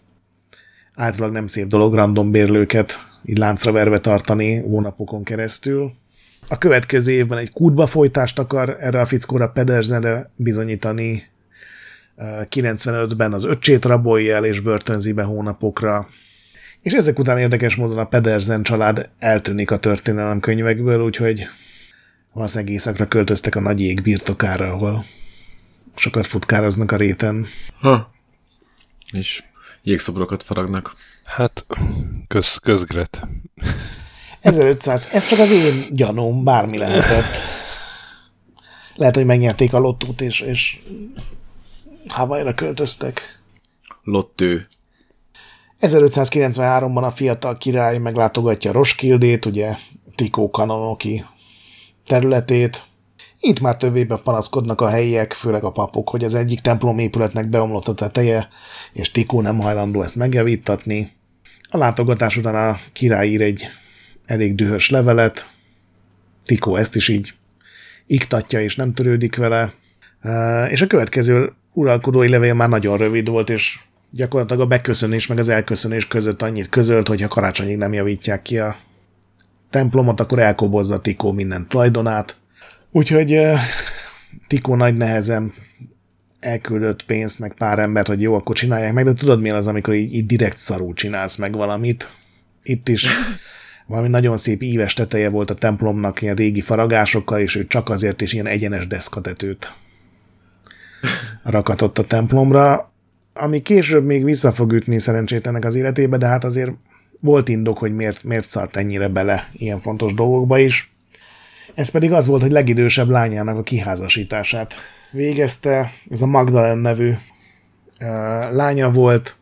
általában nem szép dolog random bérlőket így láncra verve tartani hónapokon keresztül. A következő évben egy kútba folytást akar erre a fickóra Pedersenre bizonyítani. 95-ben az öccsét rabolja el és börtönzi be hónapokra. És ezek után érdekes módon a Pedersen család eltűnik a történelem könyvekből, úgyhogy valószínűleg éjszakra költöztek a nagy ég birtokára, ahol sokat futkároznak a réten. Ha. És jégszobrokat faragnak. Hát, köz, közgret. 1500, ez csak az én gyanúm, bármi lehetett. Lehet, hogy megnyerték a lottót, és, és Havajra költöztek. Lottő. 1593-ban a fiatal király meglátogatja Roskildét, ugye Tikó kanonoki területét. Itt már többébe panaszkodnak a helyiek, főleg a papok, hogy az egyik templom épületnek beomlott a teteje, és Tikó nem hajlandó ezt megjavítatni. A látogatás után a király ír egy elég dühös levelet, Tikó ezt is így iktatja, és nem törődik vele, és a következő uralkodói levél már nagyon rövid volt, és gyakorlatilag a beköszönés meg az elköszönés között annyit közölt, hogy ha karácsonyig nem javítják ki a templomot, akkor elkobozza Tikó minden tulajdonát. Úgyhogy Tikó nagy nehezen elküldött pénzt, meg pár embert, hogy jó, akkor csinálják meg, de tudod milyen az, amikor így, így direkt szarul csinálsz meg valamit. Itt is valami nagyon szép íves teteje volt a templomnak, ilyen régi faragásokkal, és ő csak azért is ilyen egyenes deszkatetőt rakatott a templomra, ami később még vissza fog ütni szerencsétlenek az életébe, de hát azért volt indok, hogy miért, miért szart ennyire bele ilyen fontos dolgokba is. Ez pedig az volt, hogy legidősebb lányának a kiházasítását végezte. Ez a Magdalen nevű lánya volt.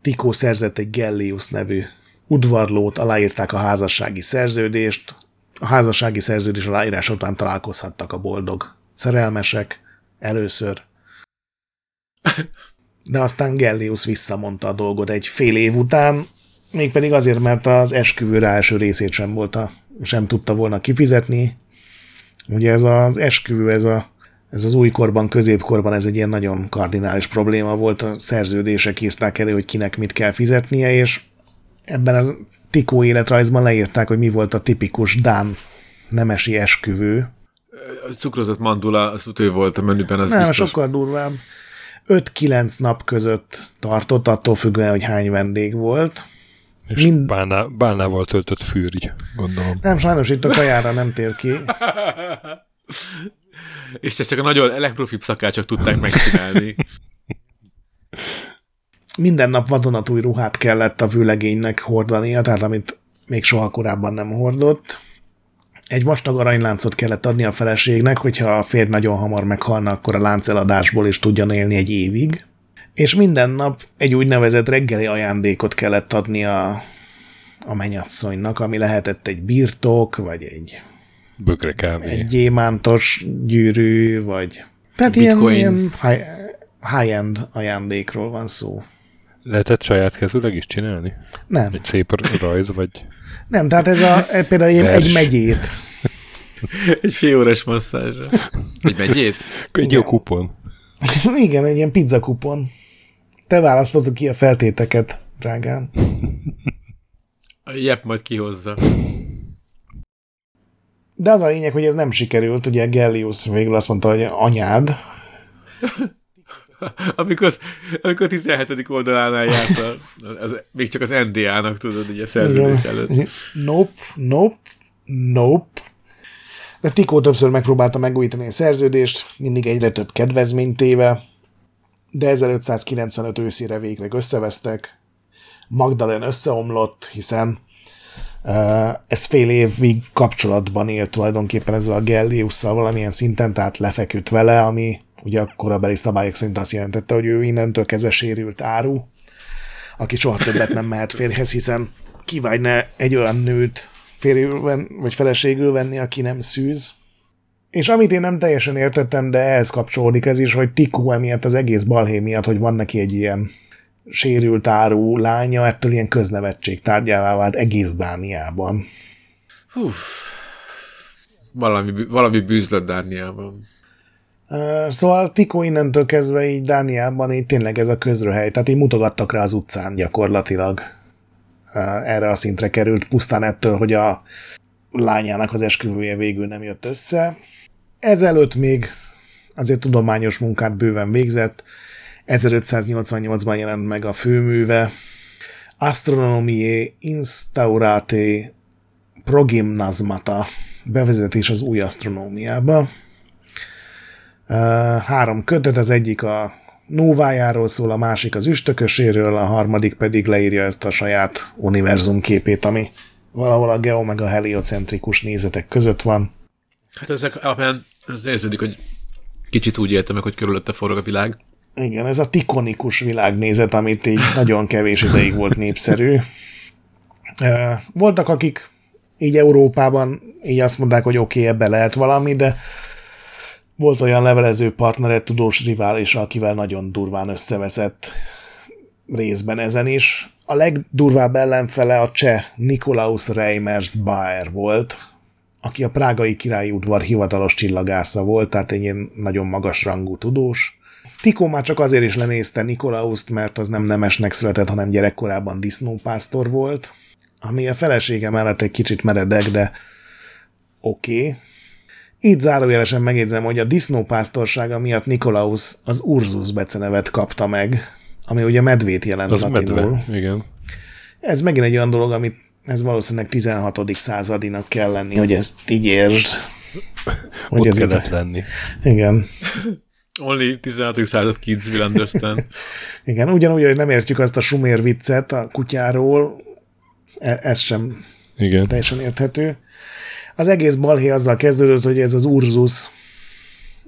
Tikó szerzett egy Gellius nevű udvarlót, aláírták a házassági szerződést. A házassági szerződés aláírás után találkozhattak a boldog szerelmesek először. De aztán Gellius visszamondta a dolgot egy fél év után, mégpedig azért, mert az esküvő első részét sem volt a, sem tudta volna kifizetni. Ugye ez az esküvő, ez, a, ez az újkorban, középkorban ez egy ilyen nagyon kardinális probléma volt, a szerződések írták elő, hogy kinek mit kell fizetnie, és ebben az Tikó életrajzban leírták, hogy mi volt a tipikus Dán nemesi esküvő. A cukrozott mandula, az ő volt a menüben, az Nem, biztos. sokkal durvább. 5-9 nap között tartott, attól függően, hogy hány vendég volt. És Mind... bálná, bálnával töltött fűrj, gondolom. Nem, sajnos itt a kajára nem tér ki. És ezt csak a nagyon legprofibb szakácsok tudták megcsinálni. Minden nap vadonatúj ruhát kellett a vőlegénynek hordania, tehát amit még soha korábban nem hordott. Egy vastag aranyláncot kellett adni a feleségnek, hogyha a férj nagyon hamar meghalna, akkor a lánceladásból is tudjon élni egy évig. És minden nap egy úgynevezett reggeli ajándékot kellett adni a, a menyasszonynak, ami lehetett egy birtok, vagy egy, Bökre kávé. egy gyémántos gyűrű, vagy... Tehát ilyen, Bitcoin. ilyen high, high-end ajándékról van szó. Lehetett saját kezűleg is csinálni? Nem, Egy szép rajz, vagy... nem, tehát ez a, például ilyen Vers. egy megyét. Egy fél órás masszázsra. Egy megyét? Egy jó kupon. Igen, egy ilyen pizzakupon. Te választottad ki a feltéteket, drágám. A Jep majd kihozza. De az a lényeg, hogy ez nem sikerült, ugye Gellius végül azt mondta, hogy anyád, Amikor, amikor a 17. oldalánál járt, a, az, még csak az NDA-nak tudod, ugye a szerződés előtt. Nope, nope, nope. De Tikó többször megpróbálta megújítani a szerződést, mindig egyre több kedvezményt téve, de 1595 őszére végre összevesztek. Magdalen összeomlott, hiszen ez fél évig kapcsolatban élt tulajdonképpen ezzel a Gelliusszal valamilyen szinten, tehát lefeküdt vele, ami ugye a korabeli szabályok szerint azt jelentette, hogy ő innentől kezdve sérült áru, aki soha többet nem mehet férjhez, hiszen kivágyne egy olyan nőt férjül vagy feleségül venni, aki nem szűz. És amit én nem teljesen értettem, de ehhez kapcsolódik ez is, hogy Tikó emiatt az egész balhé miatt, hogy van neki egy ilyen sérült áru lánya, ettől ilyen köznevetség tárgyává vált egész Dániában. Uff. Valami, valami bűzlött Dániában. Szóval Tikó innentől kezdve így Dániában így tényleg ez a közröhely, tehát így mutogattak rá az utcán gyakorlatilag. Erre a szintre került pusztán ettől, hogy a lányának az esküvője végül nem jött össze. Ezelőtt még azért tudományos munkát bőven végzett, 1588-ban jelent meg a főműve, Astronomiae Instaurate Progymnasmata, bevezetés az új asztronómiába. Három kötet, az egyik a nóvájáról szól, a másik az üstököséről, a harmadik pedig leírja ezt a saját univerzum képét, ami valahol a geo meg a heliocentrikus nézetek között van. Hát ezek alapján ez érződik, hogy kicsit úgy éltem meg, hogy körülötte forog a világ. Igen, ez a tikonikus világnézet, amit így nagyon kevés ideig volt népszerű. Voltak, akik így Európában így azt mondták, hogy oké, okay, ebbe lehet valami, de volt olyan levelező partnere, tudós rivális, akivel nagyon durván összeveszett részben ezen is. A legdurvább ellenfele a cseh Nikolaus Reimers Bayer volt, aki a prágai királyi udvar hivatalos csillagásza volt, tehát egy ilyen nagyon magas rangú tudós. Tikó már csak azért is lenézte Nikolauszt, mert az nem nemesnek született, hanem gyerekkorában disznópásztor volt, ami a felesége mellett egy kicsit meredek, de oké. Okay. Így zárójelesen megjegyzem, hogy a disznópásztorsága miatt Nikolaus az Urzus becenevet kapta meg, ami ugye medvét jelent az latinul. Medve, igen. Ez megint egy olyan dolog, amit ez valószínűleg 16. századinak kell lenni, hogy ezt így értsd. Hogy Ott ez kellett lenni. Igen. Only 16. század kids will understand. Igen, ugyanúgy, hogy nem értjük azt a sumér viccet a kutyáról, e- ez sem Igen. teljesen érthető. Az egész balhé azzal kezdődött, hogy ez az Urzus,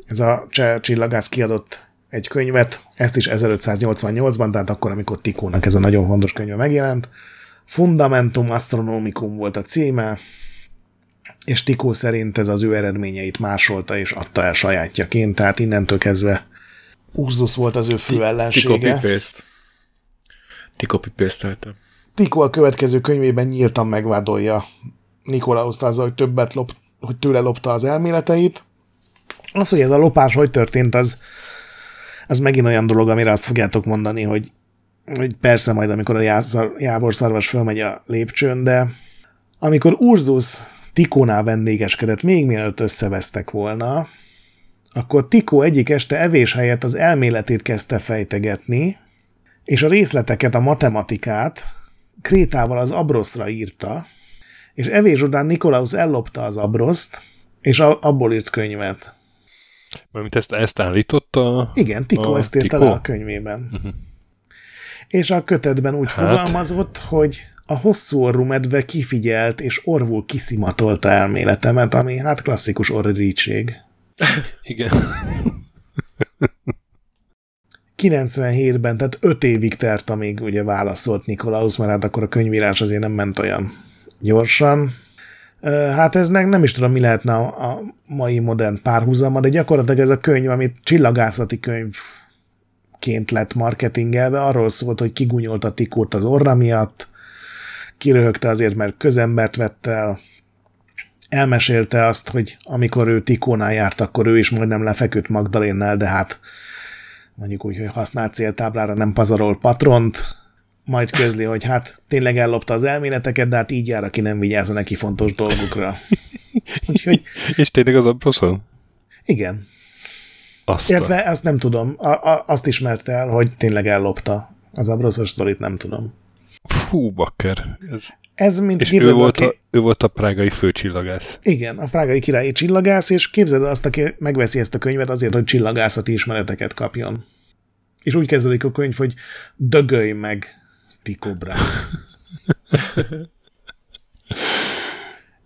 ez a cseh csillagász kiadott egy könyvet, ezt is 1588-ban, tehát akkor, amikor Tikónak ez a nagyon fontos könyve megjelent. Fundamentum Astronomicum volt a címe, és Tikó szerint ez az ő eredményeit másolta és adta el sajátjaként, tehát innentől kezdve Urzus volt az ő fő ellensége. Tikó pipészt. Tikó pipészt Tikó a következő könyvében nyíltan megvádolja Nikolauszt azzal, hogy többet lop, hogy tőle lopta az elméleteit. Az, hogy ez a lopás hogy történt, az, az megint olyan dolog, amire azt fogjátok mondani, hogy, hogy persze majd, amikor a jávor szarvas fölmegy a lépcsőn, de amikor Urzus Tikónál vendégeskedett, még mielőtt összevesztek volna, akkor Tikó egyik este evés helyett az elméletét kezdte fejtegetni, és a részleteket, a matematikát krétával az abroszra írta, és evés után Nikolaus ellopta az abroszt, és abból írt könyvet. Mert ezt, ezt állította? Igen, Tikó a, ezt írta le a könyvében. Uh-huh. És a kötetben úgy hát. fogalmazott, hogy a hosszú orrú medve kifigyelt és orvul kiszimatolta elméletemet, ami hát klasszikus orrítség. Igen. 97-ben, tehát 5 évig tert, amíg ugye válaszolt Nikolaus, mert hát akkor a könyvírás azért nem ment olyan gyorsan. Hát ez nem is tudom, mi lehetne a, a mai modern párhuzama, de gyakorlatilag ez a könyv, amit csillagászati könyvként lett marketingelve, arról szólt, hogy kigunyolta Tikót az orra miatt, kiröhögte azért, mert közembert vett el, elmesélte azt, hogy amikor ő Tikónál járt, akkor ő is majdnem lefeküdt Magdalénnel, de hát mondjuk úgy, hogy használt céltáblára nem pazarol patront, majd közli, hogy hát tényleg ellopta az elméleteket, de hát így jár, aki nem vigyáz a neki fontos dolgokra. Úgyhogy... És tényleg az abroszon? Igen. Azt Értve, ezt nem tudom. A, a, azt ismerte el, hogy tényleg ellopta. Az abroszos sztorit nem tudom. Fú, bakker. Ez... Ez mint és ő volt, a, ő volt a prágai főcsillagász. Igen, a prágai királyi csillagász, és képzeld azt, aki megveszi ezt a könyvet azért, hogy csillagászati ismereteket kapjon. És úgy kezdődik a könyv, hogy dögölj meg, Tycho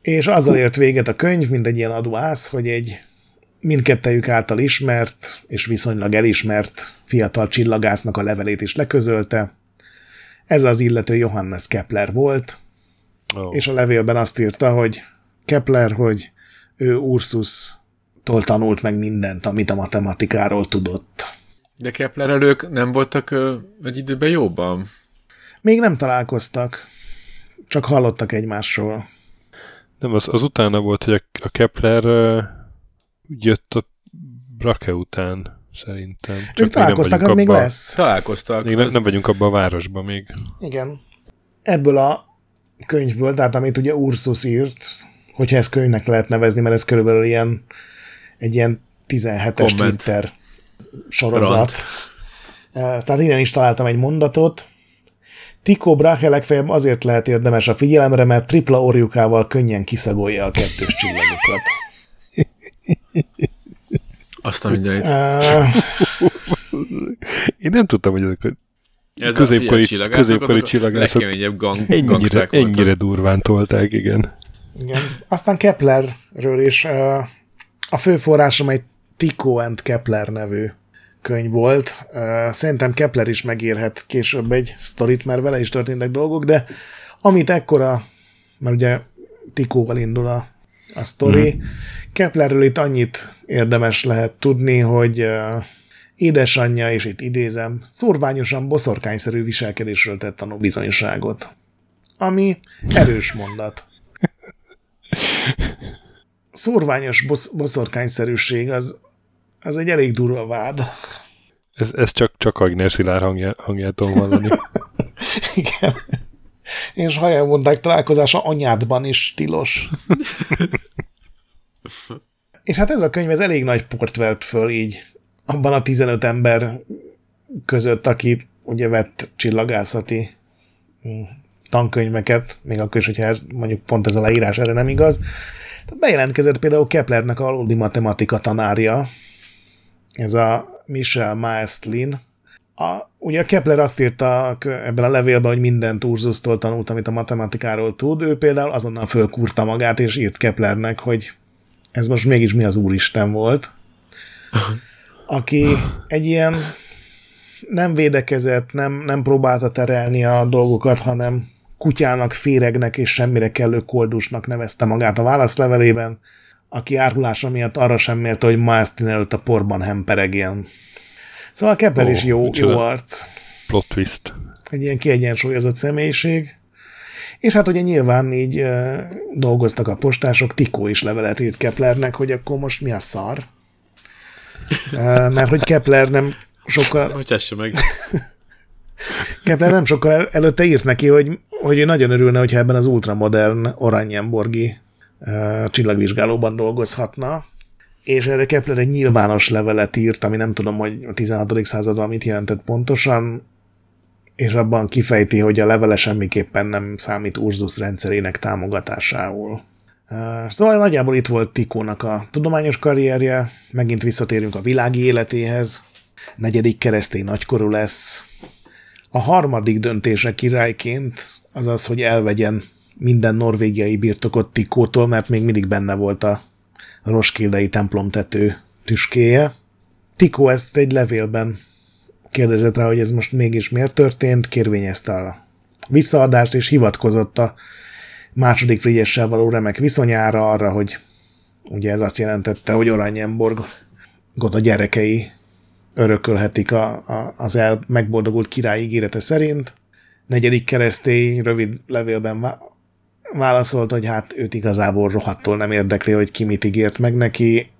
és azzal ért véget a könyv, mint egy ilyen adóász, hogy egy mindkettejük által ismert és viszonylag elismert fiatal csillagásznak a levelét is leközölte. Ez az illető Johannes Kepler volt, oh. és a levélben azt írta, hogy Kepler, hogy ő Ursus-tól tanult meg mindent, amit a matematikáról tudott. De Kepler elők nem voltak ö, egy időben jobban? Még nem találkoztak, csak hallottak egymásról. Nem, az, az utána volt, hogy a, a Kepler uh, jött a Brake után szerintem. Ők még nem találkoztak, az még abba- lesz. Találkoztak. Még nem, az- nem vagyunk abban a városban még. Igen. Ebből a könyvből, tehát amit ugye Ursus írt, hogyha ezt könyvnek lehet nevezni, mert ez körülbelül ilyen egy ilyen 17-es Komment. Twitter sorozat. Rant. Eh, Tehát innen is találtam egy mondatot. Tycho Brahe legfeljebb azért lehet érdemes a figyelemre, mert tripla orjukával könnyen kiszagolja a kettős csillagokat. Azt a mindenit. Én nem tudtam, hogy ezek a Ez középkori- csillagászok, középkori csillagászok Legkeményebb gang, ennyire, ennyire durván tolták, igen. Igen. Aztán Keplerről is a fő forrásom egy Tycho and Kepler nevű könyv volt. Ö, Szerintem Kepler is megírhet később egy sztorit, mert vele is történtek dolgok, de amit ekkora, mert ugye Tikóval indul a, a sztori, mm. Keplerről itt annyit érdemes lehet tudni, hogy édesanyja, és itt idézem, szorványosan boszorkányszerű viselkedésről tett tanúbizonyságot. Ami erős mondat szorványos bosz, boszorkányszerűség az, az egy elég durva vád. Ez, ez csak, csak Agner Szilár hangja, hangját tudom hallani. Igen. És ha elmondták, találkozása anyádban is tilos. És hát ez a könyv, ez elég nagy port vert föl így abban a 15 ember között, aki ugye vett csillagászati mm, tankönyveket, még akkor is, hogyha mondjuk pont ez a leírás erre nem igaz. Bejelentkezett például Keplernek a valódi matematika tanárja, ez a Michel Maestlin. A, ugye a Kepler azt írta ebben a levélben, hogy mindent Urzusztól tanult, amit a matematikáról tud. Ő például azonnal fölkúrta magát, és írt Keplernek, hogy ez most mégis mi az Úristen volt, aki egy ilyen nem védekezett, nem, nem próbálta terelni a dolgokat, hanem kutyának, féregnek és semmire kellő koldusnak nevezte magát a válaszlevelében, aki árulása miatt arra sem mérte, hogy Maestin előtt a porban hemperegjen. Szóval Kepler Ó, is jó, micsoda. jó arc. Plot twist. Egy ilyen kiegyensúlyozott személyiség. És hát ugye nyilván így uh, dolgoztak a postások, Tikó is levelet írt Keplernek, hogy akkor most mi a szar. Uh, mert hogy Kepler nem sokkal, Bocsássa meg. Kepler nem sokkal el- előtte írt neki, hogy, hogy ő nagyon örülne, hogyha ebben az ultramodern Oranienborgi uh, csillagvizsgálóban dolgozhatna, és erre Kepler egy nyilvános levelet írt, ami nem tudom, hogy a 16. században mit jelentett pontosan, és abban kifejti, hogy a levele semmiképpen nem számít Urzus rendszerének támogatásául. Szóval nagyjából itt volt Tikónak a tudományos karrierje, megint visszatérünk a világi életéhez, negyedik keresztény nagykorú lesz, a harmadik döntése királyként az az, hogy elvegyen minden norvégiai birtokot Tikótól, mert még mindig benne volt a roskildei templomtető tüskéje. Tikó ezt egy levélben kérdezett rá, hogy ez most mégis miért történt, kérvényezte a visszaadást, és hivatkozott a második Frigyessel való remek viszonyára arra, hogy ugye ez azt jelentette, hogy Oranienborgot a gyerekei örökölhetik a, a, az el megboldogult király ígérete szerint. Negyedik keresztély rövid levélben vá- válaszolt, hogy hát őt igazából rohadtól nem érdekli, hogy ki mit ígért meg neki.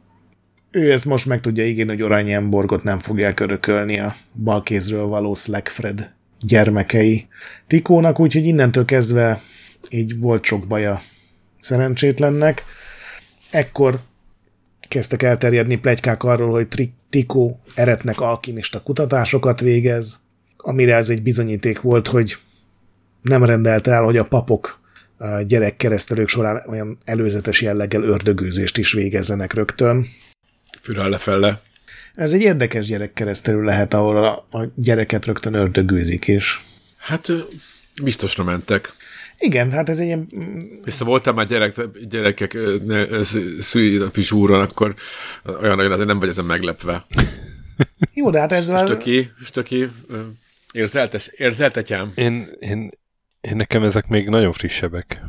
Ő ezt most meg tudja ígérni, hogy Oranienborgot nem fogják örökölni a balkézről való Slackfred gyermekei Tikónak, úgyhogy innentől kezdve így volt sok baja szerencsétlennek. Ekkor kezdtek elterjedni plegykák arról, hogy Tikó eretnek alkimista kutatásokat végez, amire ez egy bizonyíték volt, hogy nem rendelt el, hogy a papok gyerekkeresztelők során olyan előzetes jelleggel ördögőzést is végezzenek rögtön. Fürel lefele. Ez egy érdekes gyerekkeresztelő lehet, ahol a, a gyereket rögtön ördögőzik, és Hát biztosra mentek. igen, hát ez egy ilyen Vissza voltam már gyerek, gyerekek szülinapi zsúron, akkor olyan nagyon azért nem vagy ezen meglepve. jó, de hát ezzel... Stöki, stöki, ö, érzeltes, érzeltetyám. Én, én, én nekem ezek még nagyon frissebbek.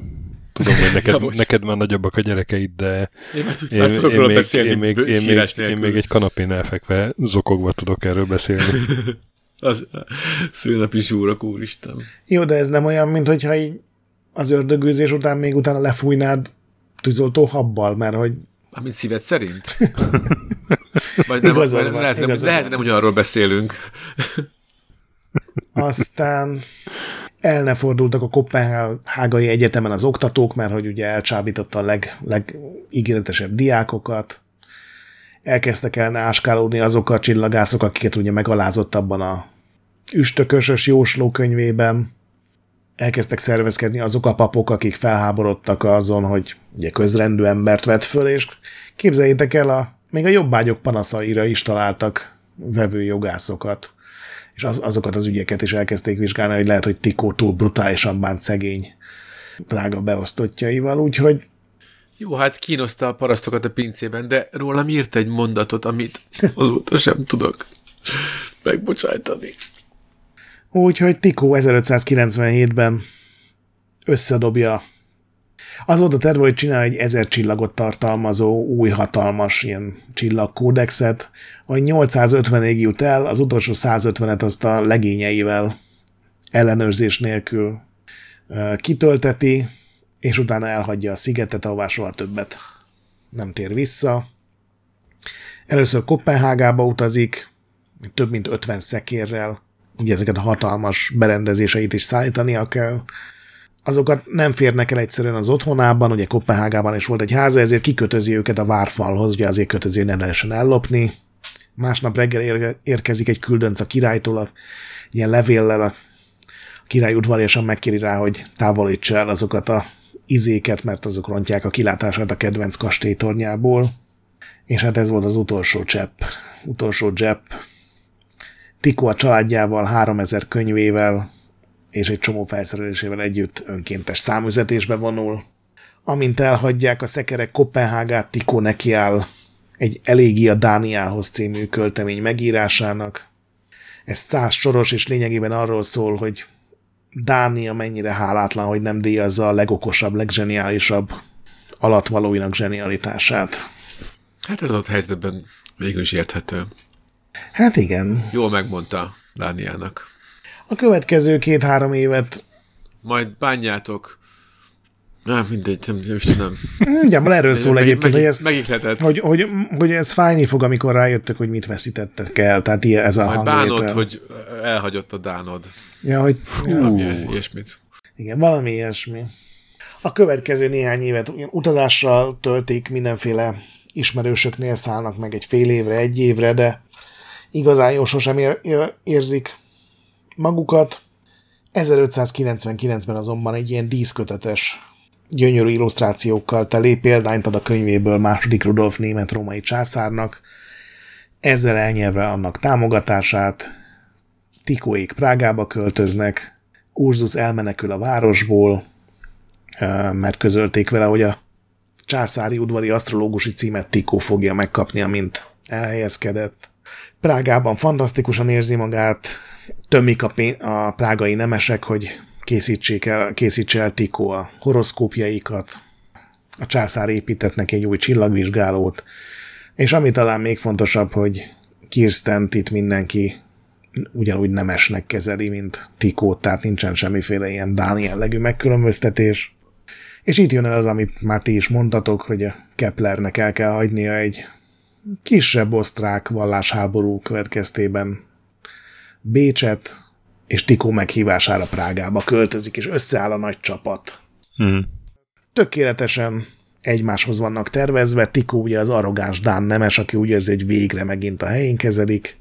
Tudom, hogy neked, neked már nagyobbak a gyerekeid, de Én már, én, már tudok róla még, beszélni, én, még, én, még, én még egy kanapén elfekve, zokogva tudok erről beszélni. Az szülinapi zsúrok, úristen. Jó, de ez nem olyan, mint hogyha így az ördögőzés után még utána lefújnád tűzoltó habbal, mert hogy Amit szíved szerint? Vagy nem, Igazad vagy van, lehet, nem, lehet, nem ugyanarról beszélünk. Aztán el ne fordultak a Kopenhágai Egyetemen az oktatók, mert hogy ugye elcsábította a leg, legígéretesebb diákokat. Elkezdtek el áskálódni azok a csillagászok, akiket ugye megalázott abban a üstökösös jósló könyvében. Elkezdtek szervezkedni azok a papok, akik felháborodtak azon, hogy ugye közrendű embert vett föl, és képzeljétek el, a, még a jobbágyok panaszaira is találtak vevő jogászokat és az, azokat az ügyeket is elkezdték vizsgálni, hogy lehet, hogy Tikó túl brutálisan bánt szegény drága beosztottjaival, úgyhogy Jó, hát kínoszta a parasztokat a pincében, de rólam írt egy mondatot, amit azóta sem tudok megbocsájtani. Úgyhogy Tikó 1597-ben összedobja. Az volt a terve, hogy csinál egy ezer csillagot tartalmazó új hatalmas ilyen csillagkódexet, hogy 850-ig jut el, az utolsó 150-et azt a legényeivel ellenőrzés nélkül kitölteti, és utána elhagyja a szigetet, ahová soha többet nem tér vissza. Először Kopenhágába utazik, több mint 50 szekérrel, ugye ezeket a hatalmas berendezéseit is szállítania kell. Azokat nem férnek el egyszerűen az otthonában, ugye Kopenhágában is volt egy háza, ezért kikötözi őket a várfalhoz, ugye azért kötözi, hogy ne lehessen ellopni. Másnap reggel ér- érkezik egy küldönc a királytól, a, ilyen levéllel a, király udvariasan megkéri rá, hogy távolítsa el azokat a izéket, mert azok rontják a kilátását a kedvenc kastélytornyából. És hát ez volt az utolsó csepp, utolsó csepp. Tikó a családjával, 3000 könyvével és egy csomó felszerelésével együtt önkéntes számüzetésbe vonul. Amint elhagyják a szekerek Kopenhágát, Tikó nekiáll egy Elégia Dániához című költemény megírásának. Ez száz soros, és lényegében arról szól, hogy Dánia mennyire hálátlan, hogy nem díjazza a legokosabb, leggeniálisabb alatvalóinak zsenialitását. Hát ez ott helyzetben végül is érthető. Hát igen. Jól megmondta Dániának. A következő két-három évet Majd bánjátok. Nem, mindegy, nem, nem is tudom. Nagyjából erről szól Meg- egyébként, meg- hogy, ez, Megihletett. hogy, hogy, hogy ez fájni fog, amikor rájöttek, hogy mit veszítettek el. Tehát ilyen ez a Majd hangvétel. bánod, hogy elhagyott a Dánod. Ja, hogy Valami ilyesmit. igen, valami ilyesmi. A következő néhány évet utazással töltik, mindenféle ismerősöknél szállnak meg egy fél évre, egy évre, de igazán jó sosem ér, érzik magukat. 1599-ben azonban egy ilyen díszkötetes, gyönyörű illusztrációkkal teli példányt ad a könyvéből második Rudolf német-római császárnak, ezzel elnyelve annak támogatását, Tikóék Prágába költöznek, Urzus elmenekül a városból, mert közölték vele, hogy a császári udvari asztrológusi címet Tikó fogja megkapni, amint elhelyezkedett. Prágában fantasztikusan érzi magát, tömik a, pén- a prágai nemesek, hogy készítsék el, készítse el Tikó a horoszkópjaikat. A császár épített neki egy új csillagvizsgálót, és ami talán még fontosabb, hogy Kirstent itt mindenki ugyanúgy nemesnek kezeli, mint Tikót, tehát nincsen semmiféle ilyen Dán jellegű megkülönböztetés. És itt jön el az, amit már ti is mondtatok, hogy a Keplernek el kell hagynia egy kisebb osztrák vallásháború következtében Bécset, és Tikó meghívására Prágába költözik, és összeáll a nagy csapat. Mm. Tökéletesen egymáshoz vannak tervezve, Tikó ugye az arrogáns Dán nemes, aki úgy érzi, hogy végre megint a helyén kezelik,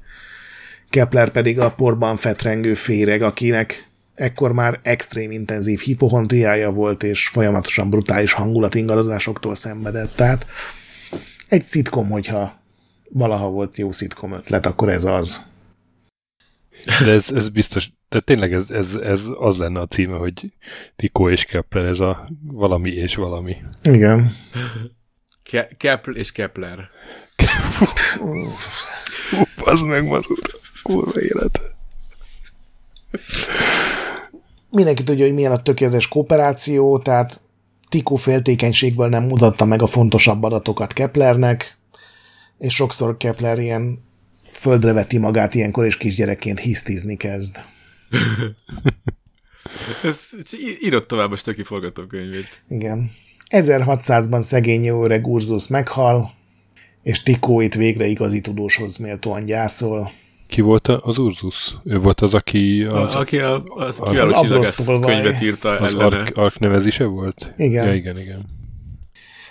Kepler pedig a porban fetrengő féreg, akinek ekkor már extrém intenzív hipohondriája volt, és folyamatosan brutális hangulatingadozásoktól szenvedett. Tehát egy szitkom, hogyha valaha volt jó szitkom ötlet, akkor ez az. De ez, ez biztos, de tényleg ez, ez, ez az lenne a címe, hogy Tikó és Kepler, ez a valami és valami. Igen. Ke- Kepler és Kepler. Az meg mazur. Kurva élet. Mindenki tudja, hogy milyen a tökéletes kooperáció, tehát Tikó féltékenységből nem mutatta meg a fontosabb adatokat Keplernek, és sokszor Kepler ilyen földre veti magát ilyenkor, és kisgyerekként hisztizni kezd. Ez, írott tovább a kiforgatókönyvét. Igen. 1600-ban szegény öreg Urzus meghal, és Tikó itt végre igazi tudóshoz méltóan gyászol. Ki volt az Urzus? Ő volt az, aki A, az, aki a, az az kiváló csillagász Abrostolvaj. könyvet írta az ellene. ark, ark nevezése volt? Igen. Ja, igen, igen.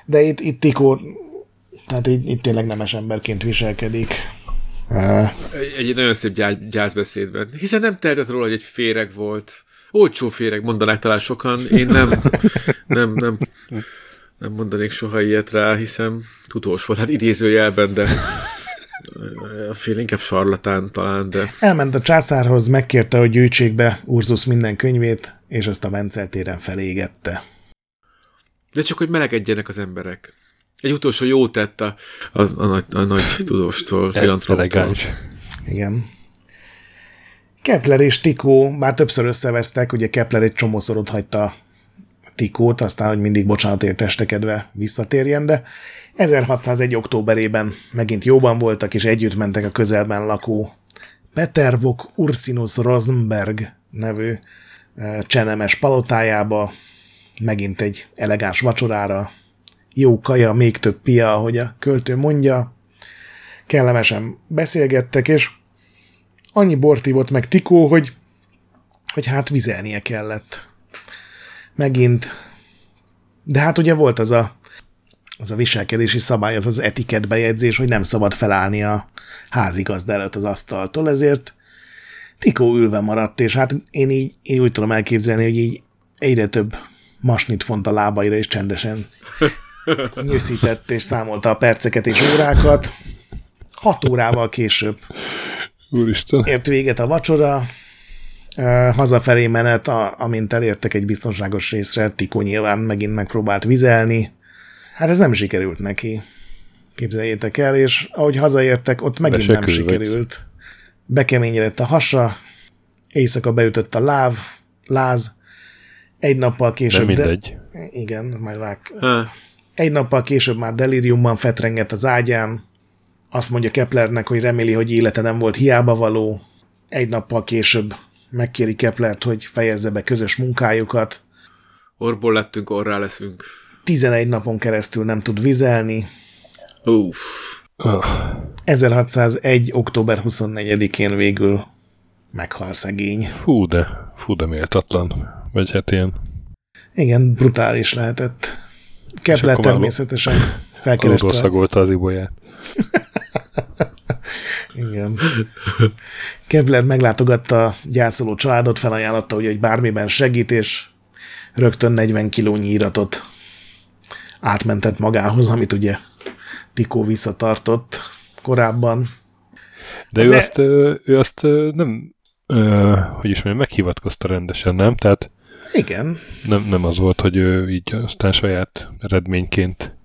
De itt, itt Tikó, tehát itt, itt tényleg nemes emberként viselkedik. Egy, egy nagyon szép gyá, gyászbeszédben. Hiszen nem tehetett róla, hogy egy féreg volt. Olcsó féreg, mondanák talán sokan. Én nem, nem, nem, nem mondanék soha ilyet rá, hiszen tudós volt. Hát idézőjelben, de a fél inkább sarlatán talán, de elment a császárhoz, megkérte, hogy gyűjtsék be Urzus minden könyvét, és azt a Vencel téren felégette. de csak, hogy melegedjenek az emberek. Egy utolsó jó tett a, a, a, nagy, a nagy tudóstól, filantróptól. Igen. Kepler és Tikó már többször összevesztek, ugye Kepler egy csomószor hagyta Tikót, aztán, hogy mindig bocsánatért estekedve visszatérjen, de 1601. októberében megint jóban voltak, és együtt mentek a közelben lakó Petervok Ursinus Rosenberg nevű eh, csenemes palotájába, megint egy elegáns vacsorára, jó kaja, még több pia, ahogy a költő mondja, kellemesen beszélgettek, és annyi bort ivott meg Tikó, hogy, hogy hát vizelnie kellett. Megint. De hát ugye volt az a, az a viselkedési szabály, az az etikett bejegyzés, hogy nem szabad felállni a házigazda előtt az asztaltól, ezért Tikó ülve maradt, és hát én így én úgy tudom elképzelni, hogy így egyre több masnit font a lábaira, és csendesen nyűszített, és számolta a perceket és órákat. Hat órával később Úristen. ért véget a vacsora, hazafelé menet, a, amint elértek egy biztonságos részre, Tikó nyilván megint megpróbált vizelni. Hát ez nem sikerült neki. Képzeljétek el, és ahogy hazaértek, ott megint nem Besekül vagy. sikerült. Bekeményedett a hasa, éjszaka beütött a láv, láz, egy nappal később... mindegy. De, igen, majd Ha, egy nappal később már delíriumban fetrengett az ágyán, azt mondja Keplernek, hogy reméli, hogy élete nem volt hiába való. Egy nappal később megkéri Keplert, hogy fejezze be közös munkájukat. orból lettünk, orrá leszünk. 11 napon keresztül nem tud vizelni. Uff. Ah, 1601. október 24-én végül meghal szegény. fú, de, fú, de méltatlan. Vagy hát ilyen Igen, brutális lehetett. Kepler természetesen aludról felkereste. szagolta az ibolyát. Igen. Kepler meglátogatta a gyászoló családot, felajánlotta, hogy, hogy bármiben segít, és rögtön 40 kilónyi iratot átmentett magához, amit ugye Tikó visszatartott korábban. De Az ő e- azt, ő azt nem, hogy is mondjam, meghivatkozta rendesen, nem? Tehát Igen. nem, nem az volt, hogy ő így aztán saját eredményként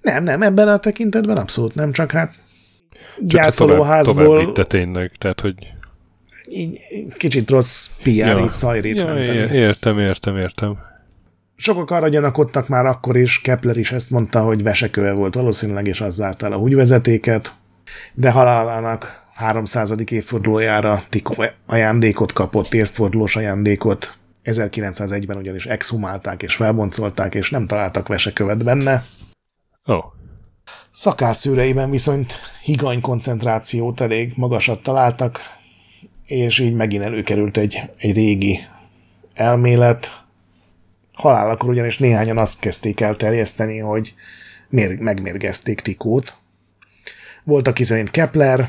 Nem, nem, ebben a tekintetben abszolút nem, csak hát csak hát tovább, tovább gyászolóházból vitte tényleg, tehát hogy kicsit rossz PR-i ja. szajrét ja, menteni. értem, értem, értem. Sokak arra gyanakodtak már akkor is, Kepler is ezt mondta, hogy veseköve volt valószínűleg, és az zárt el a húgyvezetéket, de halálának 300. évfordulójára Tikó ajándékot kapott, évfordulós ajándékot. 1901-ben ugyanis exhumálták és felboncolták, és nem találtak vesekövet benne. Ó, oh, Szakászszűreiben viszont higany koncentrációt elég magasat találtak, és így megint előkerült egy, egy régi elmélet. Halálakor ugyanis néhányan azt kezdték el terjeszteni, hogy mér, megmérgezték Tikót. Volt, aki szerint Kepler,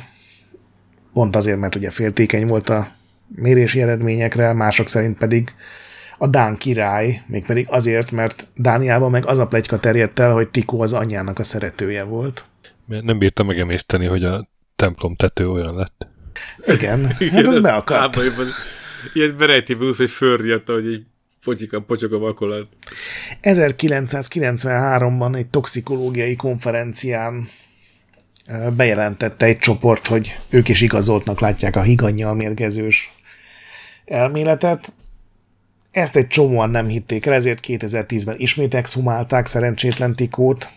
pont azért, mert ugye féltékeny volt a mérési eredményekre, mások szerint pedig a Dán király, mégpedig azért, mert Dániában meg az a plegyka terjedt el, hogy Tikó az anyjának a szeretője volt. mert nem bírta megemészteni, hogy a templom tető olyan lett. Igen, hát az be akart. Álmaiban ilyen berejtében úsz, hogy fölriadt, hogy így potyik a potyog a vakolat. 1993-ban egy toxikológiai konferencián bejelentette egy csoport, hogy ők is igazoltnak látják a higannyal mérgezős elméletet. Ezt egy csomóan nem hitték el, ezért 2010-ben ismét exhumálták szerencsétlen Tikót.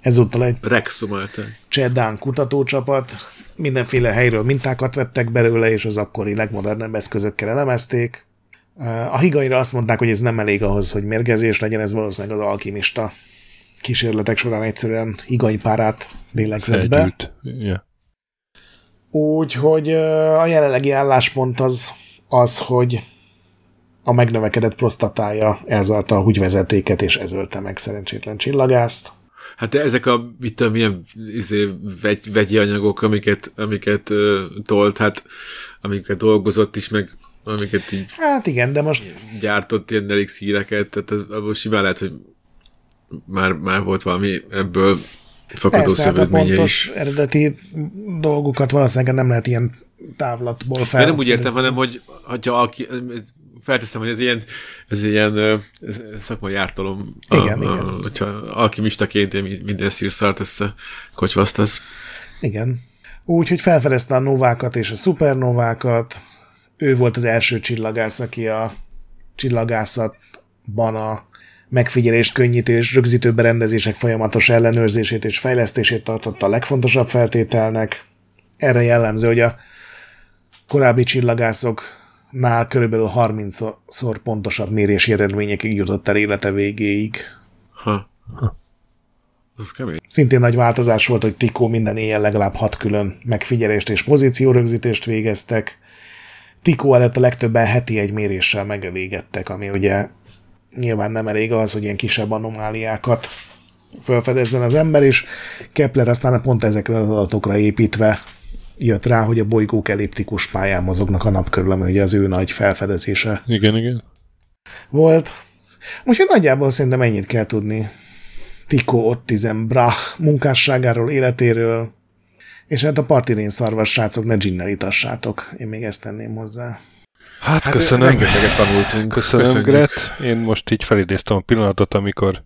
Ezúttal egy Rexumálták. Csedán kutatócsapat, mindenféle helyről mintákat vettek belőle, és az akkori legmodernebb eszközökkel elemezték. A higaira azt mondták, hogy ez nem elég ahhoz, hogy mérgezés legyen, ez valószínűleg az alkimista kísérletek során egyszerűen higanypárát lélegzett be. Yeah. Úgyhogy a jelenlegi álláspont az, az, hogy a megnövekedett prostatája elzarta a húgyvezetéket, és ez ölte meg szerencsétlen csillagászt. Hát de ezek a, mit tudom, milyen izé, vegy, vegyi anyagok, amiket, amiket ö, tolt, hát amiket dolgozott is, meg amiket így Hát igen, de most gyártott ilyen elixíreket, tehát az- abból simán lehet, hogy már, már volt valami ebből fakadó persze, hát a szövődménye is. pontos eredeti dolgokat valószínűleg nem lehet ilyen távlatból De fel. nem úgy értem, hanem, hogy hogyha aki, felteszem, hogy ez ilyen, ez ilyen ez szakmai ártalom, a, Igen, a, igen. hogyha alkimistaként ilyen minden szírszart össze kocsvasztasz. Igen. Úgyhogy felfedezte a novákat és a szupernovákat. Ő volt az első csillagász, aki a csillagászatban a megfigyelést, könnyítés, rögzítő berendezések folyamatos ellenőrzését és fejlesztését tartotta a legfontosabb feltételnek. Erre jellemző, hogy a korábbi csillagászoknál körülbelül 30-szor pontosabb mérési eredményekig jutott el élete végéig. Ha. Ez kemény. Szintén nagy változás volt, hogy Tikó minden éjjel legalább hat külön megfigyelést és pozíciórögzítést végeztek. Tikó előtt a legtöbben heti egy méréssel megelégedtek, ami ugye nyilván nem elég az, hogy ilyen kisebb anomáliákat felfedezzen az ember, és Kepler aztán pont ezekre az adatokra építve jött rá, hogy a bolygók elliptikus pályán mozognak a nap körül, ami ugye az ő nagy felfedezése Igen, igen. volt. Úgyhogy nagyjából szerintem ennyit kell tudni Tico Ottisen Brach munkásságáról, életéről, és hát a partirén szarvas srácok, ne ginnel itassátok. Én még ezt tenném hozzá. Hát, Hát köszönöm. rengeteget tanultunk. Köszönöm, Köszönjük. Gret. Én most így felidéztem a pillanatot, amikor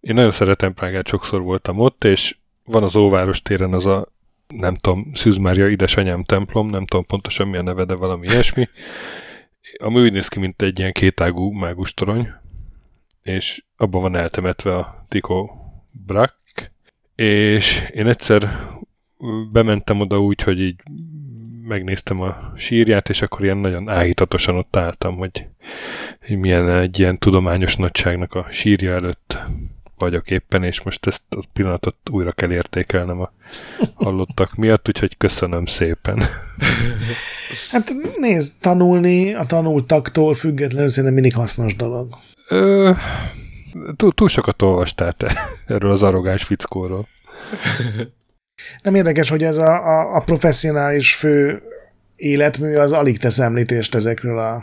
én nagyon szeretem Prágát, sokszor voltam ott, és van az Óváros téren az a, nem tudom, Szűz Mária édesanyám templom, nem tudom pontosan mi a neve, de valami ilyesmi, ami úgy néz ki, mint egy ilyen kétágú mágustorony, és abban van eltemetve a Tycho Brack, és én egyszer bementem oda úgy, hogy így megnéztem a sírját, és akkor ilyen nagyon áhítatosan ott álltam, hogy, hogy milyen egy ilyen tudományos nagyságnak a sírja előtt vagyok éppen, és most ezt a pillanatot újra kell értékelnem a hallottak miatt, úgyhogy köszönöm szépen. Hát nézd, tanulni a tanultaktól függetlenül szerintem mindig hasznos dolog. Ö, túl, túl sokat olvastál te erről az arrogáns fickóról. Nem érdekes, hogy ez a, a, a professzionális fő életmű az alig tesz említést ezekről a...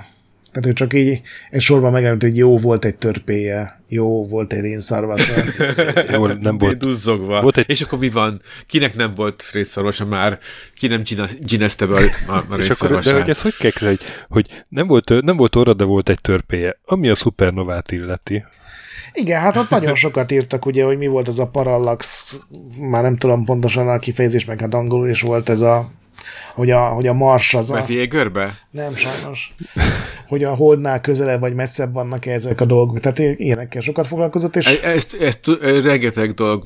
Tehát ő csak így egy sorban megemlít, hogy jó volt egy törpéje, jó volt egy rénszarvasa. Jó, nem volt. Duzzogva. Volt egy- És akkor mi van? Kinek nem volt részszarvasa már? Ki nem ginezte be a, a, a És akkor, de hogy ez hogy kell hogy, hogy nem, volt, nem volt orra, de volt egy törpéje, ami a szupernovát illeti. Igen, hát ott nagyon sokat írtak, ugye, hogy mi volt az a parallax, már nem tudom pontosan a kifejezés, meg hát angolul is volt ez a, hogy a, hogy a Mars az a... Ez Jégerbe? Nem, sajnos. Hogy a Holdnál közelebb vagy messzebb vannak ezek a dolgok. Tehát ilyenekkel sokat foglalkozott, és E- Ezt, ezt, tu- rengeteg dolog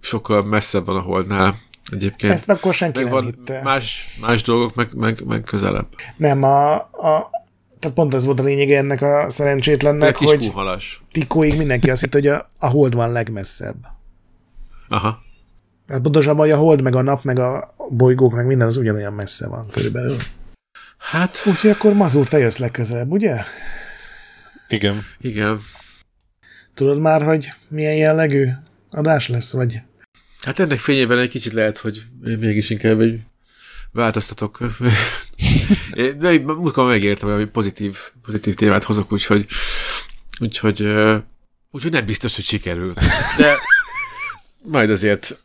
sokkal messzebb van a Holdnál egyébként. ezt akkor senki meg nem van hitte. más, más dolgok, meg, meg, meg közelebb. Nem, a, a, tehát pont ez volt a lényege ennek a szerencsétlennek, hogy kuhalas. Tikóig mindenki azt hitt, hogy a, a Hold van legmesszebb. Aha. Tehát pontosabban, hogy a Hold, meg a Nap, meg a bolygók, meg minden az ugyanolyan messze van körülbelül. Hát, Úgyhogy akkor Mazur, te jössz legközelebb, ugye? Igen. igen. Tudod már, hogy milyen jellegű adás lesz, vagy Hát ennek fényében egy kicsit lehet, hogy mégis inkább egy változtatok. De múltkor megértem, hogy pozitív, pozitív témát hozok, úgyhogy, úgyhogy, úgyhogy nem biztos, hogy sikerül. De majd azért,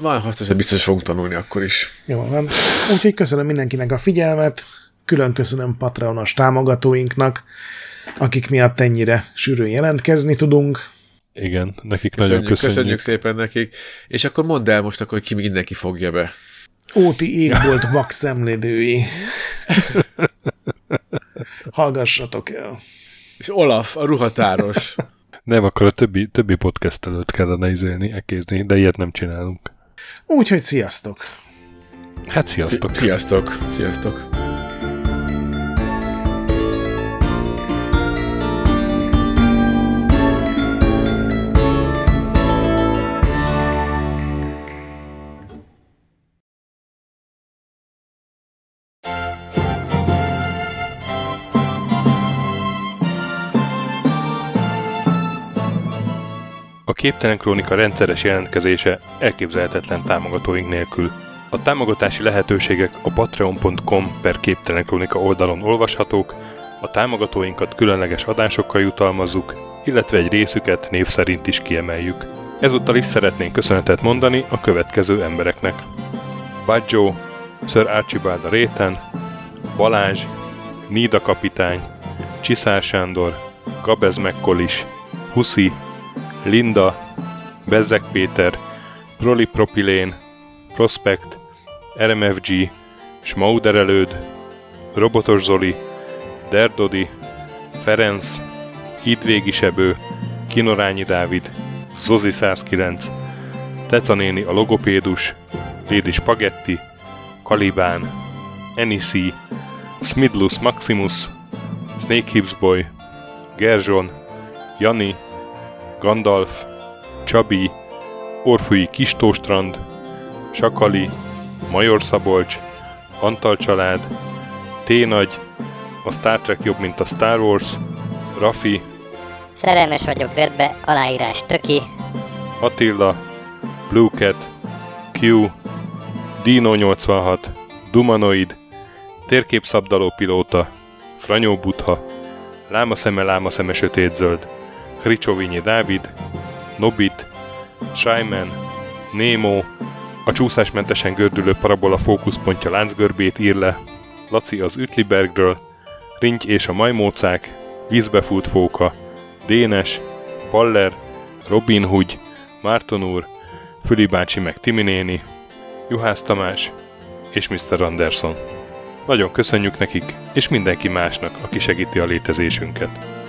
van hasznosan biztos fogunk tanulni akkor is. Jó van. Úgyhogy köszönöm mindenkinek a figyelmet, külön köszönöm Patreonos támogatóinknak, akik miatt ennyire sűrűn jelentkezni tudunk. Igen, nekik Köszönjük, nagyon köszönjük. köszönjük. szépen nekik. És akkor mondd el most akkor, hogy ki mindenki fogja be. Óti égbolt vak szemlélői. Hallgassatok el. És Olaf, a ruhatáros. Nem, akkor a többi, többi podcast előtt kellene izélni, ekézni, de ilyet nem csinálunk. Úgyhogy sziasztok! Hát sziasztok! Sziasztok! Sziasztok! A Képtelen Krónika rendszeres jelentkezése elképzelhetetlen támogatóink nélkül. A támogatási lehetőségek a patreon.com per Képtelen Krónika oldalon olvashatók, a támogatóinkat különleges adásokkal jutalmazzuk, illetve egy részüket név szerint is kiemeljük. Ezúttal is szeretnénk köszönetet mondani a következő embereknek. Baggio, Sir Archibald a réten, Balázs, Nída kapitány, Csiszár Sándor, Gabez Mekkolis, Huszi, Linda, Bezzek Péter, Prolipropilén, Prospect, RMFG, Smauderelőd, Robotos Zoli, Derdodi, Ferenc, Hidvégi Sebő, Kinorányi Dávid, Zozi 109, Teca néni a logopédus, Lady Spaghetti, Kalibán, Enisi, Smidlus Maximus, Snake Hips Boy, Gerzson, Jani, Gandalf, Csabi, Orfui Kistóstrand, Sakali, Major Szabolcs, Antal család, T-nagy, a Star Trek jobb, mint a Star Wars, Rafi, Szerelmes vagyok Redbe, aláírás Töki, Attila, Blue Cat, Q, Dino 86, Dumanoid, Térképszabdaló pilóta, Franyó Butha, Lámaszeme Lámaszeme Sötétzöld, Hricsovinyi Dávid, Nobit, Shyman, Nemo, a csúszásmentesen gördülő parabola fókuszpontja láncgörbét ír le, Laci az Ütlibergről, Rinty és a majmócák, Vízbefúlt fóka, Dénes, Paller, Robin Hood, Márton úr, Füli bácsi meg Timi néni, Juhász Tamás és Mr. Anderson. Nagyon köszönjük nekik, és mindenki másnak, aki segíti a létezésünket.